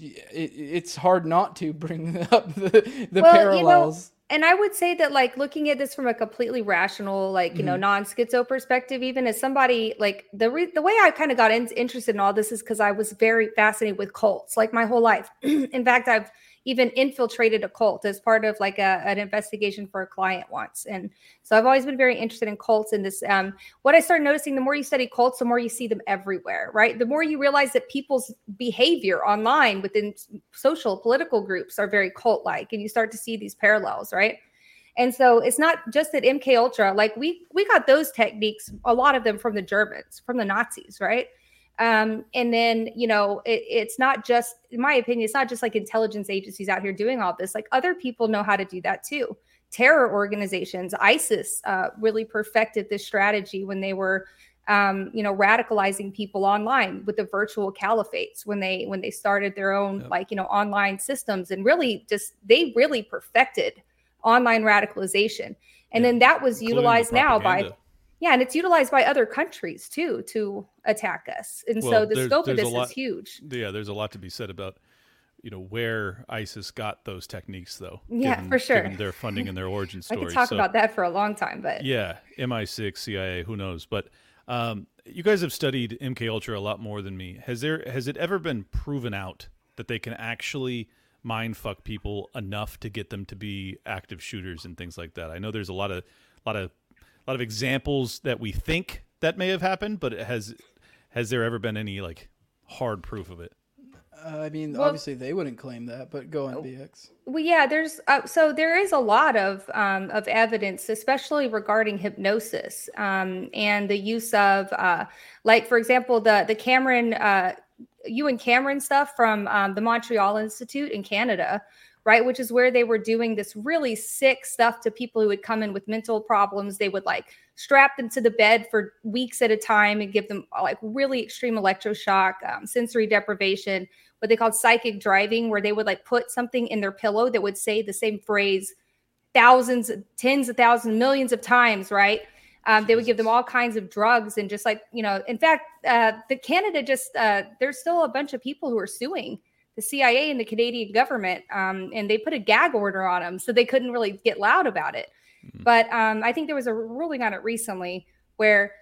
it, it's hard not to bring up the, the well, parallels. You know, and I would say that, like, looking at this from a completely rational, like, you mm-hmm. know, non schizo perspective, even as somebody, like, the re- the way I kind of got in- interested in all this is because I was very fascinated with cults, like, my whole life. in fact, I've even infiltrated a cult as part of like a, an investigation for a client once. And so I've always been very interested in cults and this. Um, what I started noticing, the more you study cults, the more you see them everywhere, right? The more you realize that people's behavior online within social political groups are very cult like, and you start to see these parallels, right? And so it's not just that MK Ultra, like we we got those techniques, a lot of them from the Germans, from the Nazis, right? Um, and then, you know, it, it's not just, in my opinion, it's not just like intelligence agencies out here doing all this. Like other people know how to do that too. Terror organizations, ISIS, uh, really perfected this strategy when they were, um, you know, radicalizing people online with the virtual caliphates when they when they started their own yep. like you know online systems and really just they really perfected online radicalization. And then that was utilized now by yeah, and it's utilized by other countries too to attack us. And well, so the scope of this lot, is huge. Yeah, there's a lot to be said about you know where ISIS got those techniques, though. Yeah, given, for sure. their funding and their origin story. I could talk so, about that for a long time, but yeah, MI6, CIA, who knows? But um, you guys have studied MK Ultra a lot more than me. Has there has it ever been proven out that they can actually mind fuck people enough to get them to be active shooters and things like that? I know there's a lot of a lot of a lot of examples that we think that may have happened, but has has there ever been any like hard proof of it? Uh, I mean, well, obviously they wouldn't claim that, but go on, BX. Well, yeah, there's uh, so there is a lot of um, of evidence, especially regarding hypnosis um, and the use of, uh, like for example, the the Cameron, uh, and Cameron stuff from um, the Montreal Institute in Canada right? Which is where they were doing this really sick stuff to people who would come in with mental problems. They would like strap them to the bed for weeks at a time and give them like really extreme electroshock, um, sensory deprivation, what they called psychic driving, where they would like put something in their pillow that would say the same phrase thousands, tens of thousands, millions of times, right? Um, they would give them all kinds of drugs and just like you know, in fact, uh, the Canada just uh, there's still a bunch of people who are suing the CIA and the Canadian government, um, and they put a gag order on them, so they couldn't really get loud about it. Mm-hmm. But um, I think there was a ruling on it recently where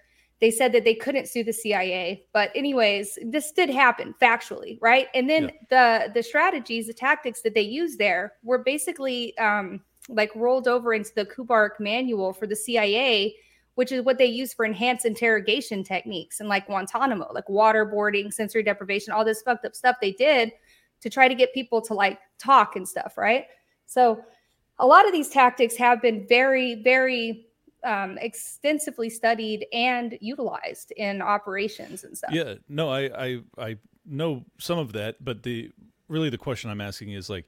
they said that they couldn't sue the CIA. But anyways, this did happen factually, right? And then yeah. the the strategies, the tactics that they used there were basically um, like rolled over into the Kubark manual for the CIA, which is what they use for enhanced interrogation techniques and like Guantanamo, like waterboarding, sensory deprivation, all this fucked up stuff they did to try to get people to like talk and stuff, right? So a lot of these tactics have been very, very um, extensively studied and utilized in operations and stuff. Yeah, no, I, I I know some of that, but the really the question I'm asking is like,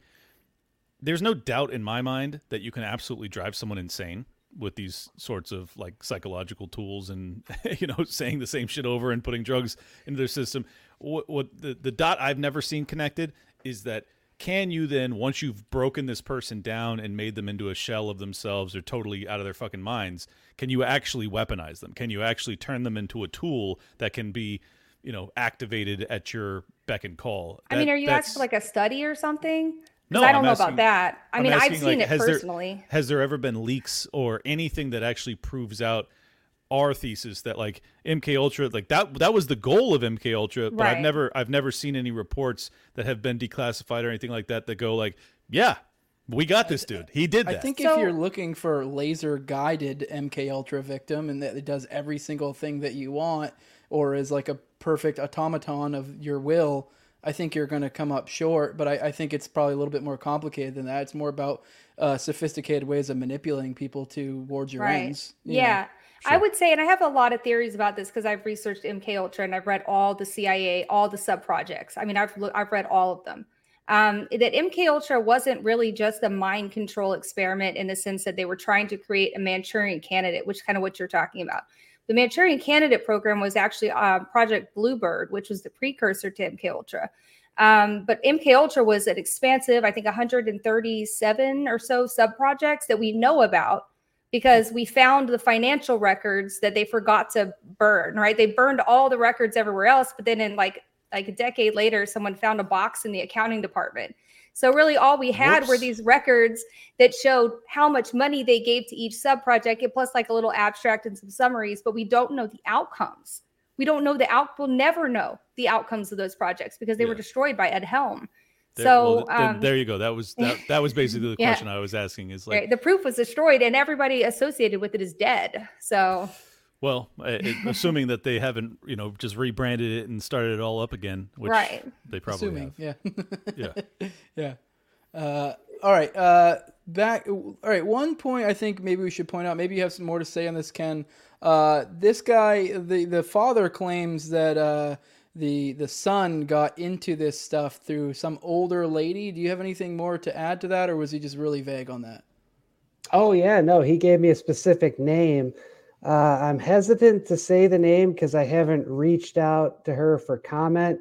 there's no doubt in my mind that you can absolutely drive someone insane with these sorts of like psychological tools and you know saying the same shit over and putting drugs into their system. What, what the the dot I've never seen connected is that can you then once you've broken this person down and made them into a shell of themselves or totally out of their fucking minds can you actually weaponize them can you actually turn them into a tool that can be you know activated at your beck and call that, i mean are you asking like a study or something no, I don't I'm know asking, about that. I mean, I've seen like, it personally. There, has there ever been leaks or anything that actually proves out our thesis that like MK Ultra like that that was the goal of MK Ultra, but right. I've never I've never seen any reports that have been declassified or anything like that that go like, yeah, we got this dude. He did that. I think so, if you're looking for laser guided MK Ultra victim and that it does every single thing that you want or is like a perfect automaton of your will, I think you're going to come up short. But I, I, think it's probably a little bit more complicated than that. It's more about uh, sophisticated ways of manipulating people towards your right. ends. yeah. Know? Sure. I would say, and I have a lot of theories about this because I've researched MK Ultra and I've read all the CIA, all the sub projects. I mean, I've I've read all of them. Um, that MK Ultra wasn't really just a mind control experiment in the sense that they were trying to create a Manchurian candidate, which kind of what you're talking about. The Manchurian candidate program was actually uh, Project Bluebird, which was the precursor to MK Ultra. Um, but MK Ultra was an expansive, I think, 137 or so sub projects that we know about because we found the financial records that they forgot to burn, right? They burned all the records everywhere else, but then in like like a decade later, someone found a box in the accounting department. So really all we had Whoops. were these records that showed how much money they gave to each sub project, plus like a little abstract and some summaries, but we don't know the outcomes. We don't know the out we'll never know the outcomes of those projects because they yeah. were destroyed by Ed Helm. There, so well, um, there you go. That was that, that was basically the yeah. question I was asking. Is like right. the proof was destroyed, and everybody associated with it is dead. So, well, it, assuming that they haven't, you know, just rebranded it and started it all up again, which right. they probably assuming, have. Yeah, yeah, yeah. Uh, all right, uh, back. All right, one point I think maybe we should point out. Maybe you have some more to say on this, Ken. Uh, this guy, the the father claims that uh, the the son got into this stuff through some older lady. Do you have anything more to add to that, or was he just really vague on that? Oh yeah, no, he gave me a specific name. Uh, I'm hesitant to say the name because I haven't reached out to her for comment,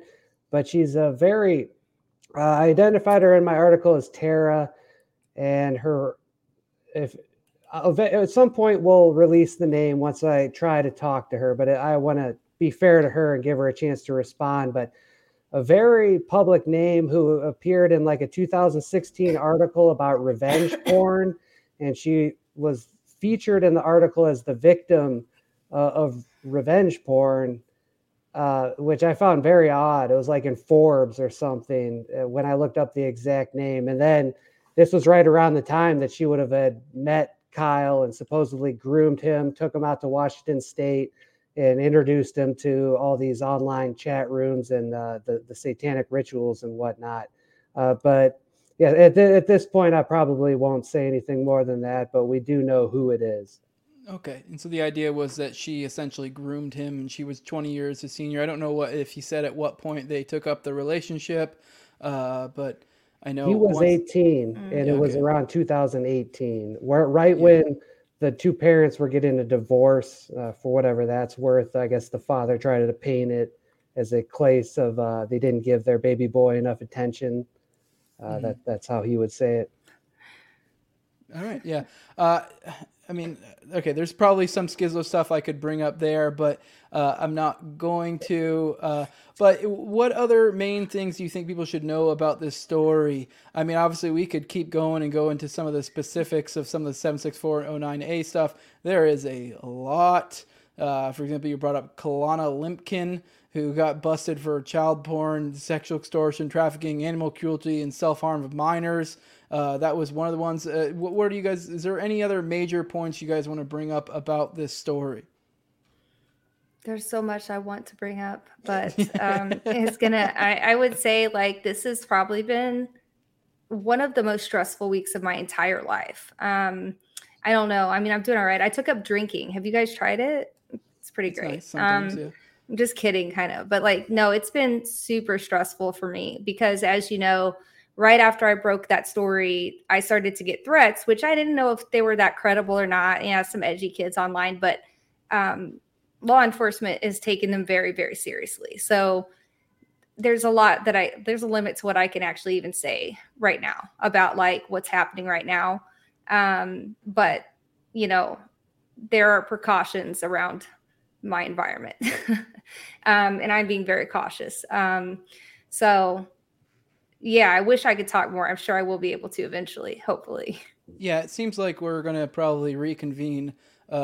but she's a very. Uh, I identified her in my article as Tara, and her. If uh, at some point we'll release the name once I try to talk to her, but I want to be fair to her and give her a chance to respond. But a very public name who appeared in like a 2016 article about revenge porn, and she was featured in the article as the victim uh, of revenge porn, uh, which I found very odd. It was like in Forbes or something uh, when I looked up the exact name. And then this was right around the time that she would have had met Kyle and supposedly groomed him, took him out to Washington State and introduced him to all these online chat rooms and uh, the the satanic rituals and whatnot. Uh, but yeah, at, th- at this point, I probably won't say anything more than that. But we do know who it is. Okay, and so the idea was that she essentially groomed him, and she was 20 years his senior. I don't know what if he said at what point they took up the relationship, uh, but I know he was once... 18, mm. and it okay. was around 2018, where right yeah. when the two parents were getting a divorce uh, for whatever that's worth. I guess the father tried to paint it as a case of uh, they didn't give their baby boy enough attention. Uh, mm-hmm. That that's how he would say it. All right, yeah. I mean, okay, there's probably some Skizzo stuff I could bring up there, but uh, I'm not going to. Uh, but what other main things do you think people should know about this story? I mean, obviously, we could keep going and go into some of the specifics of some of the 764 O9A stuff. There is a lot. Uh, for example, you brought up Kalana Limkin, who got busted for child porn, sexual extortion, trafficking, animal cruelty, and self harm of minors. Uh, that was one of the ones. Uh, what, what are you guys? Is there any other major points you guys want to bring up about this story? There's so much I want to bring up, but um, it's gonna. I, I would say like this has probably been one of the most stressful weeks of my entire life. Um, I don't know. I mean, I'm doing all right. I took up drinking. Have you guys tried it? It's pretty it's great. Nice um, yeah. I'm just kidding, kind of. But like, no, it's been super stressful for me because, as you know, right after I broke that story, I started to get threats, which I didn't know if they were that credible or not. Yeah, some edgy kids online, but um, law enforcement is taking them very, very seriously. So there's a lot that I there's a limit to what I can actually even say right now about like what's happening right now. Um, but you know, there are precautions around my environment, um, and I'm being very cautious. Um, so yeah, I wish I could talk more. I'm sure I will be able to eventually, hopefully. Yeah, it seems like we're going to probably reconvene. Uh,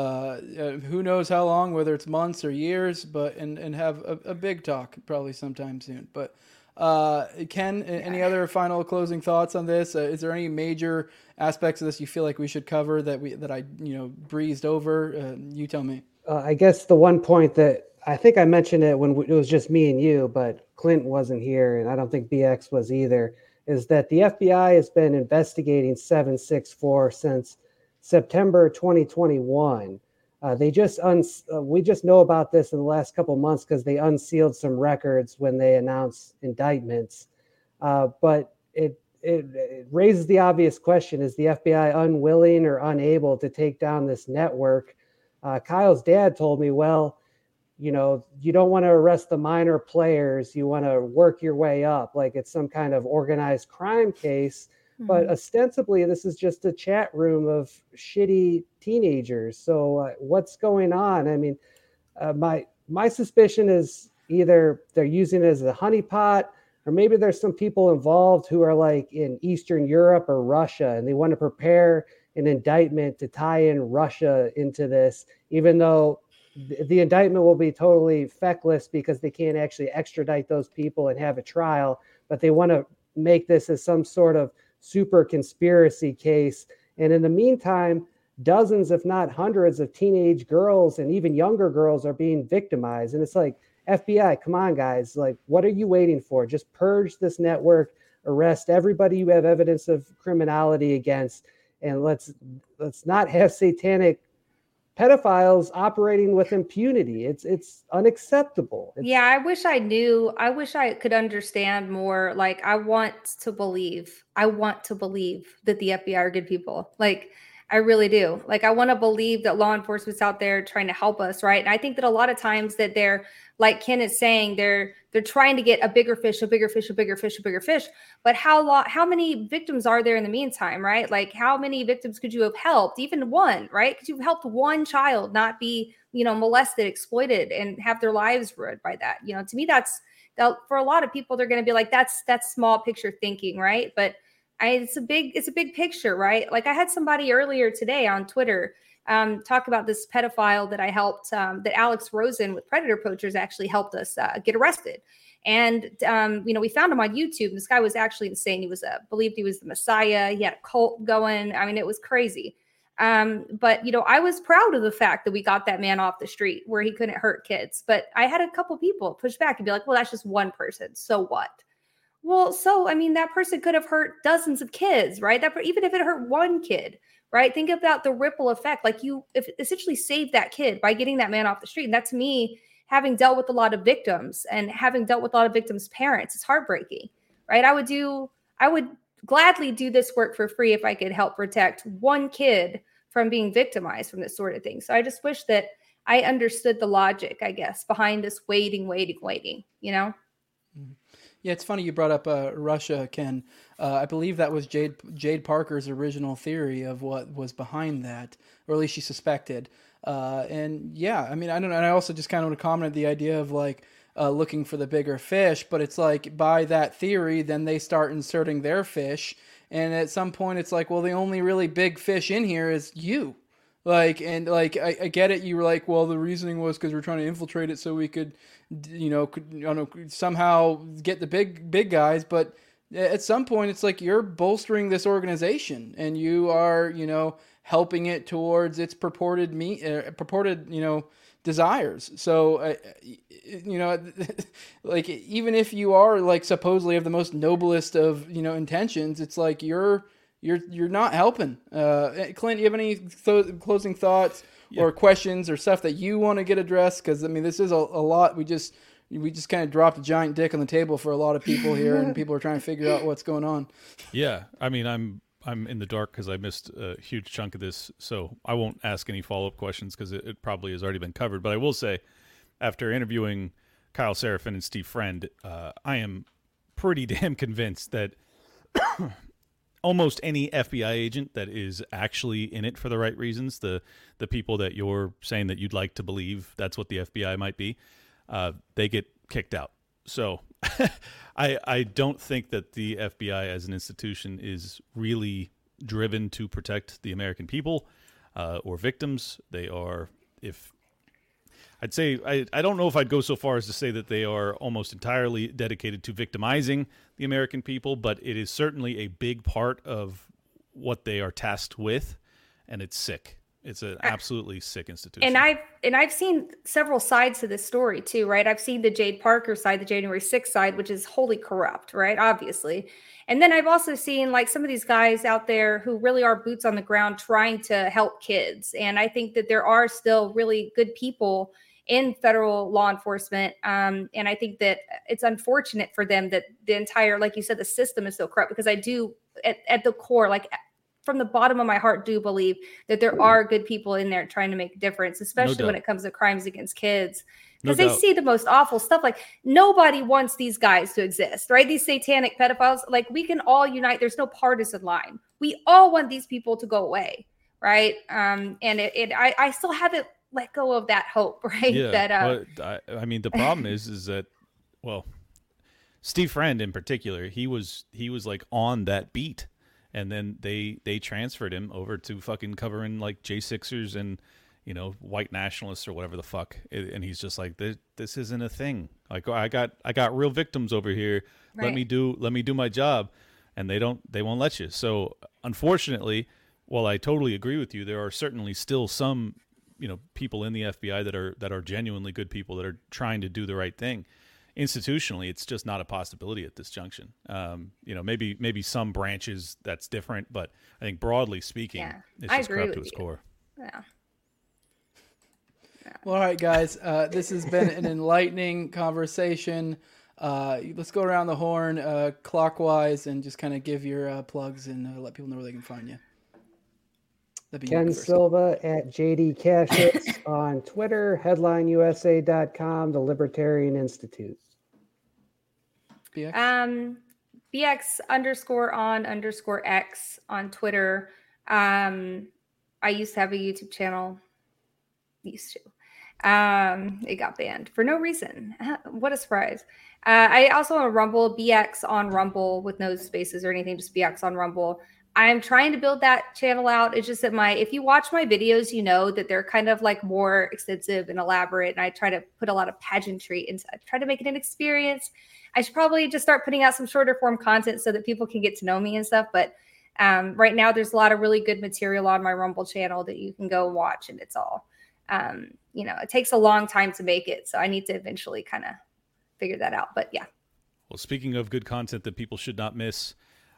uh, who knows how long, whether it's months or years, but and and have a, a big talk probably sometime soon. But uh, Ken, yeah. any other final closing thoughts on this? Uh, is there any major aspects of this you feel like we should cover that we that I you know breezed over? Uh, you tell me. Uh, I guess the one point that I think I mentioned it when it was just me and you, but Clint wasn't here, and I don't think BX was either. Is that the FBI has been investigating 764 since September 2021. Uh, they just un- uh, we just know about this in the last couple months because they unsealed some records when they announced indictments. Uh, but it, it, it raises the obvious question: Is the FBI unwilling or unable to take down this network? Uh, Kyle's dad told me, well you know, you don't want to arrest the minor players. You want to work your way up like it's some kind of organized crime case. Mm-hmm. But ostensibly, this is just a chat room of shitty teenagers. So, uh, what's going on? I mean, uh, my my suspicion is either they're using it as a honeypot, or maybe there's some people involved who are like in Eastern Europe or Russia, and they want to prepare an indictment to tie in Russia into this, even though the indictment will be totally feckless because they can't actually extradite those people and have a trial, but they want to make this as some sort of super conspiracy case. And in the meantime, dozens, if not hundreds, of teenage girls and even younger girls are being victimized. And it's like, FBI, come on, guys. Like, what are you waiting for? Just purge this network, arrest everybody you have evidence of criminality against, and let's let's not have satanic pedophiles operating with impunity. It's it's unacceptable. It's, yeah, I wish I knew. I wish I could understand more. Like I want to believe. I want to believe that the FBI are good people. Like I really do. Like I want to believe that law enforcement's out there trying to help us, right? And I think that a lot of times that they're like Ken is saying, they're they're trying to get a bigger fish, a bigger fish, a bigger fish, a bigger fish. But how long how many victims are there in the meantime, right? Like how many victims could you have helped? Even one, right? Could you have helped one child not be, you know, molested, exploited, and have their lives ruined by that? You know, to me that's that, for a lot of people, they're gonna be like, that's that's small picture thinking, right? But I, it's a big it's a big picture, right? Like I had somebody earlier today on Twitter um, talk about this pedophile that I helped um, that Alex Rosen with Predator Poachers actually helped us uh, get arrested. And um, you know, we found him on YouTube. This guy was actually insane. He was a uh, believed he was the Messiah. He had a cult going. I mean, it was crazy. Um, but you know, I was proud of the fact that we got that man off the street where he couldn't hurt kids. But I had a couple people push back and be like, "Well, that's just one person. So what?" Well, so I mean, that person could have hurt dozens of kids, right? That even if it hurt one kid, right? Think about the ripple effect. Like you, if essentially saved that kid by getting that man off the street. And that's me having dealt with a lot of victims and having dealt with a lot of victims' parents. It's heartbreaking, right? I would do, I would gladly do this work for free if I could help protect one kid from being victimized from this sort of thing. So I just wish that I understood the logic, I guess, behind this waiting, waiting, waiting, you know? Yeah, it's funny you brought up uh, Russia, Ken. Uh, I believe that was Jade Jade Parker's original theory of what was behind that, or at least she suspected. Uh, and yeah, I mean, I don't know. And I also just kind of want to comment the idea of like uh, looking for the bigger fish, but it's like by that theory, then they start inserting their fish, and at some point, it's like, well, the only really big fish in here is you. Like and like I, I get it. You were like, well, the reasoning was because we're trying to infiltrate it so we could, you know, could, know, somehow get the big big guys. But at some point, it's like you're bolstering this organization and you are, you know, helping it towards its purported me uh, purported, you know, desires. So, uh, you know, like even if you are like supposedly of the most noblest of you know intentions, it's like you're you're you're not helping. Uh, eh, Clint, you have any th- closing thoughts yeah. or questions or stuff that you want to get addressed? Because I mean, this is a, a lot. We just we just kind of dropped a giant dick on the table for a lot of people here, and people are trying to figure out what's going on. Yeah, I mean, I'm I'm in the dark because I missed a huge chunk of this, so I won't ask any follow up questions because it, it, probably has already been covered. But I will say, after interviewing Kyle Seraphin and Steve Friend, uh, I am pretty damn convinced that almost any FBI agent that is actually in it for the right reasons, the the people that you're saying that you'd like to believe that's what the FBI might be, uh, they get kicked out. So I I don't think that the FBI as an institution is really driven to protect the American people uh, or victims. They are if I'd say I, I don't know if I'd go so far as to say that they are almost entirely dedicated to victimizing the American people, but it is certainly a big part of what they are tasked with, and it's sick. It's an uh, absolutely sick institution. And I've and I've seen several sides to this story too, right? I've seen the Jade Parker side, the January 6th side, which is wholly corrupt, right? Obviously. And then I've also seen like some of these guys out there who really are boots on the ground trying to help kids. And I think that there are still really good people in federal law enforcement. Um, and I think that it's unfortunate for them that the entire, like you said, the system is so corrupt because I do at, at the core, like from the bottom of my heart, do believe that there are good people in there trying to make a difference, especially no when it comes to crimes against kids. Because no they doubt. see the most awful stuff. Like nobody wants these guys to exist, right? These satanic pedophiles. Like we can all unite. There's no partisan line. We all want these people to go away, right? Um, and it, it I, I still haven't let go of that hope, right? Yeah, that uh, I, I mean, the problem is, is that, well, Steve Friend in particular, he was he was like on that beat, and then they they transferred him over to fucking covering like J Sixers and you know white nationalists or whatever the fuck, and he's just like this, this isn't a thing. Like I got I got real victims over here. Right. Let me do let me do my job, and they don't they won't let you. So unfortunately, while I totally agree with you, there are certainly still some you know people in the FBI that are that are genuinely good people that are trying to do the right thing. Institutionally, it's just not a possibility at this junction. Um, you know, maybe maybe some branches that's different, but I think broadly speaking, yeah, it's just corrupt to its you. core. Yeah. Well, all right, guys. Uh, this has been an enlightening conversation. Uh, let's go around the horn uh, clockwise and just kind of give your uh, plugs and uh, let people know where they can find you. Ken Silva at JD Cassius on Twitter, headlineusa.com, the Libertarian Institute. BX? Um, BX underscore on underscore X on Twitter. Um, I used to have a YouTube channel. Used to. Um, it got banned for no reason. what a surprise. Uh, I also on Rumble, BX on Rumble with no spaces or anything, just BX on Rumble. I'm trying to build that channel out. It's just that my if you watch my videos, you know that they're kind of like more extensive and elaborate, and I try to put a lot of pageantry into. I try to make it an experience. I should probably just start putting out some shorter form content so that people can get to know me and stuff. But um, right now, there's a lot of really good material on my Rumble channel that you can go watch, and it's all. Um, you know, it takes a long time to make it, so I need to eventually kind of figure that out. But yeah. Well, speaking of good content that people should not miss,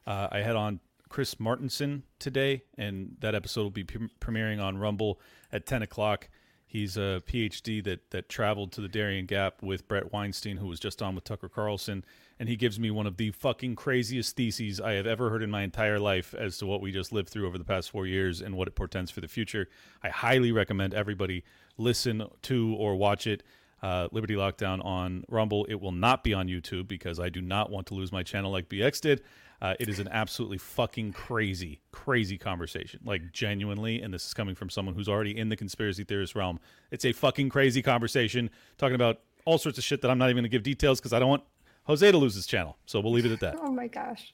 uh, I had on Chris Martenson today, and that episode will be pre- premiering on Rumble at 10 o'clock. He's a PhD that that traveled to the Darien Gap with Bret Weinstein, who was just on with Tucker Carlson, and he gives me one of the fucking craziest theses I have ever heard in my entire life as to what we just lived through over the past four years and what it portends for the future. I highly recommend everybody listen to or watch it. uh, Liberty Lockdown on Rumble. It will not be on YouTube because I do not want to lose my channel like BX did. Uh, it is an absolutely fucking crazy, crazy conversation. Like genuinely, and this is coming from someone who's already in the conspiracy theorist realm. It's a fucking crazy conversation talking about all sorts of shit that I'm not even going to give details because I don't want Jose to lose his channel. So we'll leave it at that. Oh my gosh.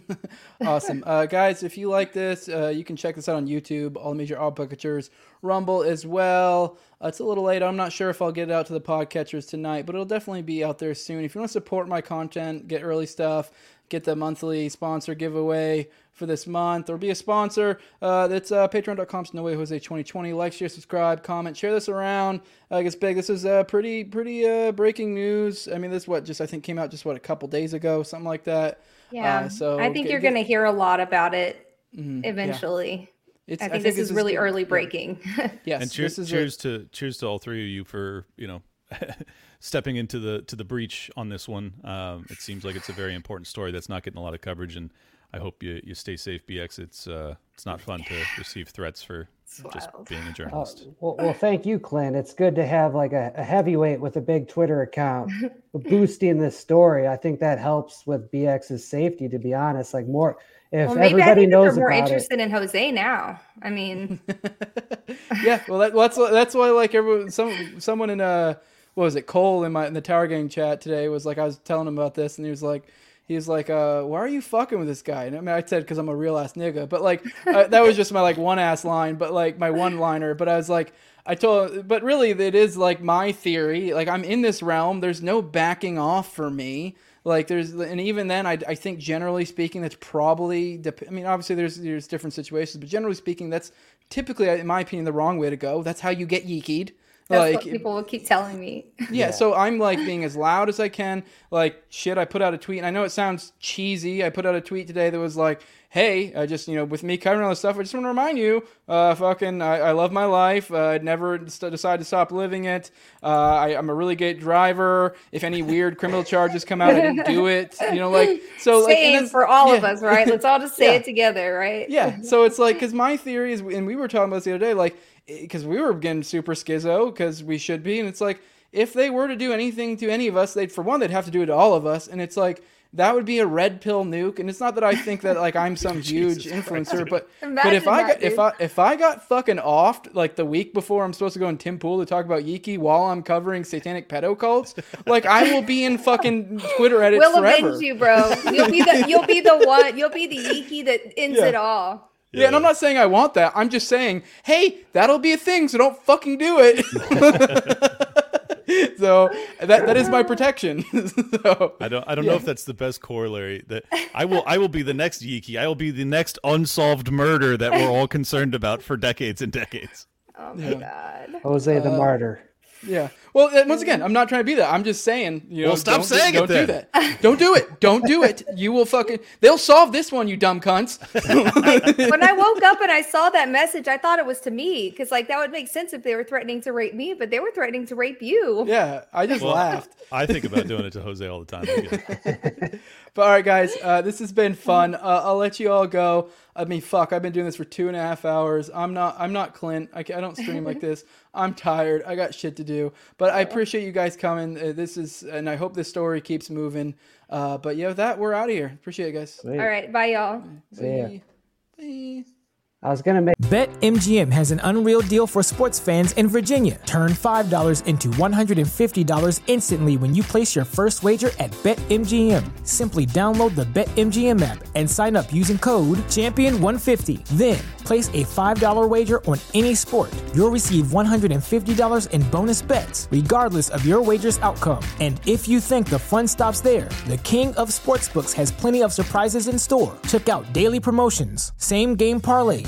awesome. Uh, guys, if you like this, uh, you can check this out on YouTube, all the major podcatchers, Rumble as well. Uh, it's a little late. I'm not sure if I'll get it out to the podcatchers tonight, but it'll definitely be out there soon. If you want to support my content, get early stuff, get the monthly sponsor giveaway for this month or be a sponsor. Uh, that's uh, patreon.com no way Jose 2020. Like, share, subscribe, comment, share this around. Uh, gets big. This is uh, pretty pretty uh, breaking news. I mean, this what just I think came out just what a couple days ago, something like that. Yeah. Uh, so I think get- you're get- going to hear a lot about it Mhm, yeah. eventually. It's- I I think think this is is really good. early Yeah. breaking. Yes, and cheers, this is a- cheers to cheers to all three of you for you know stepping into the to the breach on this one. Um, it seems like it's a very important story that's not getting a lot of coverage, and I hope you you stay safe, BX. It's uh, it's not fun to receive threats for just being a Uh, journalist. well, well, thank you, Clint. It's good to have like a, a heavyweight with a big Twitter account boosting this story. I think that helps with BX's safety. To be honest, like more if well, maybe I everybody think knows they're more about it. interested in Jose now. I mean, yeah, well, that, that's that's why like everyone, some someone in uh, what was it, Cole in my in the Tower Gang chat today was like, I was telling him about this, and he was like, he was like, uh, why are you fucking with this guy? And I mean, I said because I'm a real ass nigga, but like uh, that was just my like one ass line, but like my one liner. But I was like, I told, but really, it is like my theory. Like I'm in this realm. There's no backing off for me. Like there's, and even then, I, I think generally speaking, that's probably. I mean, obviously there's there's different situations, but generally speaking, that's typically, in my opinion, the wrong way to go. That's how you get yeekied. That's like what people will keep telling me. yeah, so I'm like being as loud as I can. Like shit, I put out a tweet, and I know it sounds cheesy. I put out a tweet today that was like, "Hey, I just you know with me covering all this stuff, I just want to remind you, uh, fucking, I, I love my life. Uh, I'd never st- decide to stop living it. Uh, I, I'm a really good driver. If any weird criminal charges come out, I didn't do it. You know, like so like and Same for all of us, right? Let's all just say Yeah. it together, right? Yeah. So it's like, because my theory is, and we were talking about this the other day, like, because we were getting super schizo, because we should be. And it's like, if they were to do anything to any of us, they'd, for one, they'd have to do it to all of us. And it's like, that would be a red pill nuke. And it's not that I think that, like, I'm some huge influencer, but, but if Imagine I that, got, if. I, if I got fucking offed, like, the week before I'm supposed to go in Tim Pool to talk about Yiki while I'm covering satanic pedo cults, like, I will be in fucking Twitter edits We'll forever. avenge you, bro. You'll be the you'll be the one. You'll be the Yiki that ends Yeah. it all. Yeah. and I'm not saying I want that. I'm just saying, hey, that'll be a thing, so don't fucking do it. so that that is my protection. so, I don't I don't know if that's the best corollary. That I will I will be the next Yiki. I will be the next unsolved murder that we're all concerned about for decades and decades. Oh my god. Jose the Uh, martyr. Yeah. Well, uh, once again, I'm not trying to be that. I'm just saying, you know, Well, stop don't, do- saying it don't do that. Don't do it. Don't do it. You will fucking. They'll solve this one, you dumb cunts. when I woke up and I saw that message, I thought it was to me because, like, that would make sense if they were threatening to rape me, but they were threatening to rape you. yeah, I just Well, laughed. I think about doing it to Jose all the time. I get it. But all right, guys, uh, this has been fun. Uh, I'll let you all go. I mean, fuck, I've been doing this for two and a half hours. I'm not. I'm not Clint. I, I don't stream like this. I'm tired. I got shit to do. But I appreciate you guys coming. Uh, this is, and I hope this story keeps moving. Uh, but yeah, with that we're out of here. Appreciate it, guys. All right, bye, y'all. See ya. Bye. I was gonna make. BetMGM has an unreal deal for sports fans in Virginia. Turn $5 into $150 instantly when you place your first wager at BetMGM. Simply download the BetMGM app and sign up using code Champion150. Then, place a $5 wager on any sport. You'll receive $150 in bonus bets, regardless of your wager's outcome. And if you think the fun stops there, the King of Sportsbooks has plenty of surprises in store. Check out daily promotions, same game parlays,